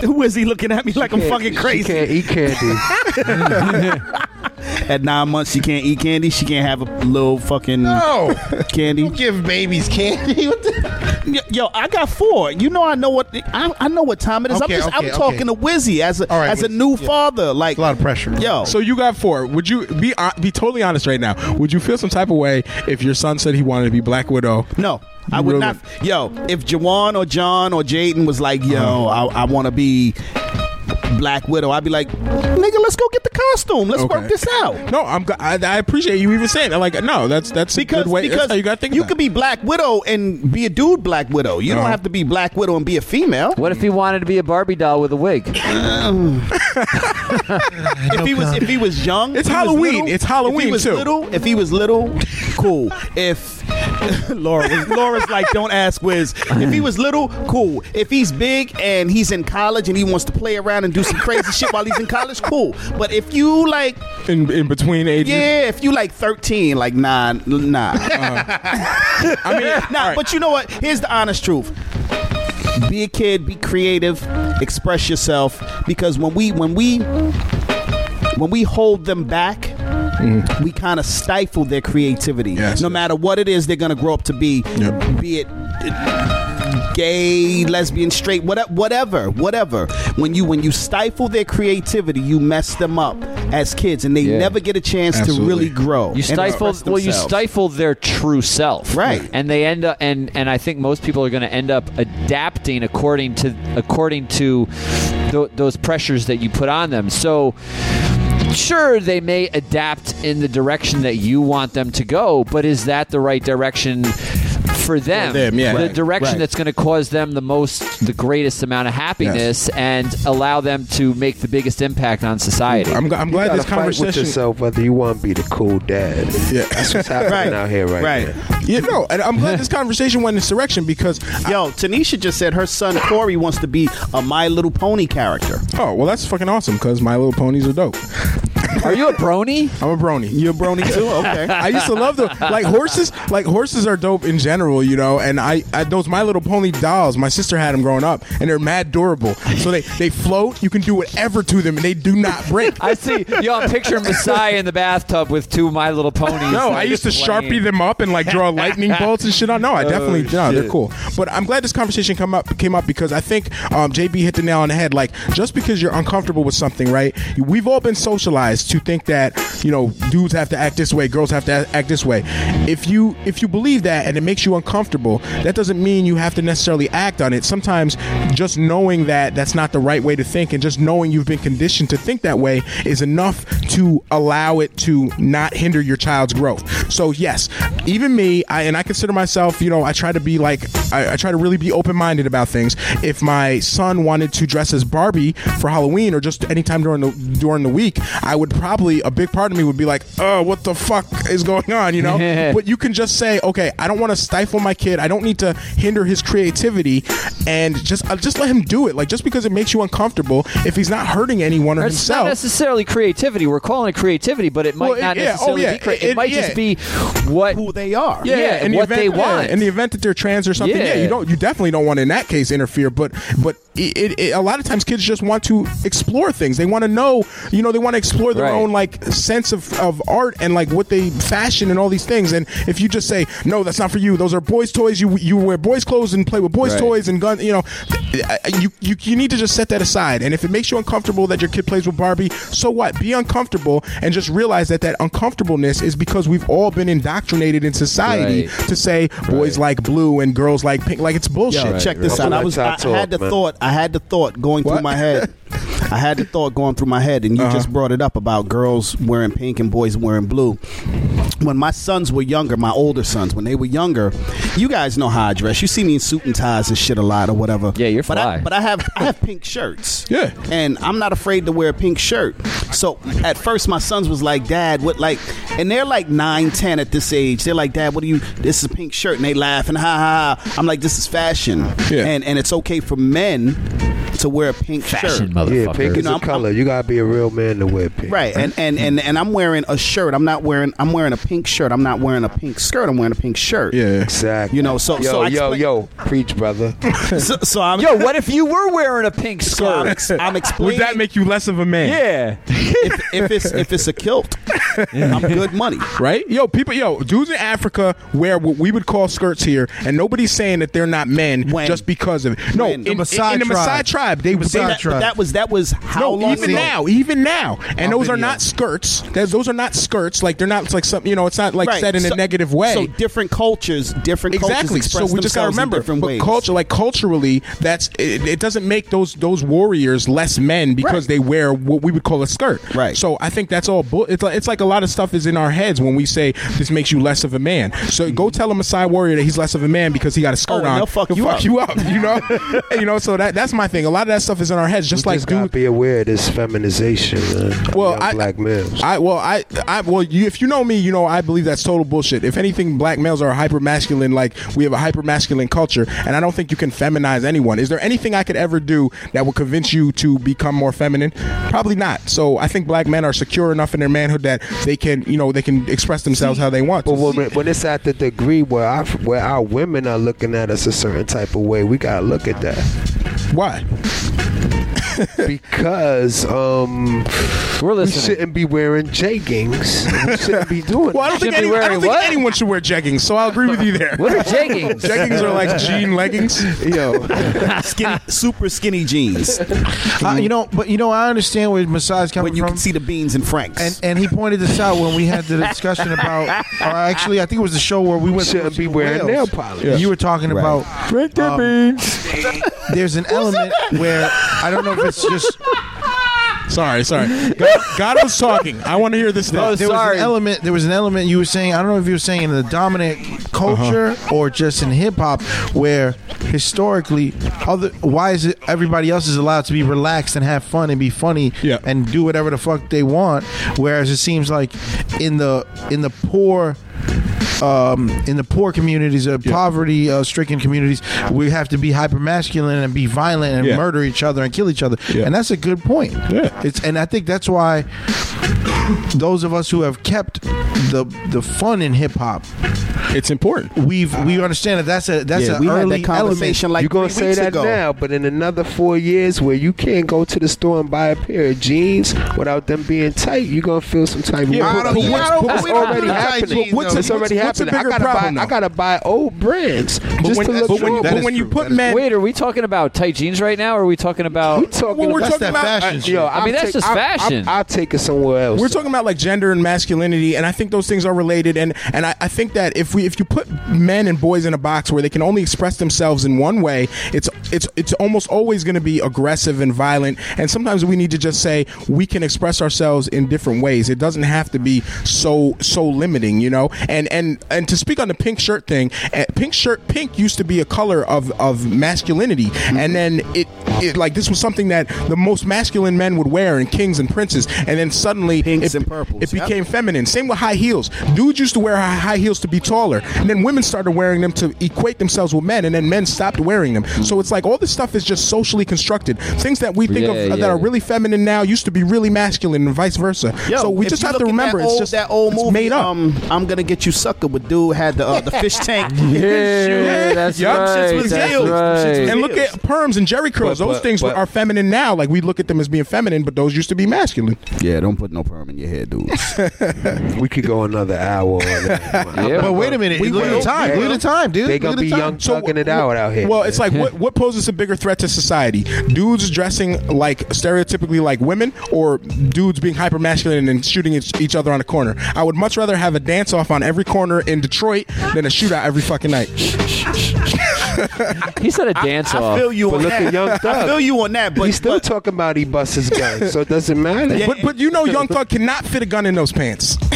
Who is he looking at me like I'm fucking crazy? She crazy? can't eat candy. (laughs) At nine months, she can't eat candy. She can't have a little fucking No, candy. give babies candy. (laughs) What the? Yo, Yo, I got four. You know, I know what I, I know what time it is. Okay, I'm just okay, I'm talking to Wizzy as a All right, as a new yeah. father. Like a lot of pressure. Yo, So you got four. Would you be uh, be totally honest right now? Would you feel some type of way if your son said he wanted to be Black Widow? No, I would really- not. Yo, if Jawan or John or Jaden was like, yo, Uh-huh. I, I want to be Black Widow, I'd be like, nigga, let's go get the costume. Let's Okay. work this out. No, I'm. go- I, I appreciate you even saying that. Like, no, that's that's Because a good way. because that's how you got to think. you could be Black Widow and be a dude Black Widow. You Uh-huh. don't have to be Black Widow and be a female. What if he wanted to be a Barbie doll with a wig? (laughs) if he was if he was young, It's if he was Halloween. little- It's Halloween, If he was too. little, if he was little, cool. If (laughs) Laura, was, Laura's like, don't ask Wiz. If he was little, cool. If he's big and he's in college and he wants to play around and do some crazy shit while he's in college, cool. But if you like, in in between ages. yeah, if you like thirteen, like nah, nah, uh-huh. (laughs) I mean, nah. But you know what? Here's the honest truth. Be a kid. Be creative. Express yourself. Because when we when we when we hold them back, we kind of stifle their creativity. Mm-hmm. Yes, no yes. matter what it is, they're gonna grow up to be. Yep. Be it gay, lesbian, straight, whatever, whatever, whatever. When you when you stifle their creativity, you mess them up as kids, and they Yeah. never get a chance to really grow. You stifle well, you stifle their true self, Right. And they end up, and and I think most people are going to end up adapting according to according to th- those pressures that you put on them. So. Sure, they may adapt in the direction that you want them to go, but is that the right direction for them? them, yeah. the Right, direction right. that's going to cause them the most, the greatest amount of happiness, and allow them to make the biggest impact on society. I'm, I'm glad gotta this fight with conversation. yourself whether you want to be the cool dad. Yeah. That's what's happening Right. out here right, Right. now. You know, and I'm glad this (laughs) conversation went in this direction because Yo, Tanisha just said her son Corey wants to be a My Little Pony character. oh well, that's fucking awesome because My Little Ponies are dope. (laughs) Are you a brony? I'm a brony. You're a brony too? Okay. I used to love the like horses. Like horses are dope in general, you know. And I, I those My Little Pony dolls. My sister had them growing up, and they're mad durable. So they they float. You can do whatever to them, and they do not break. I see. Yo, I'm picturing Masai in the bathtub with two My Little Ponies. No, I used to playing. sharpie them up and like draw lightning bolts and shit on. No, I (laughs) definitely no, they're cool. But I'm glad this conversation come up came up because I think um, JB hit the nail on the head. Like just because you're uncomfortable with something, right? We've all been socialized to think that you know dudes have to act this way, girls have to act this way. If you if you believe that and it makes you uncomfortable, that doesn't mean you have to necessarily act on it. Sometimes just knowing that that's not the right way to think and just knowing you've been conditioned to think that way is enough to allow it to not hinder your child's growth. So yes, even me, I, and I consider myself, you know, I try to be like, I, I try to really be open minded about things. If my son wanted to dress as Barbie for Halloween or just anytime during the during the week, I would probably a big part of me would be like, oh, what the fuck is going on, you know? (laughs) but you can just say, okay, I don't want to stifle my kid. I don't need to hinder his creativity, and just uh, just let him do it. Like just because it makes you uncomfortable, if he's not hurting anyone or It's not himself. necessarily creativity. We're calling it creativity, but it might Well, it- not yeah, oh, necessarily yeah, be creative. it- It, might yeah. just be what Who they are. Yeah, in the what event, they yeah, want. in the event that they're trans or something. Yeah, Yeah. you don't. You definitely don't want to in that case interfere. But but it, it, it- a lot of times kids just want to explore things. They want to know. You know, they want to explore their Right. own like sense of, of art and like what they fashion and all these things. And if you just say no, that's not for you. Those are boys' toys. You you wear boys' clothes and play with boys' Right. toys and guns. You know, you, you you need to just set that aside. And if it makes you uncomfortable that your kid plays with Barbie, so what? Be uncomfortable and just realize that that uncomfortableness is because we've all been indoctrinated in society Right. to say boys like blue and girls like pink. Like it's bullshit. Yo, check this right. out. I was y'all I, had the man. thought I had the thought going What? through my head. I had the thought going through my head and you Uh-huh. just brought it up about girls wearing pink and boys wearing blue. When my sons were younger, my older sons, when they were younger, you guys know how I dress. You see me in suit and ties and shit a lot or whatever. Yeah, you're but I, fly. but I have I have pink shirts. (laughs) Yeah. And I'm not afraid to wear a pink shirt. So at first my sons was like, Dad, what like and they're like nine, ten at this age. They're like, Dad, what are you this is a pink shirt and they laugh and ha ha ha. I'm like, this is fashion. Yeah. And and it's okay for men to wear a pink fashion, shirt. motherfucker. Yeah, pink You is know, a I'm- color. you gotta be a real man to wear pink. Right, and, and and and I'm wearing a shirt. I'm not wearing. I'm wearing a pink shirt. I'm not wearing a pink skirt. I'm wearing a pink shirt. Yeah. Exactly. You know, so- yo, so I yo, explain- yo, preach, brother. (laughs) So, so I'm. Yo, what if you were wearing a pink so I'm, skirt? ex- I'm explaining. (laughs) Would that make you less of a man? yeah. if, if it's if it's a kilt, I'm good money. Right? Yo, people, yo, dudes in Africa wear what we would call skirts here, and nobody's saying that they're not men When? just because of it. No, When? in, The in, Maasai in the Maasai tribe. Tribe, they, The they Maasai That, tribe. but that was that was how no, long even ago? now, even now, and On those are video. not skirts. That- Those are not skirts. Like they're not like something. You know, it's not like Right. said in a negative way. So different cultures, different exactly. cultures So we just gotta remember, different but ways. culture, like culturally, that's it, it. Doesn't make those those warriors less men because Right. they wear what we would call a skirt. Right. So I think that's all. Bull- it's like it's like a lot of stuff is in our heads when we say this makes you less of a man. So go mm-hmm. tell a Maasai warrior that he's less of a man because he got a skirt Oh, on. they'll fuck He'll you fuck up. you up. You know. (laughs) you know. So that that's my thing. A lot of that stuff is in our heads. Just we like just gotta dude. be aware of this feminization. Man, Well, I, black males. I well, I, I well, you, if you know me, you know I believe that's total bullshit. If anything, black males are hyper masculine. Like we have a hyper masculine culture, and I don't think you can feminize anyone. Is there anything I could ever do that would convince you to become more feminine? Probably not. So I think black men are secure enough in their manhood that they can, you know, they can express themselves how they want. But when, when it's at the degree where our, where our women are looking at us a certain type of way, we gotta look at that. Why? (laughs) because um, We're we listening. shouldn't be wearing jeggings. We shouldn't be doing. Well, I don't think, any, I don't think anyone should wear jeggings, so I'll agree with you there. What are (laughs) jeggings? jeggings are like jean leggings. (laughs) Yo, skinny, super skinny jeans. Uh, you know, but you know, I understand where Masai's coming when you from. can see the beans and franks. And and he pointed this out when we had the discussion about, or actually, I think it was the show where we went. to Shouldn't be wearing whales. nail polish. And You were talking Right. about Break the um, beans. there's an element where I don't know if it's just (laughs) Sorry, sorry. God, God was talking. I want to hear this No, stuff. there sorry. was an element. There was an element you were saying. I don't know if you were saying in the dominant culture Uh-huh. or just in hip hop, where historically, other why is it everybody else is allowed to be relaxed and have fun and be funny Yeah. and do whatever the fuck they want, whereas it seems like in the in the poor. Um, in the poor communities, uh, poverty uh, stricken communities, we have to be hyper masculine and be violent and Yeah. murder each other and kill each other, Yeah. and that's a good point. Yeah. it's and I think that's why those of us who have kept the the fun in hip hop, It's important. we've we understand that that's a that's yeah, an we had early that conversation element. like you gonna say that ago. now, but in another four years, where you can't go to the store and buy a pair of jeans without them being tight, you're gonna feel some type of. Yeah, but- but what's- but that's what's- already happening. but what's- That's already what's a happening. I bigger gotta problem, buy. I gotta buy old brands But just when, to look but when, but That when is you put men, Wait, are we talking about tight jeans right now, or are we talking about? we talking well, we're about. talking about fashion. Yo, I mean, that's just fashion. I'll, I'll take it somewhere else. Talking about like gender and masculinity, and I think those things are related. And and I, I think that if we if you put men and boys in a box where they can only express themselves in one way, it's it's it's almost always going to be aggressive and violent. And sometimes we need to just say we can express ourselves in different ways. It doesn't have to be so so limiting, you know. And and and to speak on the pink shirt thing, uh, pink shirt pink used to be a color of of masculinity, and then it it like this was something that the most masculine men would wear and kings and princes, and then suddenly Pinks it, and purples, it yep. became feminine. Same with high heels. Dudes used to wear high high heels to be taller, and then women started wearing them to equate themselves with men, and then men stopped wearing them. So it's like all this stuff is just socially constructed. Things that we think Yeah, of that are really feminine now used to be really masculine, and vice versa. Yo, so we just have to remember that it's old, just that old it's movie. made up. Um, I'm gonna get you sucker. With dude had the uh, the fish (laughs) tank. Yeah, that's Yup. right. That's healed. right. And look at perms and Jheri curls. But- those but- things but- are feminine now. Like we look at them as being feminine, but those used to be masculine. Yeah, don't put no perm in your head, dude. (laughs) we could go another hour on that. Yeah. But wait a minute, We look at will. the time. Look at the time, dude. They Look gonna at the be time. young thugging it out out here. Well, it's like what what poses a bigger threat to society? Dudes dressing like stereotypically like women, or dudes being hyper masculine and shooting each, each other on the corner. I would much rather have a dance off on every corner in Detroit than a shootout every fucking night. (laughs) He said a dance I off. feel you on that. at Young I feel you on that. But He's still but- talking about he busts his gun, so it doesn't matter. But but you know, Young Thug cannot fit a gun in those pants. (laughs)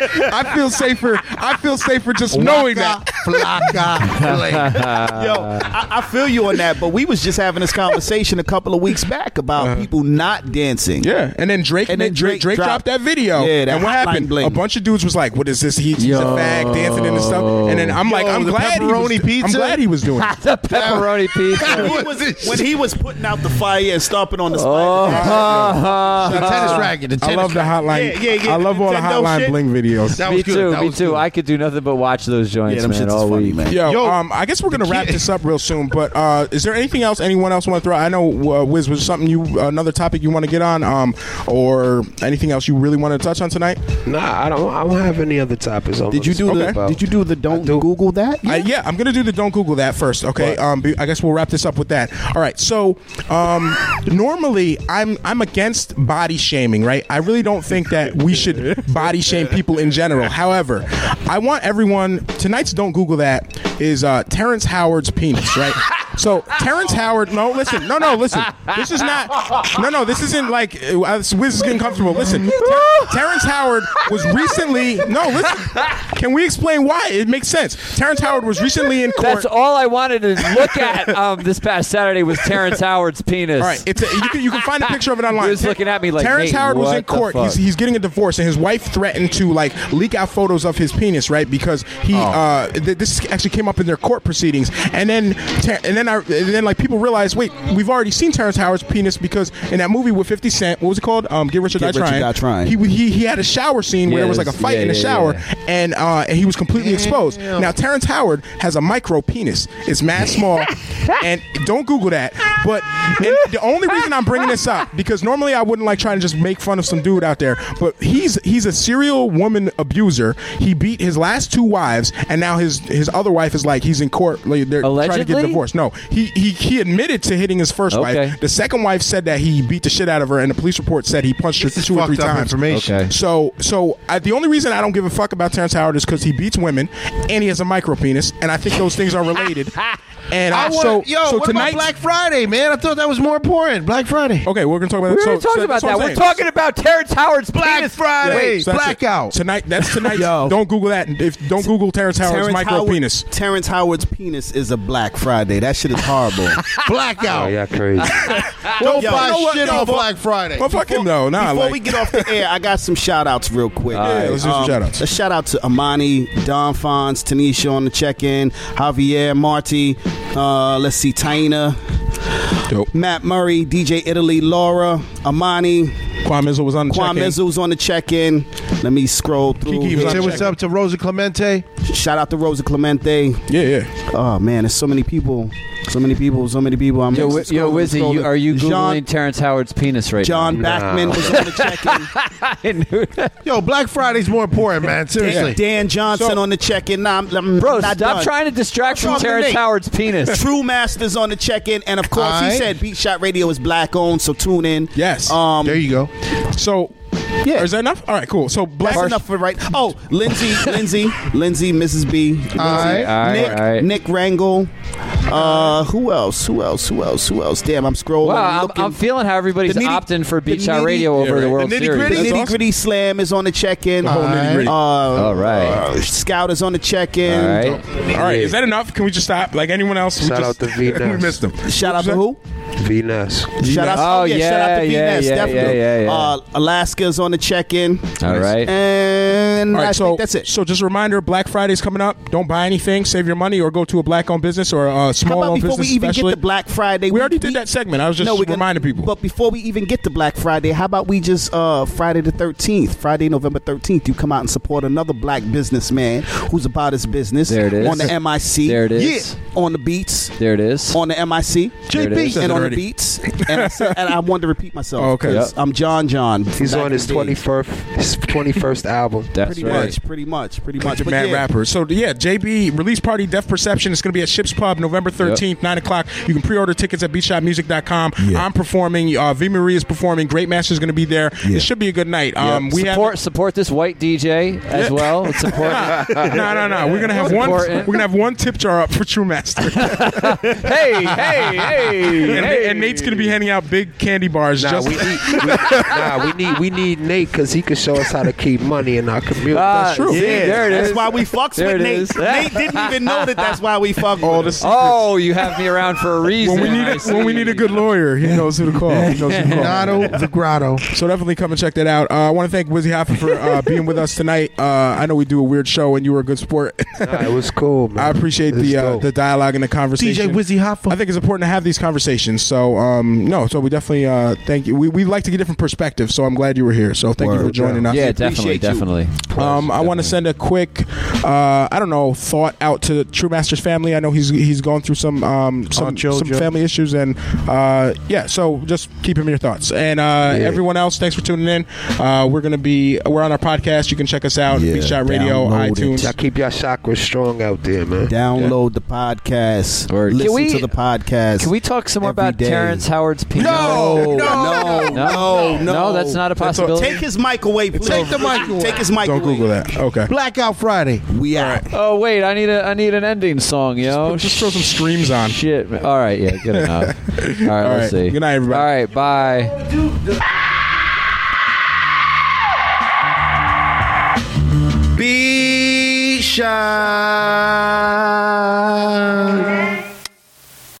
I feel safer. I feel safer just knowing that. Yo, I, I feel you on that, but we was just having this conversation a couple of weeks back about uh-huh. people not dancing. Yeah, and then Drake And then Drake, Drake Drake dropped, dropped- that video. Yeah, that and what Hotline happened? Bling. A bunch of dudes was like, "What is this? He, he's a Yo. fag dancing in and stuff." And then I'm like, Yo, "I'm the glad he was, pepperoni I'm pizza? glad he was doing it." (laughs) the pepperoni pizza. When he, was, when he was putting out the fire and stomping on the Oh, spot. The tennis racket. The I tennis love the hotline. Yeah, yeah, yeah, I love all the Nintendo hotline shit. bling videos. That me was good. too. That Me was too. good. I could do nothing but watch those joints, Yeah, them man, shits is all funny, week. man. Yo, Yo, um, I guess we're gonna wrap this up (laughs) real soon. But uh, is there anything else anyone else want to throw? I know, uh, Wiz, was something you another topic you want to get on, um, or anything else you really want to touch on tonight? Nah, I don't. I don't have any other topics. I Did you do wanna the? Did you do the? Don't do. Google that. I, yeah, I'm gonna do the don't Google that first. Okay, What? um, be- I guess we'll wrap this up with that. All right. So, um, normally I'm I'm against body shaming, right? I really don't think that we should body shame people in general. However, I want everyone tonight's don't Google that is uh, Terrence Howard's penis, right? So Terrence Howard, no, listen, no, no, listen. This is not, no, no, this isn't like uh, Wiz is getting comfortable. Listen, Ter- Terrence Howard was recently, no, listen, Can we explain why? It makes sense. Terrence Howard was recently in court. That's all I wanted to look at um, this past Saturday was Terrence Howard's penis. All right, it's a, you, can, you can find a picture of it (laughs) online. Was looking at me like, Terrence "Nate, Howard was in court. fuck?" He's, he's getting a divorce, and his wife threatened to like leak out photos of his penis, right? Because he Oh. uh, th- this actually came up in their court proceedings, and then Ter- and then I, and then like people realize, wait, we've already seen Terrence Howard's penis because in that movie with Fifty Cent, what was it called? Um, Get Rich or Get Die Rich or Trying. Die Trying. He, he he had a shower scene where Yeah, there was like a fight yeah, in the yeah, shower, yeah. and uh, and he was completely exposed. Now Terrence Howard has a micro penis. It's mad small, (laughs) and don't Google that. But and the only reason I'm bringing this up because normally I wouldn't like trying to just make fun of some dude out there, but he's he's a serial woman abuser. He beat his last two wives, and now his his other wife is like he's in court. Like, they're trying to get divorced. No, he he he admitted to hitting his first Okay. wife. The second wife said that he beat the shit out of her, and the police report said he punched her This is two or three up times. information. Okay. So, so I, the only reason I don't give a fuck about Terrence Howard is because he beats women and he has a micro penis, and I think those things are related. (laughs) And I I, want, so, yo, so what tonight, about Black Friday, man? I thought that was more important. Black Friday. okay, we're gonna talk about We that. were so, talking so about that. We're talking about Terrence Howard's Black penis. Friday. Wait, so that's it. Blackout. tonight. That's tonight. (laughs) Yo. Don't Google that. If don't Google Terrence Howard's Terrence micro Howard- penis. Terrence Howard's penis is a Black Friday. That shit is horrible. (laughs) Blackout. Oh, yeah, crazy. (laughs) Don't Yo, buy you know shit Yo, on but- Black Friday. Well, fuck him though. Nah, Like. Before like, we get off the air, I got some shout outs real quick. Um, Yeah, let's do some shout-outs. A shout out to Amani, Don Fons, Tanisha on the check in, Javier, Marty, uh, let's see, Taina, Dope. Matt Murray, DJ Italy, Laura, Amani, Quan Mizzle was on the Quan check-in. Mizzle's on the check in. Let me scroll through. Kiki was here. on Say the what's check-in. up to Rosa Clemente. Shout out to Rosa Clemente. Yeah, yeah. Oh man, there's so many people. So many people. So many people. I'm Yo, just Wi- yo, scrolling, Wizzy, you, scrolling. are you googling John, Terrence Howard's penis right now? John Nah. Backman was on the check-in. now? (laughs) I knew that. Yo, Black Friday's more important, man. Seriously. Dan Johnson So- on the check-in. Nah, I'm, I'm Bro, not stop done. trying to distract from Talking to Terrence Nate. Howard's penis. True Masters on the check-in, and of course he Aight. said Beat Shop Radio is black owned, so tune in. Yes. Um, There you go. So, Yeah. is that enough? All right, cool. So, Black that's enough for right. Oh, Lindsay, (laughs) Lindsay, Lindsay, Mrs. B, Lindsay, Aight. Aight, Nick, aight. Nick Rangel. Uh, who else? Who else? Who else? Who else? Damn, I'm scrolling. Wow, I'm, looking. I'm feeling how everybody's nitty- opting for the Beat Shop nitty- Radio over Yeah, the. World The Series. nitty-gritty. the That's nitty awesome. gritty slam is on the check-in. The. Uh, All right. uh, Scout is on the check-in. All right. All right, is that enough? Can we just stop? Like anyone else? we Shout just, out to V (laughs) we missed them. Shout out to who? V-Ness. Shout out, Oh, oh, yeah, shout out to yeah, V-Ness, yeah, definitely. yeah, yeah, yeah. Uh, Alaska's on the check-in. All right. And All I so think that's it. So just a reminder: Black Friday's coming up. Don't buy anything. Save your money, or go to a black-owned business or a How small-owned about before we business. even especially. get to Black Friday? We already did that segment. I was just we're gonna- reminding people. But before we even get to Black Friday, how about we just uh, Friday the thirteenth, Friday November thirteenth, you come out and support another black businessman who's about his business. There it is. on the MIC. There it is. Yeah, on the beats. There it is. On the MIC. There it is. and on already. the beats. And I, said, and I wanted to repeat myself. Oh, okay. 'cause I'm John John. He's on his 21st, his 21st album. (laughs) That's Pretty right. much, pretty much, pretty much. The But mad yeah, rapper. So yeah, JB release party, Deaf Perception. It's going to be at Ships Pub, November thirteenth, nine o'clock. You can pre-order tickets at beatshopmusic.com. Yeah. I'm performing. Uh, V Marie is performing. Great Master is going to be there. Yeah. It should be a good night. Um, we support support this white DJ as well. Let's support. (laughs) no, no, no. We're gonna have one. We're gonna have one tip jar up for True Master, (laughs) hey, hey, hey, and, hey. and Nate's gonna be handing out big candy bars. Nah, just we need, we, (laughs) nah, we need we need Nate because he can show us how to keep money in our community. That's true. see, Yeah, there it is. That's why we fucks There with Nate. is. Nate didn't even know that that's why we fuck all with the secrets. Oh, you have me around for a reason. when we need I a, when we need a good lawyer, he knows who to call. He knows who to call. Grotto, the grotto. So definitely come and check that out. Uh, I want to thank Wizzy Hoffa for uh, being with us tonight. Uh, I know we do a weird show, and you were a good sport. Nah, it was cool, (laughs) man. I appreciate It's the uh, the dialogue and the conversation. DJ Wizzy Hoffa. I think it's important to have these conversations. So um, no, so we definitely uh, thank you. We, we like to get different perspectives. So I'm glad you were here. So thank you for Word. joining us. Yeah, definitely, appreciate you. definitely. Um, I want to send a quick, uh, I don't know, thought out to True Master's family. I know he's he's going through some um, some, some family issues, and uh, yeah. So just keep him in your thoughts. And uh, everyone else, thanks for tuning in. Uh, we're gonna be we're on our podcast. You can check us out. Yeah, Beat Shop Radio, download iTunes. Y'all keep your chakras strong out there, man. Download the podcast. Word. Can Listen we- to the podcast. Can we talk some more Every about day. Terrence Howard's penis? No, no, no, no, No, that's not a possibility. Take his mic away, please. Take the mic away. Take his mic away. Don't away. Google that. Okay. Blackout Friday. We out. Oh wait, I need a I need an ending song, yo. Just throw some streams on. Shit. man. All right, yeah, good enough. (laughs) All right, All let's right. see. Good night, everybody. All right, bye. Be Nation.